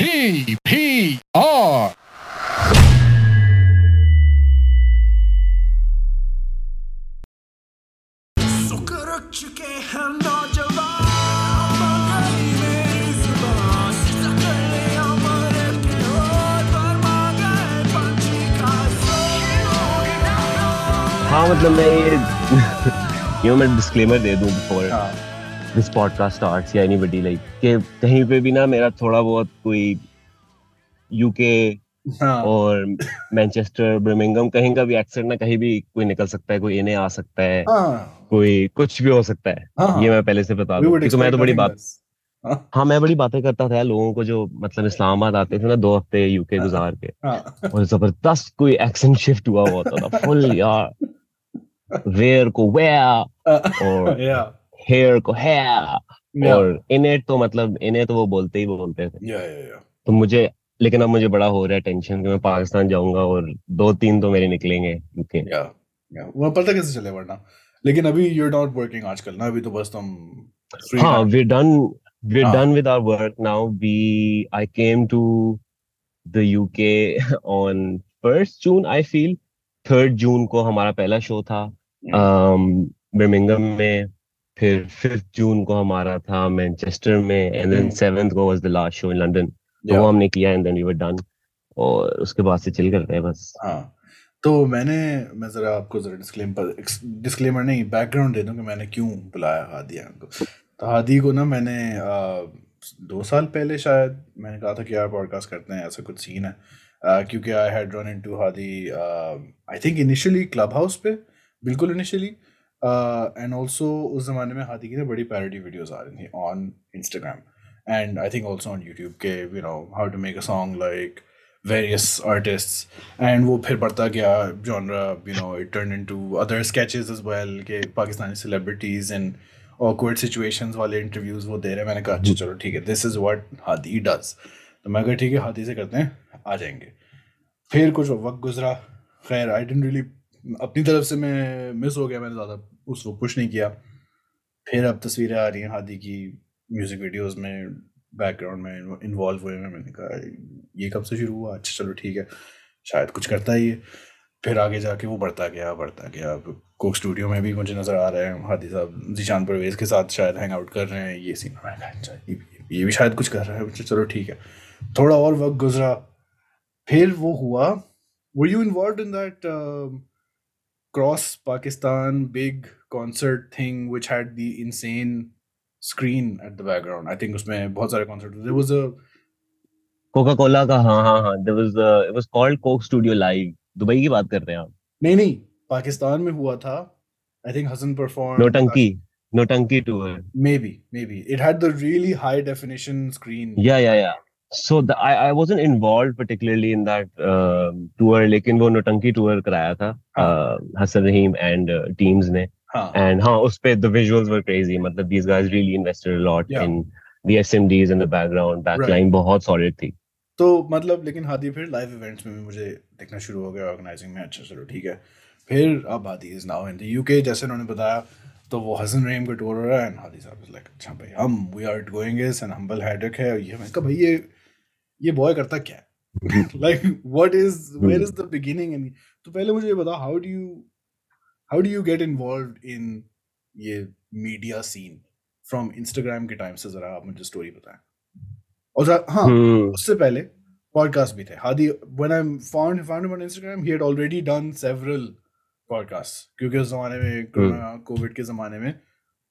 TPR. हाँ मतलब मैं ये यूँ मैं डिस्क्लेमर दे दूँ बिफोर दिस पॉडकास्ट स्टार्ट्स या एनीबॉडी लाइक कि कहीं पे भी ना मेरा थोड़ा बहुत कोई यूके हाँ। और मैनचेस्टर बर्मिंगम कहीं का भी एक्सेंट ना कहीं भी कोई निकल सकता है कोई इन्हें आ सकता है हाँ। कोई कुछ भी हो सकता है। हाँ ये मैं पहले से बता दूँ क्योंकि मैं तो बड़ी बात हाँ। हाँ मैं बड़ी बातें करता था लोगों को जो मतलब इस्लामाबाद आते थे ना दो हफ़्ते यूके गुजार के हाँ। और ज़बरदस्त कोई एक्सेंट शिफ्ट हुआ होता था फुल यार। वेयर को वेयर और हेयर को हेयर और इन्हें तो मतलब इन्हें तो वो बोलते ही बोलते थे। तो मुझे लेकिन अब मुझे बड़ा हो रहा है टेंशन कि मैं पाकिस्तान जाऊँगा और दो तीन तो मेरे निकलेंगे यूके yeah yeah. वो पता कैसे चले वरना? लेकिन अभी you're not working आजकल ना? अभी तो बस तुम हाँ done we're हाँ. done with our work now. We I came to the UK on 1st June I feel. 3rd June को हमारा पहला शो था um, बर्मिंगम में। फिर 5th जून को हमारा था मैनचेस्टर में एंड देन। 7th को was the last show in London तो वो हमने किया and then we were done और उसके बाद से चिल करते हैं बस। हाँ। तो मैंने मैं जरा आपको जरा डिस्क्लेमर डिस्क्लेमर नहीं बैकग्राउंड दे दूँ कि मैंने क्यों बुलाया हादिया को। तो हादी को ना मैंने आ, दो साल पहले शायद मैंने कहा था कि यार पॉडकास्ट करते हैं ऐसा कुछ सीन है। आ, क्योंकि I had run into Hadi I think initially clubhouse पे बिल्कुल इनिशियली एंड ऑल्सो उस जमाने में हाथी की ना बड़ी पैरोडी वीडियोज़ आ रही थी on Instagram and I think also on YouTube के you know how to make a song like various artists. And वो फिर बढ़ता गया genre, you know, it turned into other sketches as well, के Pakistani celebrities and awkward situations वाले interviews वो दे रहे हैं। मैंने कहा अच्छा चलो, ठीक है, this is what Hadi does. तो मैं कहा, ठीक है हादी से करते हैं, आ जाएँगे. फिर कुछ वक्त गुजरा। खैर आई डेंट रियली अपनी तरफ़ से मैं मिस हो गया मैंने ज़्यादा उसको पुश नहीं किया। फिर अब तस्वीरें आ रही हैं हादी की म्यूज़िक वीडियोस में बैकग्राउंड में इन्वॉल्व हुए हैं। मैंने कहा ये कब से शुरू हुआ? अच्छा चलो ठीक है शायद कुछ करता ही है। फिर आगे जाके वो बढ़ता गया बढ़ता गया। अब कोक स्टूडियो में भी मुझे नज़र आ रहा है। हादी साहब जीशान परवेज के साथ शायद हैंग आउट कर रहे हैं। ये सीन अच्छा ये, भी- शायद कुछ कर रहा है। अच्छा चलो ठीक है। थोड़ा और वक्त गुजरा। फिर वो हुआ were you involve in that cross Pakistan big concert thing which had the insane screen at the background I think उसमें बहुत सारे concert there was a Coca Cola का हाँ हाँ हाँ there was it was called Coke Studio live Dubai की बात कर रहे हैं आप? नहीं नहीं पाकिस्तान में हुआ था। आई थिंक हसन परफॉर्म नोटंकी नोटंकी be maybe it had the really high definition screen Yeah, yeah, yeah. So the, I I wasn't involved particularly in that uh, tour, लेकिन वो नोटंकी टूर कराया था uh, Hassan Rahim and uh, teams ने। हाँ। And हाँ उस पे the visuals were crazy मतलब these guys really invested a lot Yeah. in the SMDs in the background backline बहुत solid थी। तो मतलब लेकिन हादी फिर लाइव इवेंट्स में भी मुझे देखना शुरू हो गया ऑर्गेनाइजिंग में अच्छा चलो ठीक है। फिर अब Hadi is now in the UK जैसे उन्होंने बताया तो वो हसन रहीम का टूर हो रहा है एंड हादी साहब इज़ लाइक अच्छा भाई हम we are going is and humble headache है। ये मैं कहा भाई ये ये बॉय करता क्या है? Like what is where is the beginning and तो पहले मुझे ये बताओ how do you how do you get involve in ये मीडिया सीन फ्रॉम इंस्टाग्राम के टाइम से जरा आप मुझे स्टोरी बताएँ। और हाँ Hmm. उससे पहले पॉडकास्ट भी थे। Hadi when I found found him on Instagram he had already done several podcast क्योंकि उस जमाने में कोरोना कोविड के जमाने में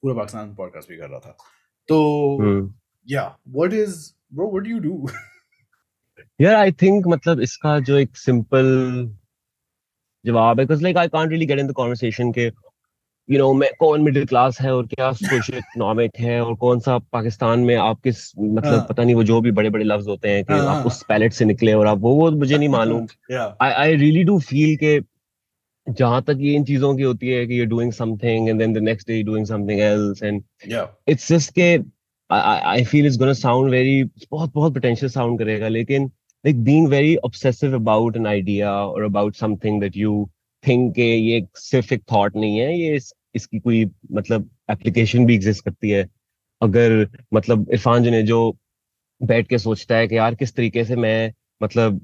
पूरा पाकिस्तान पॉडकास्ट भी कर रहा था। तो Hmm. या what is bro what do you do यार आई थिंक मतलब इसका जो एक सिंपल जवाब है because like I can't really get in the conversation के यू नो मैं कौन मिडिल क्लास है और क्या सोशल इकोनॉमिक है और कौन सा पाकिस्तान में आप किस मतलब हाँ। पता नहीं वो जो भी बड़े बड़े लफ्ज होते हैं कि आप हाँ। उस पैलेट से निकले और आप वो वो मुझे नहीं मालूम I I really do feel के जहाँ तक ये इन चीज़ों की होती है कि you're doing something and then the next day you're doing something else and या it's just के I feel it's gonna sound very बहुत बहुत potential sound करेगा लेकिन like being very obsessive about an idea or about something that you think के ये एक सिर्फ़ एक thought नहीं है ये इस, इसकी कोई मतलब application भी exist करती है। अगर मतलब इरफान जी ने जो बैठ के सोचता है कि यार किस तरीके से मैं मतलब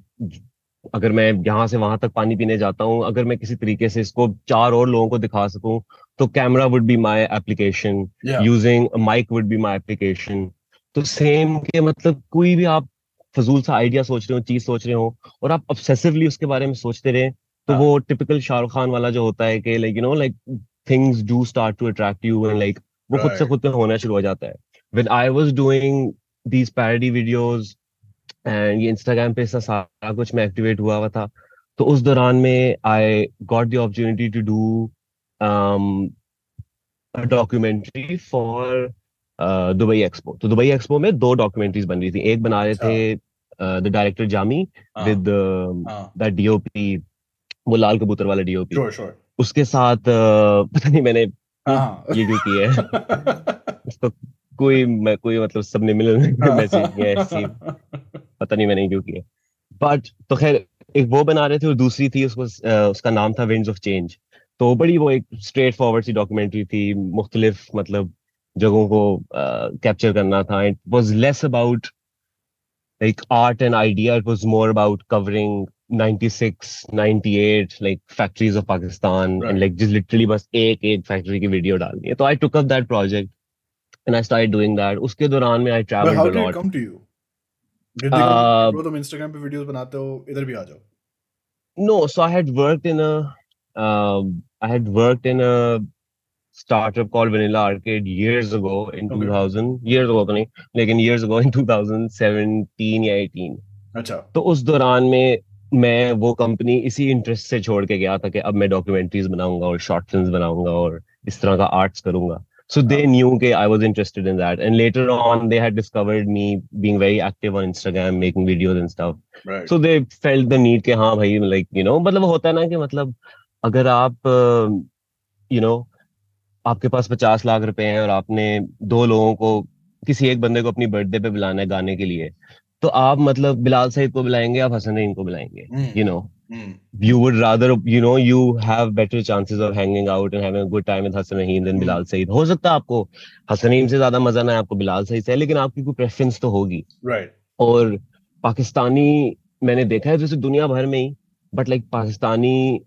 अगर मैं यहाँ से वहाँ तक पानी पीने जाता हूँ अगर मैं किसी तरीके से इसको चार और लोगों को दिखा सकूँ तो camera would be my application using mic would be my application तो सेम के मतलब कोई भी आप फजूल सा आइडिया सोच रहे हो चीज़ सोच रहे हो और आप ऑब्सेसिवली उसके बारे में सोचते रहे तो हाँ। वो टिपिकल शाहरुख खान वाला जो होता है कि like you know like things do start to attract you and like वो खुद से खुद पे होना शुरू हो जाता है। When I was doing these parody videos and ये इंस्टाग्राम पे इसका सारा कुछ मैं एक्टिवेट हुआ हुआ था तो उस दौरान में I got the opportunity to do documentary for Dubai Expo तो दुबई एक्सपो में दो डॉक्यूमेंट्रीज बन रही थी। एक बना रहे अच्छा थे द डायरेक्टर जामी हाँ विद हाँ द डीओपी वो लाल कबूतर वाला डीओपी श्योर श्योर उसके साथ uh, पता नहीं मैंने हाँ। ये क्यों किया है। उसको कोई मैं कोई मतलब सबने मिल मैसेज किया ऐसी। पता नहीं मैंने क्यों किया। बट तो खैर एक वो बना रहे थे और दूसरी थी उसको उसका नाम था विंड्स ऑफ़ चेंज तो बड़ी वो एक स्ट्रेट फॉरवर्ड सी डॉक्यूमेंट्री थी मुख्तलिफ़ मतलब जगहों को कैप्चर करना था। It was less about like art and idea it was more about covering 96 98 like factories of pakistan and right like just literally बस एक एक फैक्ट्री की वीडियो डालनी है तो I took up that project and I start doing that उसके दौरान में I But travelled how a did it lot come to you? Did they come to you, bro तुम इंस्टाग्राम पे वीडियोस बनाते हो इधर भी आ जाओ no so i had worked in a um, i had worked in a startup called vanilla arcade years ago in Okay. 2000 years ago तो नहीं लेकिन years ago in 2017 या 18 अच्छा। तो उस दौरान में मैं वो कंपनी इसी इंटरेस्ट से छोड़ के गया था कि अब मैं डॉक्यूमेंट्रीज बनाऊँगा और शॉर्ट फिल्म्स बनाऊँगा और इस तरह का आर्ट्स करूँगा। सो दे न्यू के I was interested in that and later on they had discovered me being very active on Instagram making videos and stuff so they felt the need कि हाँ भाई लाइक यू नो मतलब होता है ना कि मतलब अगर आप यू नो आपके पास पचास लाख रुपए हैं और आपने दो लोगों को किसी एक बंदे को अपनी बर्थडे पे बुलाना है गाने के लिए तो आप मतलब बिलाल सईद को बुलाएँगे आप हसन रहीम को बुलाएँगे you know hmm. You would rather you know you have better chances of hanging out and having a good time with Hassan Rahim than Bilal Saeed हो सकता है आपको हसन रहीम से ज़्यादा मज़ा ना है आपको बिलाल सईद से लेकिन आपकी कोई प्रेफरेंस तो होगी। राइट और पाकिस्तानी मैंने देखा है जैसे दुनिया भर में ही बट लाइक पाकिस्तानी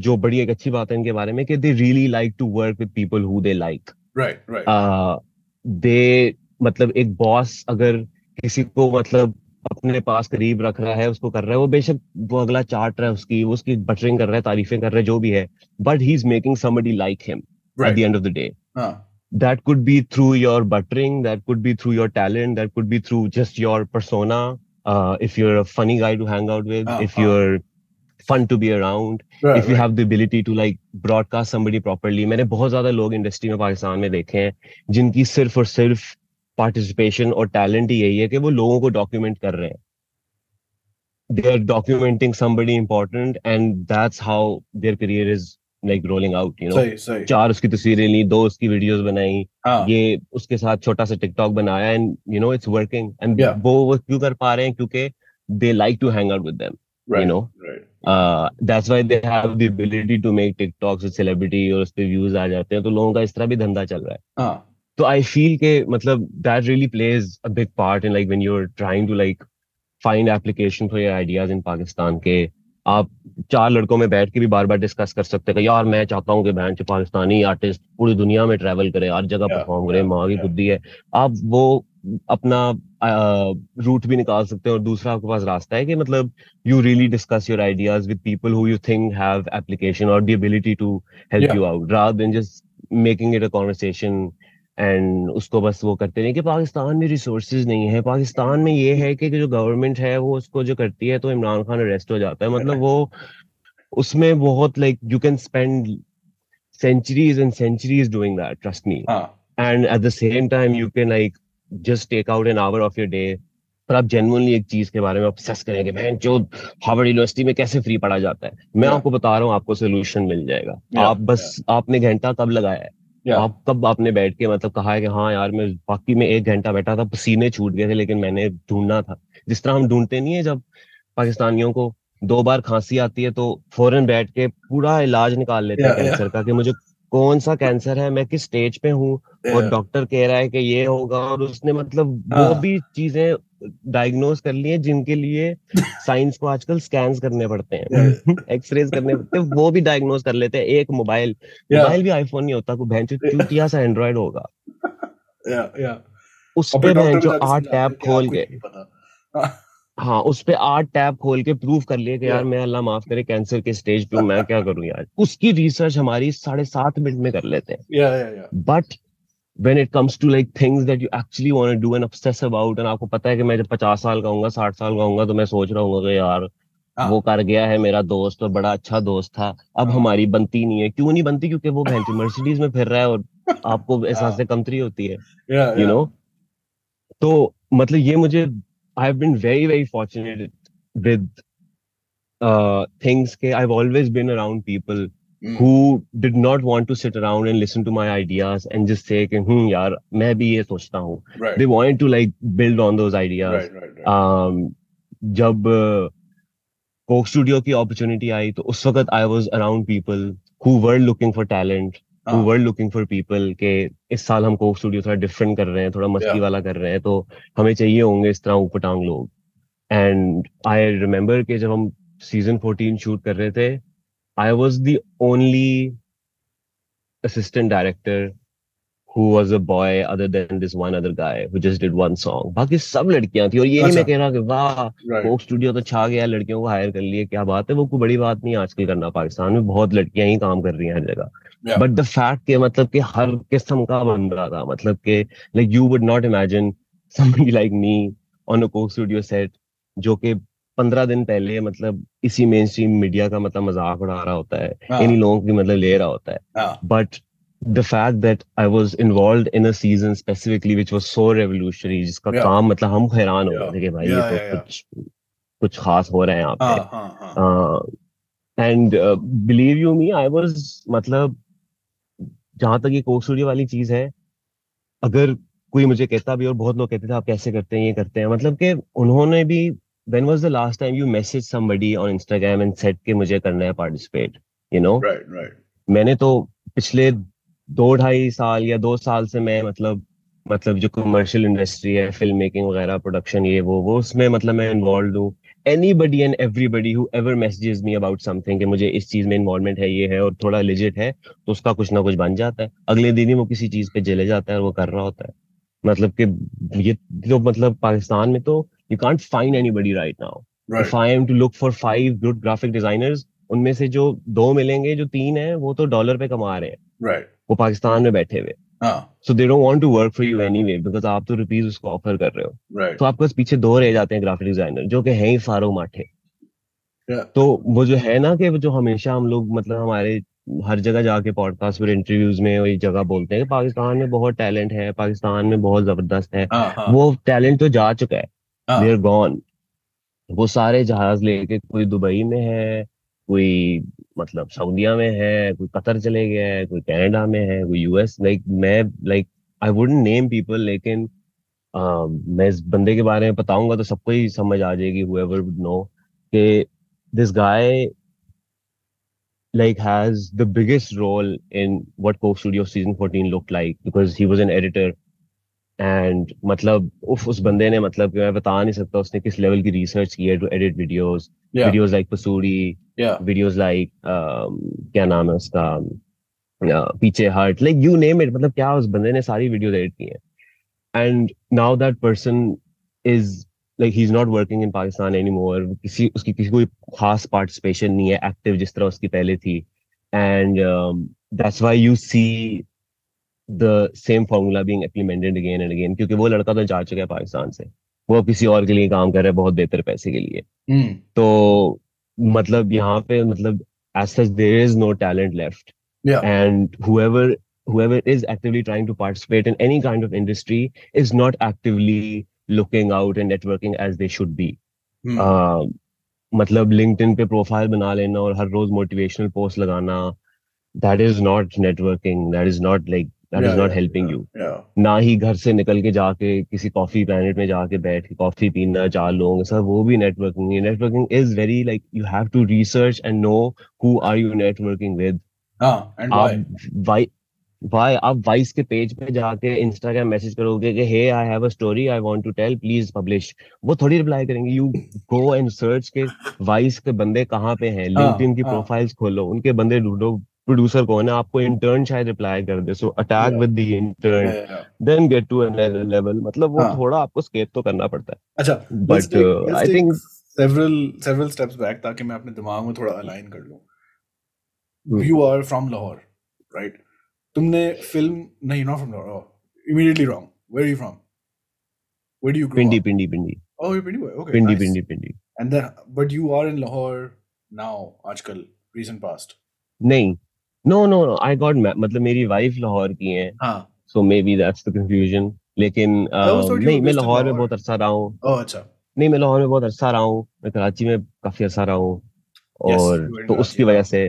जो बड़ी एक अच्छी बात है इनके बारे में कि they really like to work with people who they like they मतलब एक बॉस अगर किसी को मतलब अपने पास करीब रख रहा है उसको कर रहा है वो बेशक वो अगला चार्ट रहा है उसकी वो उसकी बटरिंग कर रहा है तारीफें कर रहा है जो भी है but he is making somebody like him at the end of the day that could be through your buttering that could be through your talent that could be through just your persona if you are a funny guy to hang out with if you are fun to be around. Right if you right have the ability to like broadcast somebody properly. मैंने बहुत ज़्यादा लोग industry में पाकिस्तान में देखे हैं जिनकी सिर्फ़ और सिर्फ़ पार्टिसिपेशन और टैलेंट ही यही है कि वो लोगों को डॉक्यूमेंट कर रहे हैं। They are documenting somebody important and that's how their career is like rolling out you know. सही सही। चार उसकी तस्वीरें ली दो उसकी वीडियोस बनाई। हाँ। ये उसके साथ छोटा सा टिकटॉक बनाया and you know it's working and. वो वो क्यों कर पा रहे हैं? क्योंकि they like to hang out with them know? Right that's why they have the ability to make TikToks with celebrity और उस पे व्यूज़ आ जाते हैं तो लोगों का इस तरह भी धंधा चल रहा है। हाँ। तो आई फील के मतलब that really plays a big part in like when you are trying to like find application for your ideas in Pakistan के। आप चार लड़कों में बैठ के भी बार बार डिस्कस कर सकते हैं यार मैं चाहता हूँ कि बैंक पाकिस्तानी आर्टिस्ट पूरी दुनिया में ट्रेवल करें हर जगह परफॉर्म करें माँ की बुद्धि है। आप वो अपना रूट भी निकाल सकते हैं और दूसरा आपके पास रास्ता है कि मतलब you really discuss your ideas with people who you think have application और ability to help you out rather than just making it a conversation and उसको बस वो करते नहीं कि पाकिस्तान में रिसोर्सेज नहीं है। पाकिस्तान में ये है कि जो गवर्नमेंट है वो उसको जो करती है तो इमरान खान अरेस्ट हो जाता है। मतलब वो उसमें बहुत like you can spend centuries and centuries doing that trust me and at the same time you can like just take out an hour of your day और आप genuinely एक चीज़ के बारे में ऑब्सेस करेंगे बहन जो हार्वर्ड यूनिवर्सिटी में कैसे फ्री पढ़ा जाता है मैं Yeah. आपको बता रहा हूँ आपको सोल्यूशन मिल जाएगा Yeah, आप बस आपने घंटा कब लगाया है Yeah. आप कब आपने बैठ के मतलब कहा है कि हाँ यार मैं बाकी में एक घंटा बैठा था पसीने छूट गए थे लेकिन मैंने ढूंढना था जिस तरह हम ढूंढते नहीं है जब पाकिस्तानियों को दो बार खांसी आती है तो फ़ौरन बैठ के पूरा इलाज निकाल लेते हैं Yeah, yeah. कैंसर का कि मुझे कौन सा कैंसर है मैं किस स्टेज पे हूँ और डॉक्टर कह रहा है कि ये होगा और उसने मतलब वो हाँ। भी चीज़ें डायग्नोज कर ली हैं जिनके लिए साइंस को आजकल स्कैन्स करने पड़ते हैं। एक्सरेज करने पड़ते हैं वो भी डायग्नोज कर लेते हैं एक मोबाइल मोबाइल भी आईफोन नहीं होता कोई बहन चूतिया सा एंड्रॉइड होगा. उस पे जो आठ टैब खोल के हाँ, हाँ उस पे आठ टैब खोल के प्रूव कर लिए कि यार मैं अल्लाह माफ़ करे कैंसर के स्टेज पे हूँ मैं क्या करूँ यार? उसकी रिसर्च हमारी साढ़े सात मिनट में कर लेते हैं. But when it comes to like things that you actually want to do and obsess about and आपको पता है कि मैं जब पचास साल का होऊँगा साठ साल का होऊँगा तो मैं सोच रहा हूँ कि यार हाँ. वो कर गया है मेरा दोस्त और बड़ा अच्छा दोस्त था अब हाँ. हमारी बनती नहीं है क्यों नहीं बनती क्योंकि वो बहन मर्सिडीज में फिर रहा है और आपको एहसास हाँ. कमतरी होती है यू. नो तो मतलब ये मुझे I have been very very fortunate with things के I have always been around people Mm. who did not want to sit around and listen to my ideas and just say कि हम्म यार मैं भी ये सोचता हूँ Right. they wanted to like build on those ideas Right, right, right. um, जब Coke studio की opportunity आई तो उस वक्त I was around people who were looking for talent who हाँ. were looking for people के इस साल हम कोक स्टूडियो थोड़ा डिफरेंट कर रहे हैं थोड़ा मस्ती Yeah. वाला कर रहे हैं तो हमें चाहिए होंगे इस तरह ऊपटांग लोग एंड आई रिमेम्बर कि जब हम सीजन 14 शूट कर रहे थे I was the only assistant director who was a boy other than this one other guy who just did one song. बाकी सब लड़कियाँ थी और ये नहीं मैं अच्छा. कह रहा कि वाह कोक स्टूडियो तो छा गया लड़कियों को हायर कर लिए क्या बात है वो कोई बड़ी बात नहीं है आजकल करना पाकिस्तान में बहुत लड़कियाँ ही काम कर रही हैं हर जगह बट द फैक्ट के मतलब कि हर किस्म का बन रहा था मतलब कि like you would not imagine somebody like me on a Coke Studio set जो कि पंद्रह दिन पहले मतलब इसी मेन स्ट्रीम मीडिया का मतलब मज़ाक उड़ा रहा होता है हाँ. इन्हीं लोगों की मतलब ले रहा होता है but the fact fact I I involve in a season specifically which was so revolutionary जिसका Yeah. काम मतलब हम हैरान हो रहे थे कि भाई Yeah, ये तो yeah. कुछ कुछ खास हो रहा है यहाँ पे. And believe you me I was मतलब जहाँ तक ये कोक स्टूडियो वाली चीज़ है अगर कोई मुझे कहता भी और बहुत लोग कहते थे आप कैसे करते हैं ये करते हैं मतलब कि उन्होंने भी when was the last time you messaged somebody on Instagram and said कि मुझे करना है participate you know? Right, right. मैंने तो पिछले दो ढाई साल या दो साल से मैं मतलब मतलब जो कमर्शियल इंडस्ट्री है फ़िल्म मेकिंग वगैरह प्रोडक्शन ये वो वो उसमें मतलब मैं इन्वॉल्व हूँ। Anybody and everybody who ever messages me about something कि मुझे इस चीज़ में इन्वॉल्वमेंट है ये है और थोड़ा लिजिट है तो उसका कुछ ना कुछ बन जाता है। अगले दिन ही वो किसी चीज़ पे चले जाता है और वो कर रहा होता है। मतलब कि ये तो मतलब पाकिस्तान में तो you can't find anybody right now. If I am to look for five good graphic designers उनमें से जो दो मिलेंगे जो तीन है वो तो डॉलर पे कमा रहे हैं Right. वो पाकिस्तान में बैठे हुए. So they don't want to work for you anyway because आप तो रुपीज़ उसको ऑफ़र कर रहे हो Right. तो आपके पास पीछे दो रह जाते हैं ग्राफिक डिज़ाइनर जो कि हैं ही फारूक माठे Yeah. तो वो जो है ना कि जो हमेशा हम लोग मतलब हमारे हर जगह जाके पॉडकास्ट पर इंटरव्यूज़ में वही जगह बोलते हैं कि पाकिस्तान में बहुत टैलेंट है पाकिस्तान में बहुत ज़बरदस्त है हाँ, हाँ. वो टैलेंट तो जा चुका है हाँ. देर गॉन वो सारे जहाज़ लेके कोई दुबई में है कोई मतलब सऊदिया में है कोई कतर चले गया है कोई कनाडा में है कोई यूएस लाइक मैं like I wouldn't name people लेकिन अ, मैं इस बंदे के बारे में बताऊँगा तो सबको ही समझ आ जाएगी whoever would know कि this guy like has the biggest role in what Coke Studio season 14 looked like because he was an editor and मतलब उफ उस बंदे ने मतलब कि मैं बता नहीं सकता उसने किस लेवल की रिसर्च की है to edit videos videos like Pasoori videos like क्या नाम है उसका? uh, Peechay Hutt like you name it मतलब क्या उस बंदे ने सारी वीडियोस एडिट की हैं? And now that person is like he is not working in Pakistan any more किसी उसकी किसी कोई खास पार्टिसिपेशन नहीं है. एक्टिव जिस तरह उसकी पहले थी. And that's why you see the same formula being implemented again and again क्योंकि वो लड़का तो जा चुका है पाकिस्तान से वो किसी और के लिए काम कर रहा है बहुत बेहतर पैसे के लिए Hmm. तो मतलब यहाँ पे मतलब as such there is no talent left Yeah. and whoever whoever is actively trying to participate in any kind of industry is not actively looking out and networking as they should be Hmm. uh, मतलब LinkedIn पे profile बना लेना और हर रोज motivational post लगाना that is not networking that is not like that is not helping you ना ही घर से निकल के जाके किसी कॉफ़ी प्लेनेट में जाके बैठ के कॉफ़ी पीना चार लोगों के साथ वो भी नेटवर्किंग है। Networking is very like you have to research and know who are you networking with हाँ व्हाई आप वाई वाई आप वाइस के पेज पे जाके इंस्टाग्राम मैसेज करोगे कि hey I have a story I want to tell please publish वो थोड़ी रिप्लाई करेंगे। यू गो एंड सर्च के वाइस के बंदे कहाँ पे हैं। हाँ लिंक्डइन की हाँ। प्रोफाइल्स खोलो। उनके बंदे ढूंढो। प्रोड्यूसर कौन है आपको इंटर्न शायद रिप्लाई कर दे. So attack with the intern then get to another level मतलब वो हाँ. थोड़ा आपको स्केप तो करना पड़ता अच्छा है let's but I think several several steps back ताकि मैं अपने दिमाग में थोड़ा अलाइन कर लूँ. You are from Lahore right तुमने फ़िल्म नहीं not from Lahore immediately wrong where you from where do you grow Pindi Pindi Pindi oh you Pindi okay Pindi Pindi Pindi and then but you are in Lahore now आजकल recent past नहीं no no I got मतलब मेरी wife Lahore की है। हाँ। So maybe that's the confusion लेकिन I was uh, thought you नहीं मैं लाहौर में बहुत अरसा रहा हूँ। ओह अच्छा। नहीं मैं लाहौर में बहुत अरसा रहा हूँ। मैं कराची में काफ़ी अरसा रहा हूँ। और तो उसकी वजह से।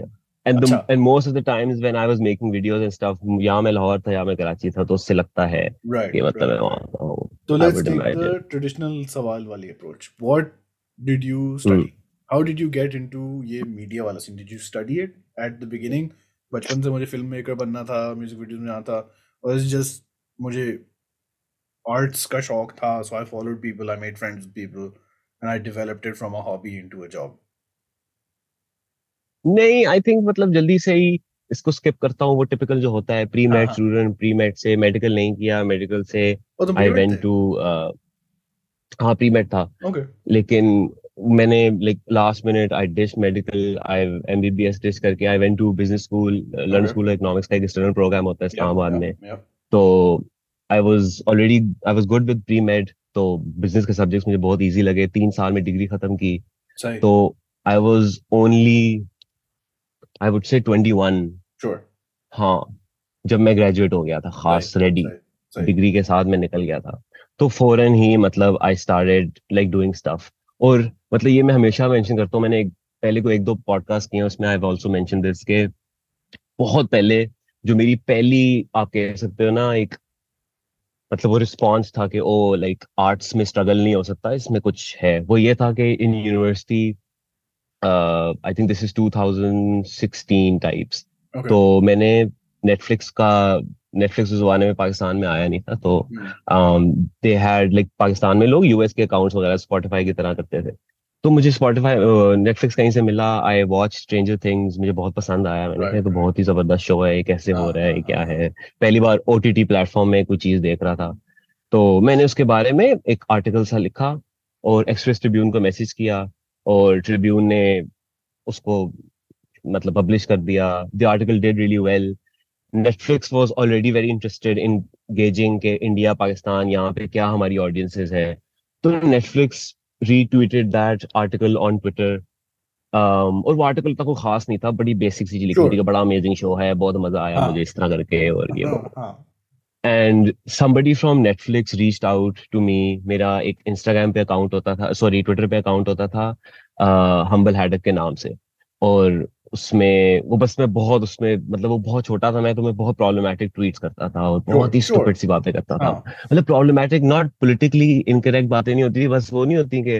एंड अच्छा। And most of the times when I was making videos and stuff या मैं लाहौर था या मैं कराची था तो उससे लगता है कि मतलब मैं वहाँ था तो लेट्स टेक द ट्रेडिशनल सवाल वाली approach what did you study how did you get into ये मीडिया वाला scene did you study it at the beginning बचपन से मुझे फ़िल्म मेकर बनना था म्यूज़िक वीडियोस में आता और इट्स जस्ट मुझे आर्ट्स का शौक था so I followed people I made friends people and I developed it from a hobby into a job नहीं आई थिंक मतलब जल्दी से ही इसको स्किप करता हूँ वो टिपिकल जो होता है pre med student pre med से मेडिकल नहीं किया मेडिकल से आई वेंट टू हाँ प्री मेड था। ओके लेकिन मैंने like last minute I ditch medical I MBBS ditch करके I went to business school okay school of economics का एक एक्सटर्नल प्रोग्राम होता है इस्लामाबाद में। तो I was already I was good with pre med तो बिज़नेस के सब्जेक्ट्स मुझे बहुत इजी लगे। तीन साल में डिग्री खत्म की। तो I was only I would say 21 sure हाँ जब मैं ग्रेजुएट हो गया था खास रेडी डिग्री के साथ मैं निकल गया था। तो फ़ौरन ही मतलब I started like doing stuff और मतलब ये मैं हमेशा मेंशन करता हूँ मैंने एक, पहले को एक दो पॉडकास्ट किए हैं, उसमें आई आल्सो मेंशन दिस के बहुत पहले जो मेरी पहली आप कह सकते हो ना एक मतलब वो रिस्पॉन्स था कि ओ लाइक आर्ट्स में स्ट्रगल नहीं हो सकता इसमें कुछ है। वो ये था कि in university I think this is 2016 types तो मैंने नेटफ्लिक्स का नेटफ्लिक्स उस जमाने में पाकिस्तान में आया नहीं था तो दे हैड लाइक पाकिस्तान में लोग यूएस के अकाउंट्स वगैरह स्पॉटिफाई की तरह करते थे। तो मुझे स्पॉटिफाई नेटफ्लिक्स कहीं से मिला आई वॉच स्ट्रेंजर थिंग्स मुझे बहुत पसंद आया। मैंने कहा तो राइट बहुत ही ज़बरदस्त शो है ये कैसे हाँ रहा है क्या हाँ। है? पहली बार ओटीटी प्लेटफॉर्म में कोई चीज़ देख रहा था। तो मैंने उसके बारे में एक आर्टिकल सा लिखा और एक्सप्रेस ट्रिब्यून को मैसेज किया और ट्रिब्यून ने उसको मतलब पब्लिश कर दिया। The article did really well Netflix was already very interested in gauging के इंडिया पाकिस्तान यहाँ पे क्या हमारी ऑडियंसेस है। तो Netflix retweeted that article on Twitter और वो आर्टिकल तक कोई खास नहीं था बड़ी बेसिक सी चीज़ लिखी थी बड़ा अमेजिंग शो है बहुत मज़ा आया हाँ। मुझे इस तरह करके और ये हाँ and somebody from Netflix reached out to me मेरा एक इंस्टाग्राम पे अकाउंट होता था सॉरी ट्विटर पे अकाउंट होता था हम्बल हैडक के नाम से। और उसमें वो बस मैं बहुत उसमें मतलब वो बहुत छोटा था मैं तो मैं बहुत प्रॉब्लमैटिक ट्वीट्स करता था और बहुत ही स्टूपिड सी बातें करता था। हाँ। मतलब प्रॉब्लमैटिक नॉट पॉलिटिकली इनकरेक्ट बातें नहीं होती थी बस वो नहीं होती कि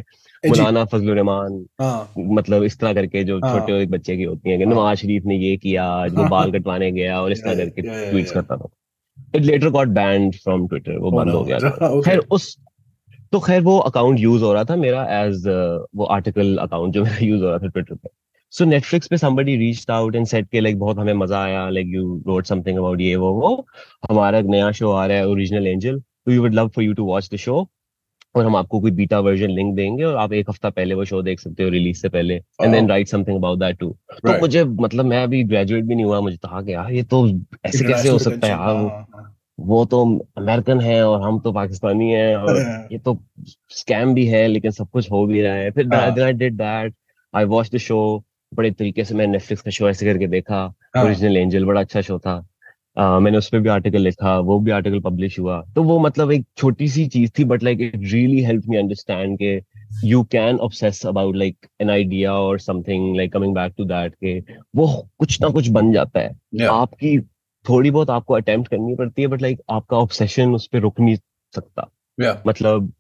मौलाना फजल रहमान हाँ। मतलब इस तरह करके जो छोटे हाँ एक बच्चे की होती है कि नवाज़ शरीफ ने ये किया आज वो बाल कटवाने गया और इस तरह करके या करता था। It later got banned from Twitter वो बंद हो गया खैर उस तो खैर वो अकाउंट यूज़ हो रहा था मेरा एज वो आर्टिकल अकाउंट जो मेरा यूज़ हो रहा था ट्विटर पे। सो नेटफ्लिक्स पे somebody reached out and said के लाइक बहुत हमें मज़ा आया like you wrote something about ये वो वो। हमारा एक नया शो आ रहा है ओरिजिनल एंजल तो we would love for you to watch the show और हम आपको कोई बीटा वर्जन लिंक देंगे और आप एक हफ़्ता पहले वो शो देख सकते हो रिलीज़ से पहले and then write something about that too तो मुझे मतलब मैं अभी ग्रेजुएट भी नहीं हुआ मुझे था कि यार ये तो ऐसे कैसे हो सकता है? यार हाँ। वो हाँ। वो तो अमेरिकन है और हम तो पाकिस्तानी हैं और ये तो स्कैम भी है लेकिन सब कुछ हो भी रहा है। फिर आई वॉच द शो बड़े तरीके से मैं नेटफ्लिक्स का शो ऐसे करके देखा। हाँ। ओरिजिनल एंजल बड़ा अच्छा शो था। Uh, मैंने उस पर भी आर्टिकल लिखा वो भी आर्टिकल पब्लिश हुआ। तो वो मतलब एक छोटी सी चीज़ थी but like it really help me understand के you can obsess about like an idea और something like coming back to that के वो कुछ ना कुछ बन जाता है। या आपकी थोड़ी बहुत आपको अटेम्प्ट करनी पड़ती है बट लाइक आपका ऑब्सेशन उस पर रुक नहीं सकता। या मतलब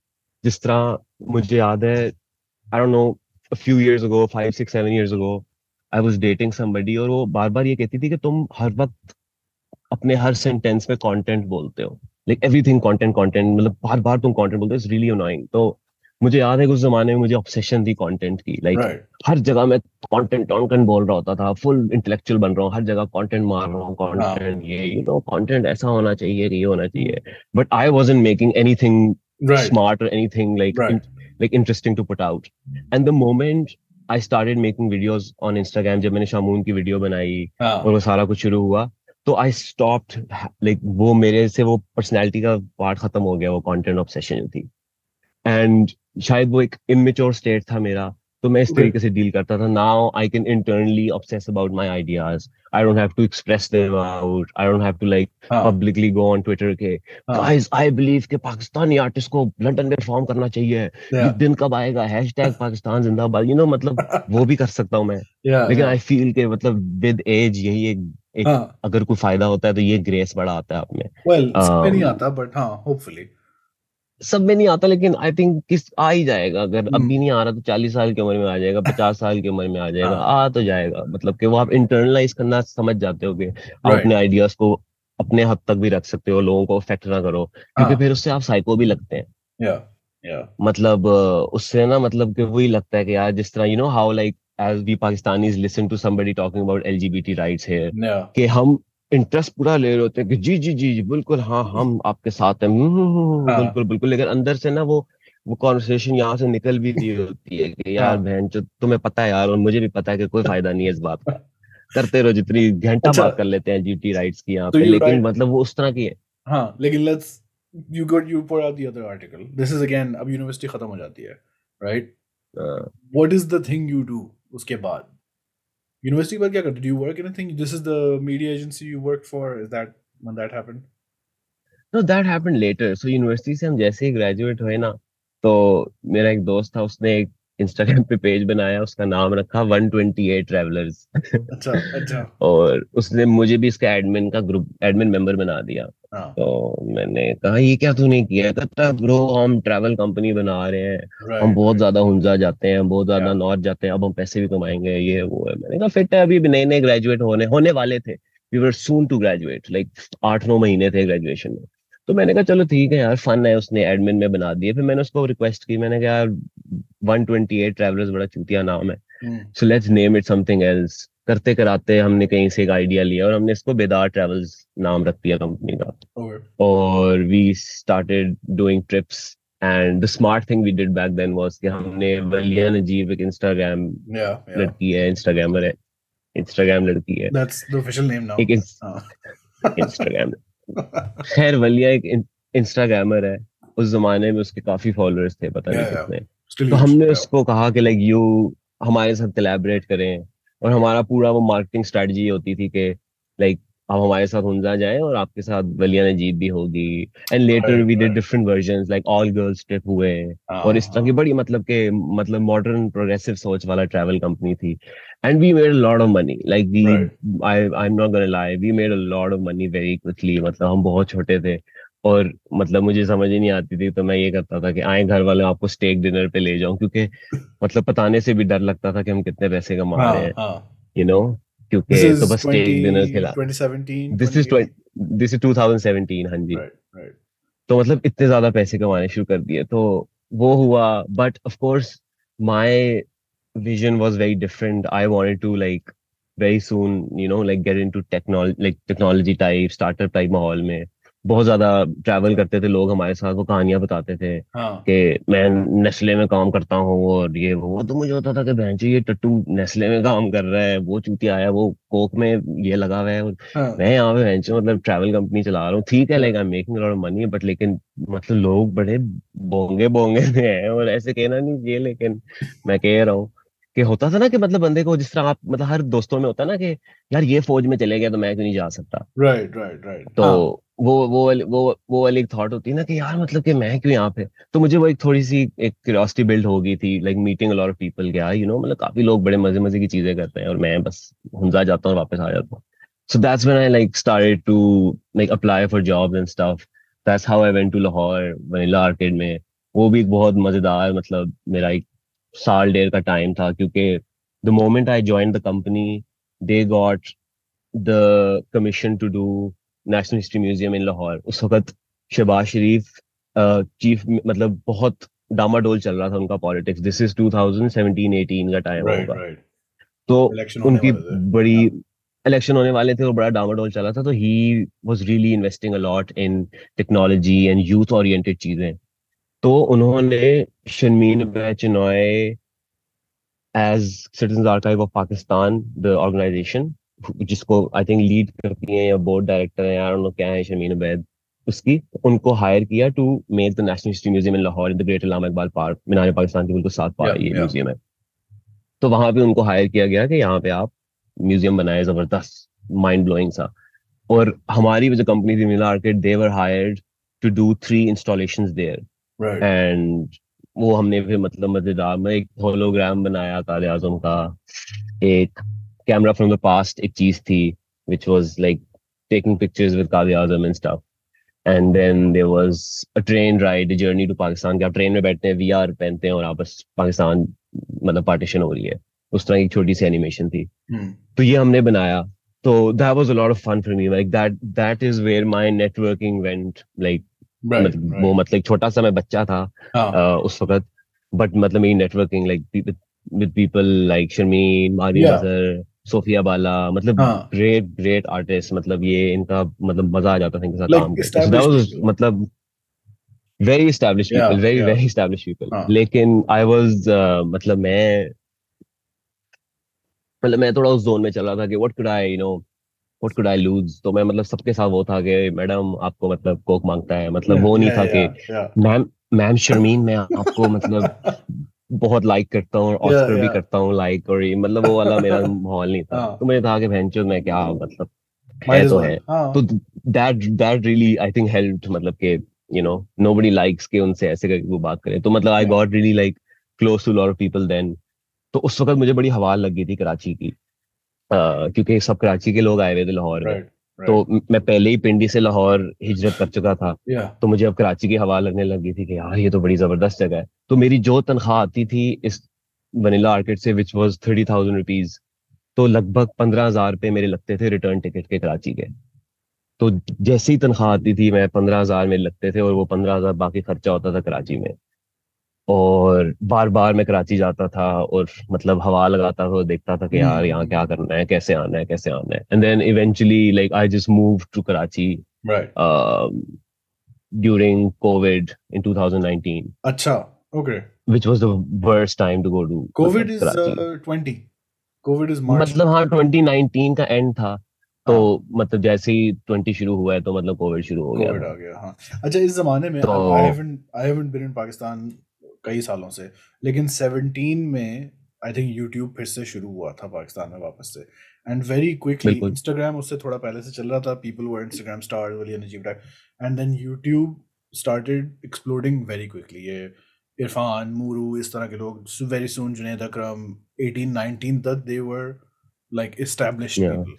जिस तरह मुझे याद है I don't know a few years ago five six seven years ago I was dating somebody और वो बार बार ये कहती थी कि तुम हर वक्त अपने हर सेंटेंस में कंटेंट बोलते हो। लाइक एवरीथिंग कंटेंट कंटेंट मतलब बार बार तुम कंटेंट बोलते हो इट्स रियली अनोइंग तो मुझे याद है उस जमाने में मुझे ऑब्सेशन थी कंटेंट की। Like like, right. हर जगह मैं कंटेंट कंटेंट बोल रहा होता था फुल इंटेलेक्चुअल बन रहा हूँ हर जगह कंटेंट मार रहा हूँ कंटेंट ये यू नो कंटेंट ऐसा होना चाहिए ये होना चाहिए। But I wasn't making anything smart और anything like like interesting to put out and the moment I started making videos on Instagram जब मैंने शामून की वीडियो बनाई हाँ. और वो सारा कुछ शुरू हुआ तो आई स्टॉप्ड लाइक वो मेरे से वो पर्सनैलिटी का पार्ट खत्म हो गया वो कंटेंट ऑब्सेशन थी। एंड शायद वो एक इमेच्योर स्टेट था मेरा तो मैं इस तरीके से डील करता था। Now I can internally obsess about my ideas I don't have to express them out I don't have to like publicly go on Twitter के गाइस आई बिलीव कि पाकिस्तानी आर्टिस्ट को लंदन में परफॉर्म करना चाहिए। ये दिन कब आएगा? हैशटैग पाकिस्तान जिंदाबाद। यू नो मतलब वो भी कर सकता हूँ मैं। लेकिन आई फील के मतलब विद एज यही एक एक हाँ. अगर कोई फ़ायदा होता है तो ये ग्रेस बड़ा आता है आप में। Well, um, नहीं आता बट हाँ होपफुली सब में नहीं आता लेकिन आई थिंक किस आ ही जाएगा अगर अभी हम्म। नहीं आ रहा तो चालीस साल की उम्र में आ जाएगा पचास साल की उम्र में आ जाएगा हाँ। आ तो जाएगा मतलब कि वो आप इंटरनलाइज करना समझ जाते हो कि आप अपने आइडियाज़ को अपने हद तक भी रख सकते हो लोगों को अफेक्ट ना करो क्योंकि हाँ। फिर उससे आप साइको भी लगते हैं मतलब उससे ना मतलब कि वही लगता है कि यार जिस तरह you know how like as we Pakistanis listen to somebody talking about LGBT rights here कि हम इंटरेस्ट पूरा ले रहे होते हैं कि जी जी जी जी बिल्कुल हाँ हम आपके साथ हैं। हम्म, हम्म, हम्म, हाँ. बिल्कुल बिल्कुल लेकिन अंदर से ना वो वो कॉन्वर्सेशन यहाँ से निकल भी रही होती है कि यार हाँ. बहन जो तुम्हें पता है यार और मुझे भी पता है कि कोई फ़ायदा नहीं है इस बात का। करते रहो जितनी घंटा अच्छा, बात कर लेते हैं जीटी राइट्स की यहाँ तो पे लेकिन मतलब वो उस तरह की है। हाँ लेकिन let's you got you out the other article this is again अब यूनिवर्सिटी खत्म हो जाती है right what is the thing you do उसके बाद? यूनिवर्सिटी पर क्या करते do you work anything this is the media agency you work for is that when that happened no that happened later so university से हम जैसे ही graduate हुए ना तो मेरा एक दोस्त था, उसने एक इंस्टाग्राम पे पेज बनाया उसका नाम रखा 128 ट्रैवलर्स अच्छा अच्छा। और उसने मुझे भी इसका एडमिन का ग्रुप एडमिन मेंबर बना दिया। हाँ. तो मैंने कहा ये क्या तूने किया? कहता ब्रो हम ट्रैवल कंपनी बना रहे हैं। हम बहुत ज़्यादा हुंजा जाते हैं बहुत ज़्यादा. नॉर्थ जाते हैं अब हम पैसे भी कमाएँगे ये वो है। मैंने कहा फिट है अभी नए नए ग्रेजुएट होने होने वाले थे। We were soon to graduate like आठ नौ महीने थे ग्रेजुएशन में. तो मैंने कहा चलो ठीक है यार फन है उसने एडमिन में बना दिए फिर मैंने उसको रिक्वेस्ट की मैंने कहा यार 128 ट्रैवलर्स बड़ा चूतिया नाम है। So let's name it something else करते कराते हमने कहीं से एक आइडिया लिया और हमने इसको बेदार ट्रेवल्स नाम रख दिया कंपनी का। और we started doing trips and the smart thing we did back then was कि हमने वलिया नजीब एक इंस्टाग्राम. लड़की है इंस्टाग्रामर है। इंस्टाग्राम लड़की है। That's the official name now एक इंस्टाग्राम खैर वलिया एक इंस्टाग्रामर है। उस जमाने में उसके काफ़ी फॉलोअर्स थे पता नहीं कितने। तो हमने उसको कहा कि लाइक यू हमारे साथ कलेबरेट करें। और हमारा पूरा वो मार्केटिंग स्ट्रेटजी होती थी कि लाइक आप हमारे साथ हुंजा जाए और आपके साथ वलिया नजीब भी होगी। And later we did different version like all girls trip हुए। और इस तरह की हाँ। बड़ी मतलब के मतलब मॉडर्न प्रोग्रेसिव सोच वाला ट्रैवल कंपनी थी। And we made lot of money like we I I am not gonna lie we made a lot of money very quickly मतलब हम बहुत छोटे थे। और मतलब मुझे समझ ही नहीं आती थी तो मैं ये करता था कि आए घर वाले आपको स्टेक डिनर पे ले जाऊँ क्योंकि मतलब बताने से भी डर लगता था कि हम कितने पैसे कमा हाँ, रहे हैं। यू नो क्योंकि तो बस एक दिन खेला। दिस इज़ दिस इज़ 2017 हाँ जी। राइट राइट तो मतलब इतने ज़्यादा पैसे कमाने शुरू कर दिए। तो वो हुआ but of course my vision was very different I wanted to like very soon you know like get into technology like technology type startup type माहौल में। बहुत ज़्यादा ट्रैवल करते थे लोग हमारे साथ वो कहानियाँ बताते थे हाँ. कि मैं नेस्ले में काम करता हूँ और ये वो तो मुझे होता था कि बहन जी ये टट्टू नेस्ले में काम कर रहा है वो चूती आया वो कोक में ये लगा हुआ है हाँ. मैं यहाँ पे बहन मतलब ट्रैवल कंपनी चला रहा हूँ ठीक है like I making lot of money but लेकिन मतलब लोग बड़े बोंगे बोंगे हैं और ऐसे कहना नहीं चाहिए लेकिन मैं कह रहा हूँ कि होता था ना कि मतलब बंदे को जिस तरह आप मतलब हर दोस्तों में होता ना कि यार ये फौज में चले गया तो मैं क्यों नहीं जा सकता? राइट राइट राइट तो हाँ. वो वो वो वो वाली एक थॉट होती है ना कि यार मतलब कि मैं क्यों यहाँ पे? तो मुझे वो एक थोड़ी सी एक क्यूरियोसिटी बिल्ड हो गई थी like meeting lot of people क्या यू नो मतलब काफ़ी लोग बड़े मज़े मज़े की चीज़ें करते हैं और मैं बस हुंजा जाता हूँ वापस आ जाता हूँ। So that's when I like started to like apply for jobs and stuff. That's how I went to Lahore, Vanilla Arcade में। वो भी एक बहुत मज़ेदार मतलब मेरा एक साल डेढ़ का टाइम था क्योंकि the moment I joined the company, they got the commission to do National History Museum in Lahore. उस वक्त शहबाज शरीफ चीफ मतलब बहुत डामाडोल चल रहा था उनका पॉलिटिक्स दिस इज़ 2017 18 का टाइम राइट होगा। राइट तो उनकी बड़ी इलेक्शन होने वाले थे और बड़ा डामाडोल चला था तो he was really investing a lot in technology and youth oriented चीज़ें। तो उन्होंने Sharmeen बेचनॉय as citizen archive of Pakistan the organisation जिसको आई थिंक लीड करती हैं या बोर्ड डायरेक्टर हैं यार क्या है शर्मीन उबैद उसकी उनको हायर किया to make the national history museum in Lahore in the great Allama Iqbal park Minar Pakistan के बिल्कुल साथ पा या म्यूज़ियम है तो वहाँ पे उनको हायर किया गया कि यहाँ पे आप म्यूज़ियम बनाए ज़बरदस्त माइंड ब्लोइंग सा। और हमारी जो कंपनी थी मिला arcade they were hired to do three installations there and वो हमने फिर मतलब मज़ेदार में एक होलोग्राम बनाया काले आज़म का। एक कैमरा फ्रॉम द पास्ट एक चीज़ थी which was like taking pictures with Quaid Azam and stuff and then there was a train ride journey to Pakistan के आप ट्रेन में बैठते हैं वी आर पहनते हैं और आपस पाकिस्तान मतलब पार्टीशन हो रही है। उस तरह की छोटी सी एनिमेशन थी। हम्म तो ये हमने बनाया। तो that was a lot of fun for me like that that is where my networking went like right मतलब right. वो मतलब छोटा सा मैं बच्चा था हाँ। uh, उस वक्त बट मतलब मेरी networking like with people like Sharmeen मारी नज़र सोफिया बाला मतलब ग्रेट ग्रेट आर्टिस्ट मतलब ये इनका मतलब मज़ा आ जाता था इनके साथ काम करके। पीपल मतलब वेरी very या very established people. हाँ। लेकिन आई वाज मतलब मैं मतलब मैं थोड़ा उस जोन में चल रहा था कि what could I you know what could I lose तो मैं मतलब सबके साथ वो था कि मैडम आपको मतलब कोक माँगता है। मतलब या वो नहीं या था कि या या मैम मैम शर्मीन मैं आपको मतलब बहुत लाइक करता हूँ और ऑस्कर भी करता हूँ लाइक और ये मतलब वो वाला मेरा माहौल नहीं था। हाँ। तो मुझे था कि भैंचो मैं क्या मतलब है तो है। तो हाँ that that really I think helped मतलब कि यू नो नोबडी लाइक्स के उनसे ऐसे करके वो बात करे। तो मतलब I got really like close to lot of people then तो उस वक्त मुझे बड़ी हवा लग गई थी कराची की। क्योंकि सब कराची के लोग आए हुए थे लाहौर में। तो मैं पहले ही पिंडी से लाहौर हिजरत कर चुका था। तो मुझे अब कराची की हवा लगने लगी थी कि यार ये तो बड़ी ज़बरदस्त जगह है। तो मेरी जो तनख्वाह आती थी इस वनीला आर्किड से which was thirty thousand rupees तो लगभग पंद्रह हज़ार रुपये मेरे लगते थे रिटर्न टिकट के कराची के। तो जैसी तनख्वाह आती थी मैं पंद्रह हज़ार मेरे लगते थे और वो पंद्रह हज़ार बाकी खर्चा होता था कराची में। और बार बार मैं कराची जाता था और मतलब हवा लगाता था देखता था कि यार यहाँ क्या हम्म। करना है कैसे आना है कैसे आना है। And then eventually like I just move to Karachi during Covid in 2019 अच्छा okay which was the worst time to go to Covid मतलब is Karachi twenty Covid is March मतलब हाँ 2019 का एंड था। तो हाँ। मतलब जैसे ही 20 शुरू हुआ है तो मतलब कोविड शुरू हो गया कोविड आ गया हाँ। अच्छा इस जमाने में I haven't I haven't been in Pakistan कई सालों से। लेकिन 17 में आई थिंक यूट्यूब फिर से शुरू हुआ था पाकिस्तान में वापस से। एंड वेरी क्विकली इंस्टाग्राम उससे थोड़ा पहले से चल रहा था। पीपल वर इंस्टाग्राम स्टार्स वाली अजीब type and then YouTube started exploding very quickly ये इरफान मूरू इस तरह के लोग वेरी सुन जुनेद अकरम 18 19 तक they were established yeah. people.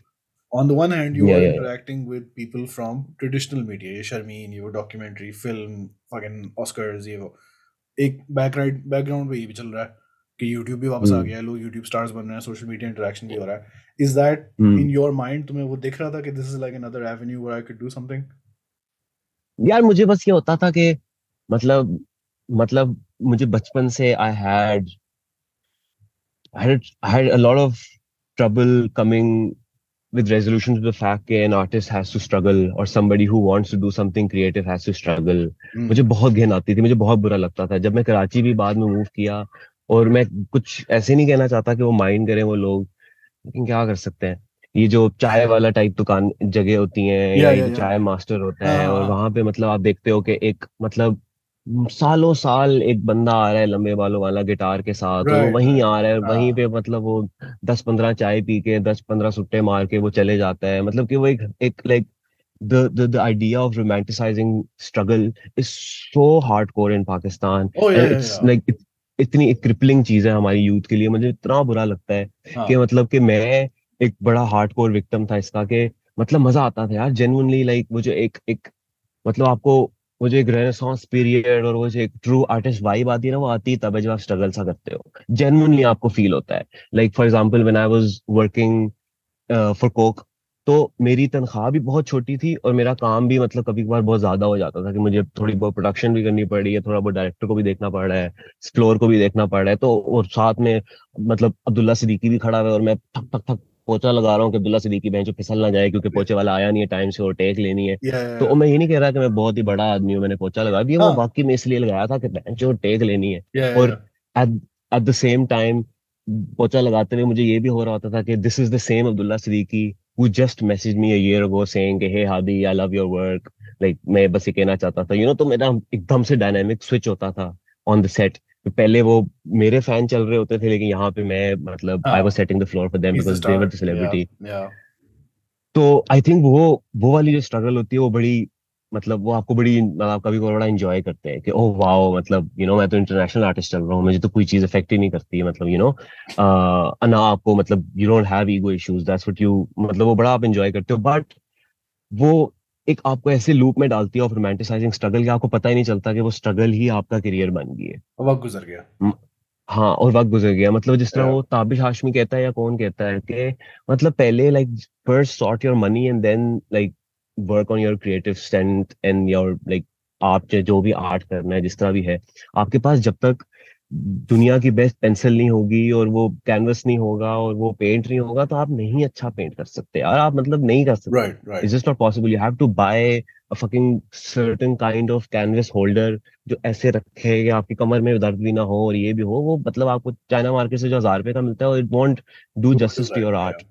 On the one hand, you yeah are yeah yeah. interacting with people from traditional media. ये शर्मीन, ये वो documentary, film, fucking Oscars, ये वो। एक बैकग्राउंड बैकग्राउंड पे ये भी चल रहा है कि YouTube भी वापस आ हम्म। गया है लोग YouTube stars बन रहे हैं सोशल मीडिया इंटरेक्शन भी हो रहा है। Is that in your mind तुम्हें वो दिख रहा था कि this is like another avenue where I could do something यार मुझे बस ये होता था कि मतलब मतलब मुझे बचपन से I had I had I had a lot of trouble coming with resolution to the fact that an artist has to struggle or somebody who wants to do something creative has to struggle. मुझे बहुत घिन आती थी मुझे बहुत बुरा लगता था। जब मैं कराची भी बाद में मूव किया और मैं कुछ ऐसे नहीं कहना चाहता कि वो माइंड करें वो लोग लेकिन क्या कर सकते हैं? ये जो चाय वाला टाइप दुकान जगह होती हैं या या या चाय मास्टर होता हाँ है और हाँ। वहाँ पे मतलब आप देखते हो कि एक मतलब सालों साल एक बंदा आ रहा है लंबे बालों वाला गिटार के साथ और वो वहीं आ रहा है वहीं हाँ। पे मतलब वो दस पंद्रह चाय पी के दस पंद्रह सुट्टे मार के वो चले जाता है। मतलब कि वो एक एक like the the the idea of romanticizing struggle is so hardcore in Pakistan oh yeah and it's like इतनी क्रिपलिंग चीज़ है हमारी यूथ के लिए। मुझे इतना बुरा लगता है कि हाँ मतलब कि मैं एक बड़ा हार्डकोर विक्टिम था इसका कि मतलब मज़ा आता था यार जेनुअनली लाइक मुझे एक एक मतलब आपको वो जो एक रेनेसांस पीरियड और वो जो एक ट्रू आर्टिस्ट वाइब आती है ना, वो आती है तब है जब आप स्ट्रगल सा करते हो। जेन्युइनली आपको फील होता है। Like for example when I was working for Coke तो मेरी तनख्वाह भी बहुत छोटी थी और मेरा काम भी मतलब कभी कभार बहुत ज़्यादा हो जाता था कि मुझे थोड़ी बहुत प्रोडक्शन भी करनी पड़ रही है, थोड़ा बहुत डायरेक्टर को भी देखना पड़ रहा है फ्लोर को भी देखना पड़ रहा है तो और साथ में मतलब अब्दुल्ला सिद्दीकी भी खड़ा है और मैं ठक ठक ठक पोचा लगा रहा हूँ कि अब्दुल्ला सिद्दीकी बेंच फिसल ना जाए क्योंकि पोचे वाला आया नहीं है टाइम से और टेक लेनी है। तो मैं ये नहीं कह रहा कि मैं बहुत ही बड़ा आदमी हूँ मैंने पोचा लगा दिया वो हाँ। वाकई में इसलिए लगाया था कि बेंच और टेक लेनी है। और एट द सेम टाइम पोचा लगाते हुए मुझे ये भी हो रहा होता था कि this is the same Abdullah Siddiqui who just messaged me a year ago saying कि hey Hadi I love your work. Like मैं बस ये कहना चाहता था। You know तो मेरा एकदम से डायनामिक स्विच होता था ऑन द सेट पहले वो मेरे फ़ैन चल रहे होते थे लेकिन यहाँ पे मैं मतलब I was setting the floor for them because they were the celebrity. तो आई थिंक वो वो वाली जो स्ट्रगल होती है वो बड़ी मतलब वो आपको बड़ी मतलब कभी कभी बड़ा एंजॉय करते हैं कि ओह वाओ मतलब यू you नो know, मैं तो इंटरनेशनल आर्टिस्ट चल रहा हूँ मुझे तो कोई चीज़ इफ़ेक्ट ही नहीं करती मतलब यू नो ना आपको मतलब you don't have ego issues that's what you मतलब वो बड़ा आप एंजॉय करते हो. बट वो एक आपको ऐसे लूप में डालती है ऑफ़ रोमांटिसाइजिंग स्ट्रगल कि आपको पता ही नहीं चलता कि वो स्ट्रगल ही आपका करियर बन गई है। वक्त गुजर गया। हाँ और वक्त गुजर गया। मतलब जिस तरह वो ताबिश हाशमी कहता है या कौन कहता है कि मतलब पहले like first sort your money and then like work on your creative strength and your like आप जो जो भी आर्ट करना है जिस तरह भी है आपके पास जब तक दुनिया की बेस्ट पेंसिल नहीं होगी और वो कैनवस नहीं होगा और वो पेंट नहीं होगा तो आप नहीं अच्छा पेंट कर सकते यार। आप मतलब नहीं कर सकते। It's just not possible you have to buy a fucking certain kind of canvas holder जो ऐसे रखे कि आपकी कमर में दर्द भी ना हो और ये भी हो। वो मतलब आपको चाइना मार्केट से जो हज़ार रुपए का मिलता है it won't do justice to your art.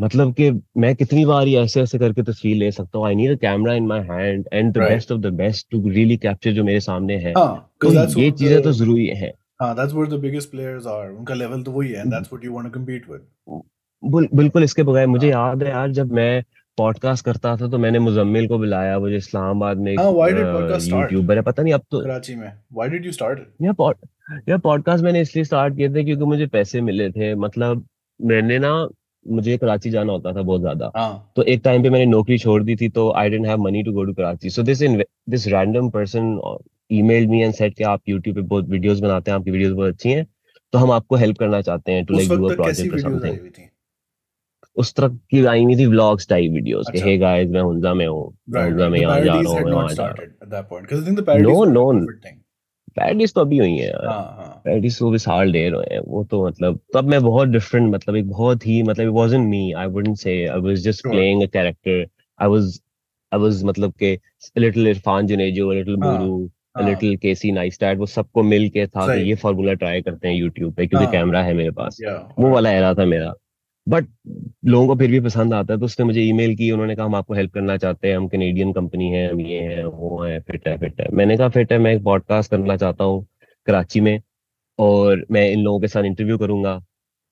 मतलब कि मैं कितनी बार ये ऐसे ऐसे करके तस्वीर ले सकता हूँ? I need a camera in my hand and the best of the best to really capture जो मेरे सामने है। हाँ तो ये चीज़ें तो ज़रूरी है। हाँ उनका तो वही है with. बिल्कुल इसके बगैर मुझे हाँ। याद है यार जब मैं पॉडकास्ट करता था तो मैंने मुजम्मिल को बुलाया वो जो इस्लामाबाद में हाँ यूट्यूबर है पता नहीं अब तो कराची में। पॉडकास्ट मैंने इसलिए स्टार्ट किए थे क्योंकि मुझे पैसे मिले थे। मतलब मैंने ना मुझे कराची जाना होता था बहुत ज़्यादा। हाँ। तो एक टाइम पे मैंने नौकरी छोड़ दी थी तो I didn't have money to go to Karachi. So this this random person emailed me and said कि आप यूट्यूब पे बहुत वीडियोस बनाते हैं आपकी वीडियोस बहुत अच्छी हैं तो हम आपको हेल्प करना चाहते हैं to like do a project और समथिंग उस तरह की आई हुई थी व्लॉग्स टाइप वीडियोस के हे गाइस मैं हुंजा में हूँ हुंजा में यहाँ जा रहा हूँ not जा रहा हूँ। नो नो पैडिस तो अभी हुई है। यार हाँ। हाँ पैडिस तो भी साल डेढ़ हुए हैं वो तो मतलब तब मैं बहुत डिफरेंट मतलब एक बहुत ही मतलब it wasn't me I wouldn't say I was just playing a character I was I was मतलब के लिटिल इरफान जुनेजो लिटिल हाँ बुरू हाँ। लिटिल केसी नाइस्टैट वो सबको मिल के था कि ये फार्मूला ट्राई करते हैं यूट्यूब पे क्योंकि हाँ। कैमरा है मेरे पास। वो वाला एरा था मेरा। बट लोगों को फिर भी पसंद आता है तो उसने मुझे ईमेल की, उन्होंने कहा, हम आपको हेल्प करना चाहते हैं, हम कैनेडियन कंपनी है, हम ये हैं, वो है फिट है फिट है. मैंने कहा, फिट है, मैं एक पॉडकास्ट करना चाहता हूँ कराची में और मैं इन लोगों के साथ इंटरव्यू करूँगा।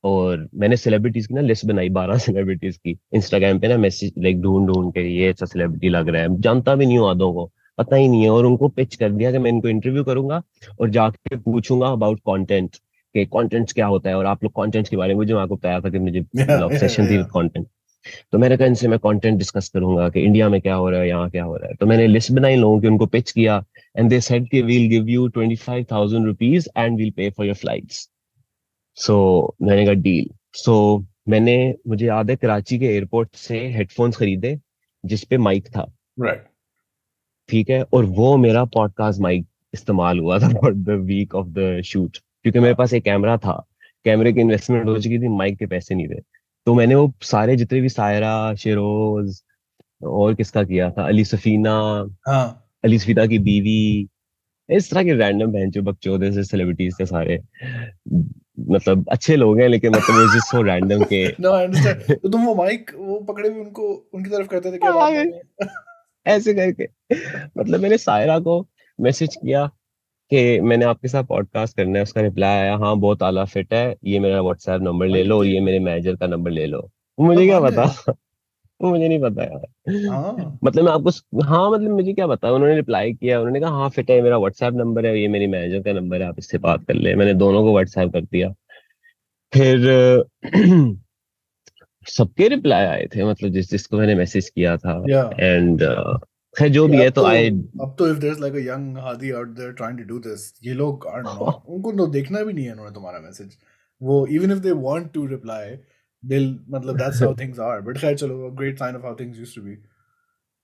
और मैंने सेलिब्रिटीज की ना लिस्ट बनाई, बारह सेलिब्रिटीज की। इंस्टाग्राम पे ना मैसेज लाइक ढूंढ ढूंढ के, ये अच्छा सेलिब्रिटी लग रहा है। जानता भी नहीं हूँ आदों को, पता ही नहीं है। और उनको पिच कर दिया कि मैं इनको इंटरव्यू करूँगा और जाके पूछूँगा अबाउट कंटेंट कि कंटेंट क्या होता है और आप लोग कंटेंट के बारे में मुझे आपको बताया था कि मुझे ऑब्सेशन थी yeah. कंटेंट तो मैंने कहा इनसे मैं कंटेंट डिस्कस करूँगा कि इंडिया में क्या हो रहा है यहाँ क्या हो रहा है। तो मैंने लिस्ट बनाई लोगों की उनको पिच किया एंड दे सेड कि we'll give you twenty five thousand rupees and we'll pay for your flights so मैंने कहा डील सो मैंने मुझे याद है कराची के एयरपोर्ट से हेडफोन्स खरीदे जिसपे माइक था। Right. ठीक है? और वो मेरा पॉडकास्ट माइक इस्तेमाल हुआ था for the week of the shoot क्योंकि मेरे पास एक कैमरा था। कैमरे की इन्वेस्टमेंट हो चुकी थी माइक के पैसे नहीं थे। तो मैंने वो सारे जितने भी सायरा शेरोज और किसका किया था? अली सफीना हाँ। अली सफीना की बीवी इस तरह के रैंडम बहनचो बकचोद ऐसे सेलिब्रिटीज थे सारे। मतलब अच्छे लोग हैं लेकिन मतलब वो जस्ट सो रैंडम के no I understand. तो तुम वो माइक वो पकड़े हुए उनको उनकी तरफ़ करते थे क्या ऐसे करके। मतलब मैंने सायरा को मैसेज किया। कि मैंने आपके साथ पॉडकास्ट करना है उसका रिप्लाई आया हाँ बहुत आला फिट है ये मेरा व्हाट्सएप नंबर ले लो और ये ये मेरे मैनेजर का नंबर ले लो। मुझे क्या पता? मुझे नहीं पता यार। हाँ। मतलब मैं आपको हाँ मतलब मुझे क्या पता? उन्होंने रिप्लाई किया उन्होंने कहा हाँ फिट है मेरा व्हाट्सएप नंबर है ये मेरी मैनेजर का नंबर है आप इससे बात कर ले। मैंने दोनों को व्हाट्सएप कर दिया। फिर सबके रिप्लाई आए थे मतलब जिस जिसको मैंने मैसेज किया था। एंड yeah एंड खैर जो भी है तो आई अब तो if there is like a young Hadi out there trying to do this ये लोग आर नॉट उनको तो देखना भी नहीं है उन्होंने तुम्हारा मैसेज वो even if they want to reply दिल मतलब that's how things are but खैर चलो great sign of how things used to be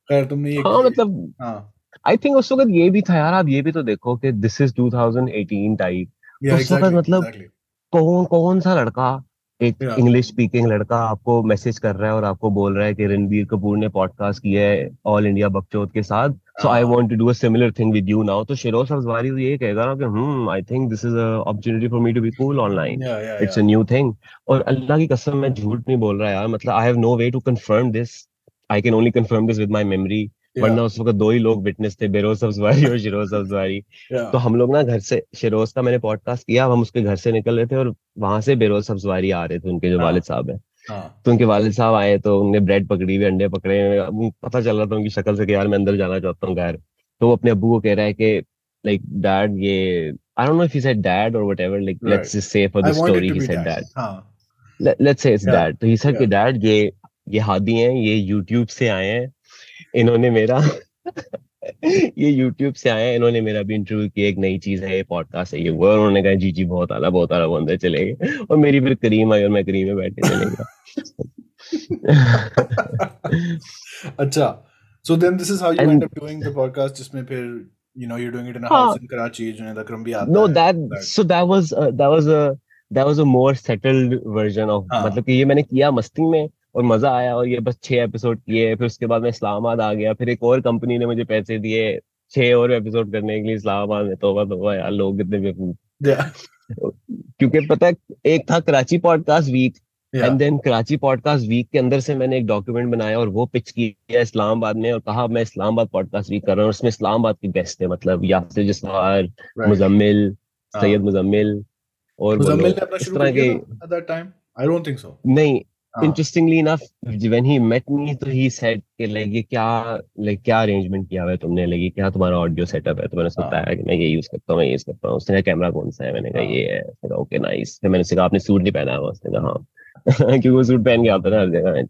खैर तुमने ये हाँ मतलब हाँ। आई थिंक उस वक्त ये भी था यार आप ये भी तो देखो कि दिस इज़ 2018 टाइप उस वक्त मतलब कौन कौन सा लड़का एक इंग्लिश स्पीकिंग लड़का आपको मैसेज कर रहा है और आपको बोल रहा है कि रणबीर कपूर ने पॉडकास्ट किया है ऑल इंडिया बकचोद के साथ। So I want to do a similar thing with you now तो शिरोज अफजवारी तो ये कहेगा ना कि हम्म I think this is a opportunity for me to be cool online it's a new thing और अल्लाह की कसम मैं झूठ नहीं बोल रहा यार। मतलब I have no way to confirm this I can only confirm this with my memory वरना उस वक्त दो ही लोग विटनेस थे बेरोज सब्जवारी और शिरोज सब्जवारी तो हम लोग ना घर से शिरोज का मैंने पॉडकास्ट किया हम उसके घर से निकल रहे थे और वहाँ से बेरोज सब्जवारी आ रहे थे उनके जो। वालिद साहब है। तो उनके वालिद साहब आए तो उनने ब्रेड पकड़ी हुई अंडे पकड़े पता चल रहा था उनकी शक्ल से कि यार मैं अंदर जाना चाहता हूँ घर। तो वो अपने अब्बू को कह रहा है कि लाइक डैड ये I don't know if he said dad और whatever like let's just say for the story he said dad let's say it's dad तो ही सेड कि डैड ये ये हादी हैं ये यूट्यूब से आए हैं इन्होंने मेरा ये यूट्यूब से आया इन्होंने मेरा भी इंटरव्यू किया एक नई चीज़ है ये पॉडकास्ट है ये वो उन्होंने कहा जी जी बहुत आला बहुत आला बंदे चले गए। और मेरी फिर करीम आई और मैं करीम में बैठे चले गया। अच्छा so then this is how you end up doing the podcast जिसमें फिर you know you're doing it in a house in Karachi Junaid अकरम भी आता no that so that was uh, that was a that was a more settled version of मतलब कि ये मैंने किया मस्ती में और मज़ा आया और ये बस छह एपिसोड किए फिर उसके बाद मैं इस्लामाबाद आ गया। फिर एक और कंपनी ने मुझे पैसे दिए छह और एपिसोड करने के लिए इस्लामाबाद में। तो तो यार लोग कितने क्योंकि पता है एक था Karachi podcast week and then Karachi podcast week के अंदर से मैंने एक डॉक्यूमेंट बनाया और वो पिच किया इस्लामाबाद में और कहा मैं इस्लामाबाद पॉडकास्ट वीक कर रहा हूँ उसमें इस्लामाबाद की बेस्ट है। मतलब यासिर जसवार मुजम्मिल सैयद मुजम्मिल और मुजम्मिल ने अपना शुरू किया था time I don't think so नहीं interestingly enough when he met me तो ही सेड कि लाइक ये क्या लाइक क्या अरेंजमेंट किया हुआ है तुमने? लाइक क्या तुम्हारा ऑडियो सेटअप है? तो मैंने उसको हाँ। बताया कि मैं ये यूज़ करता हूँ मैं ये यूज़ करता हूँ। उसने कहा कैमरा कौन सा है? मैंने कहा हाँ। ये है। उसने ओके नाइस फिर मैंने उससे कहा आपने सूट नहीं पहना हुआ? उसने कहा हाँ. क्योंकि वो सूट पहन के आता ना हर जगह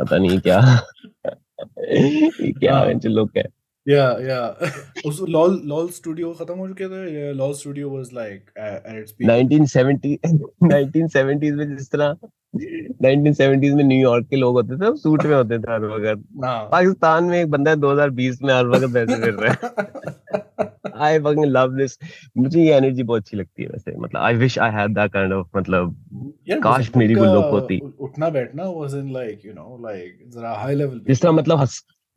पता नहीं क्या। क्या लोग क्या yeah yeah. also lol lol studio khatam ho chuke the yeah lol studio was like at its 1970 1970s में जिस तरह 1970s में न्यूयॉर्क के लोग होते थे सूट में होते थे हर वक्त। पाकिस्तान में एक बंदा है 2020 में हर वक्त ऐसे फिर रहा है। आई फकिंग लव दिस मुझे ये एनर्जी बहुत अच्छी लगती है वैसे मतलब I wish I had that kind of मतलब काश मेरी भी लुक होती। उठना बैठना was in like you know like जरा हाई लेवल जिस तरह मतलब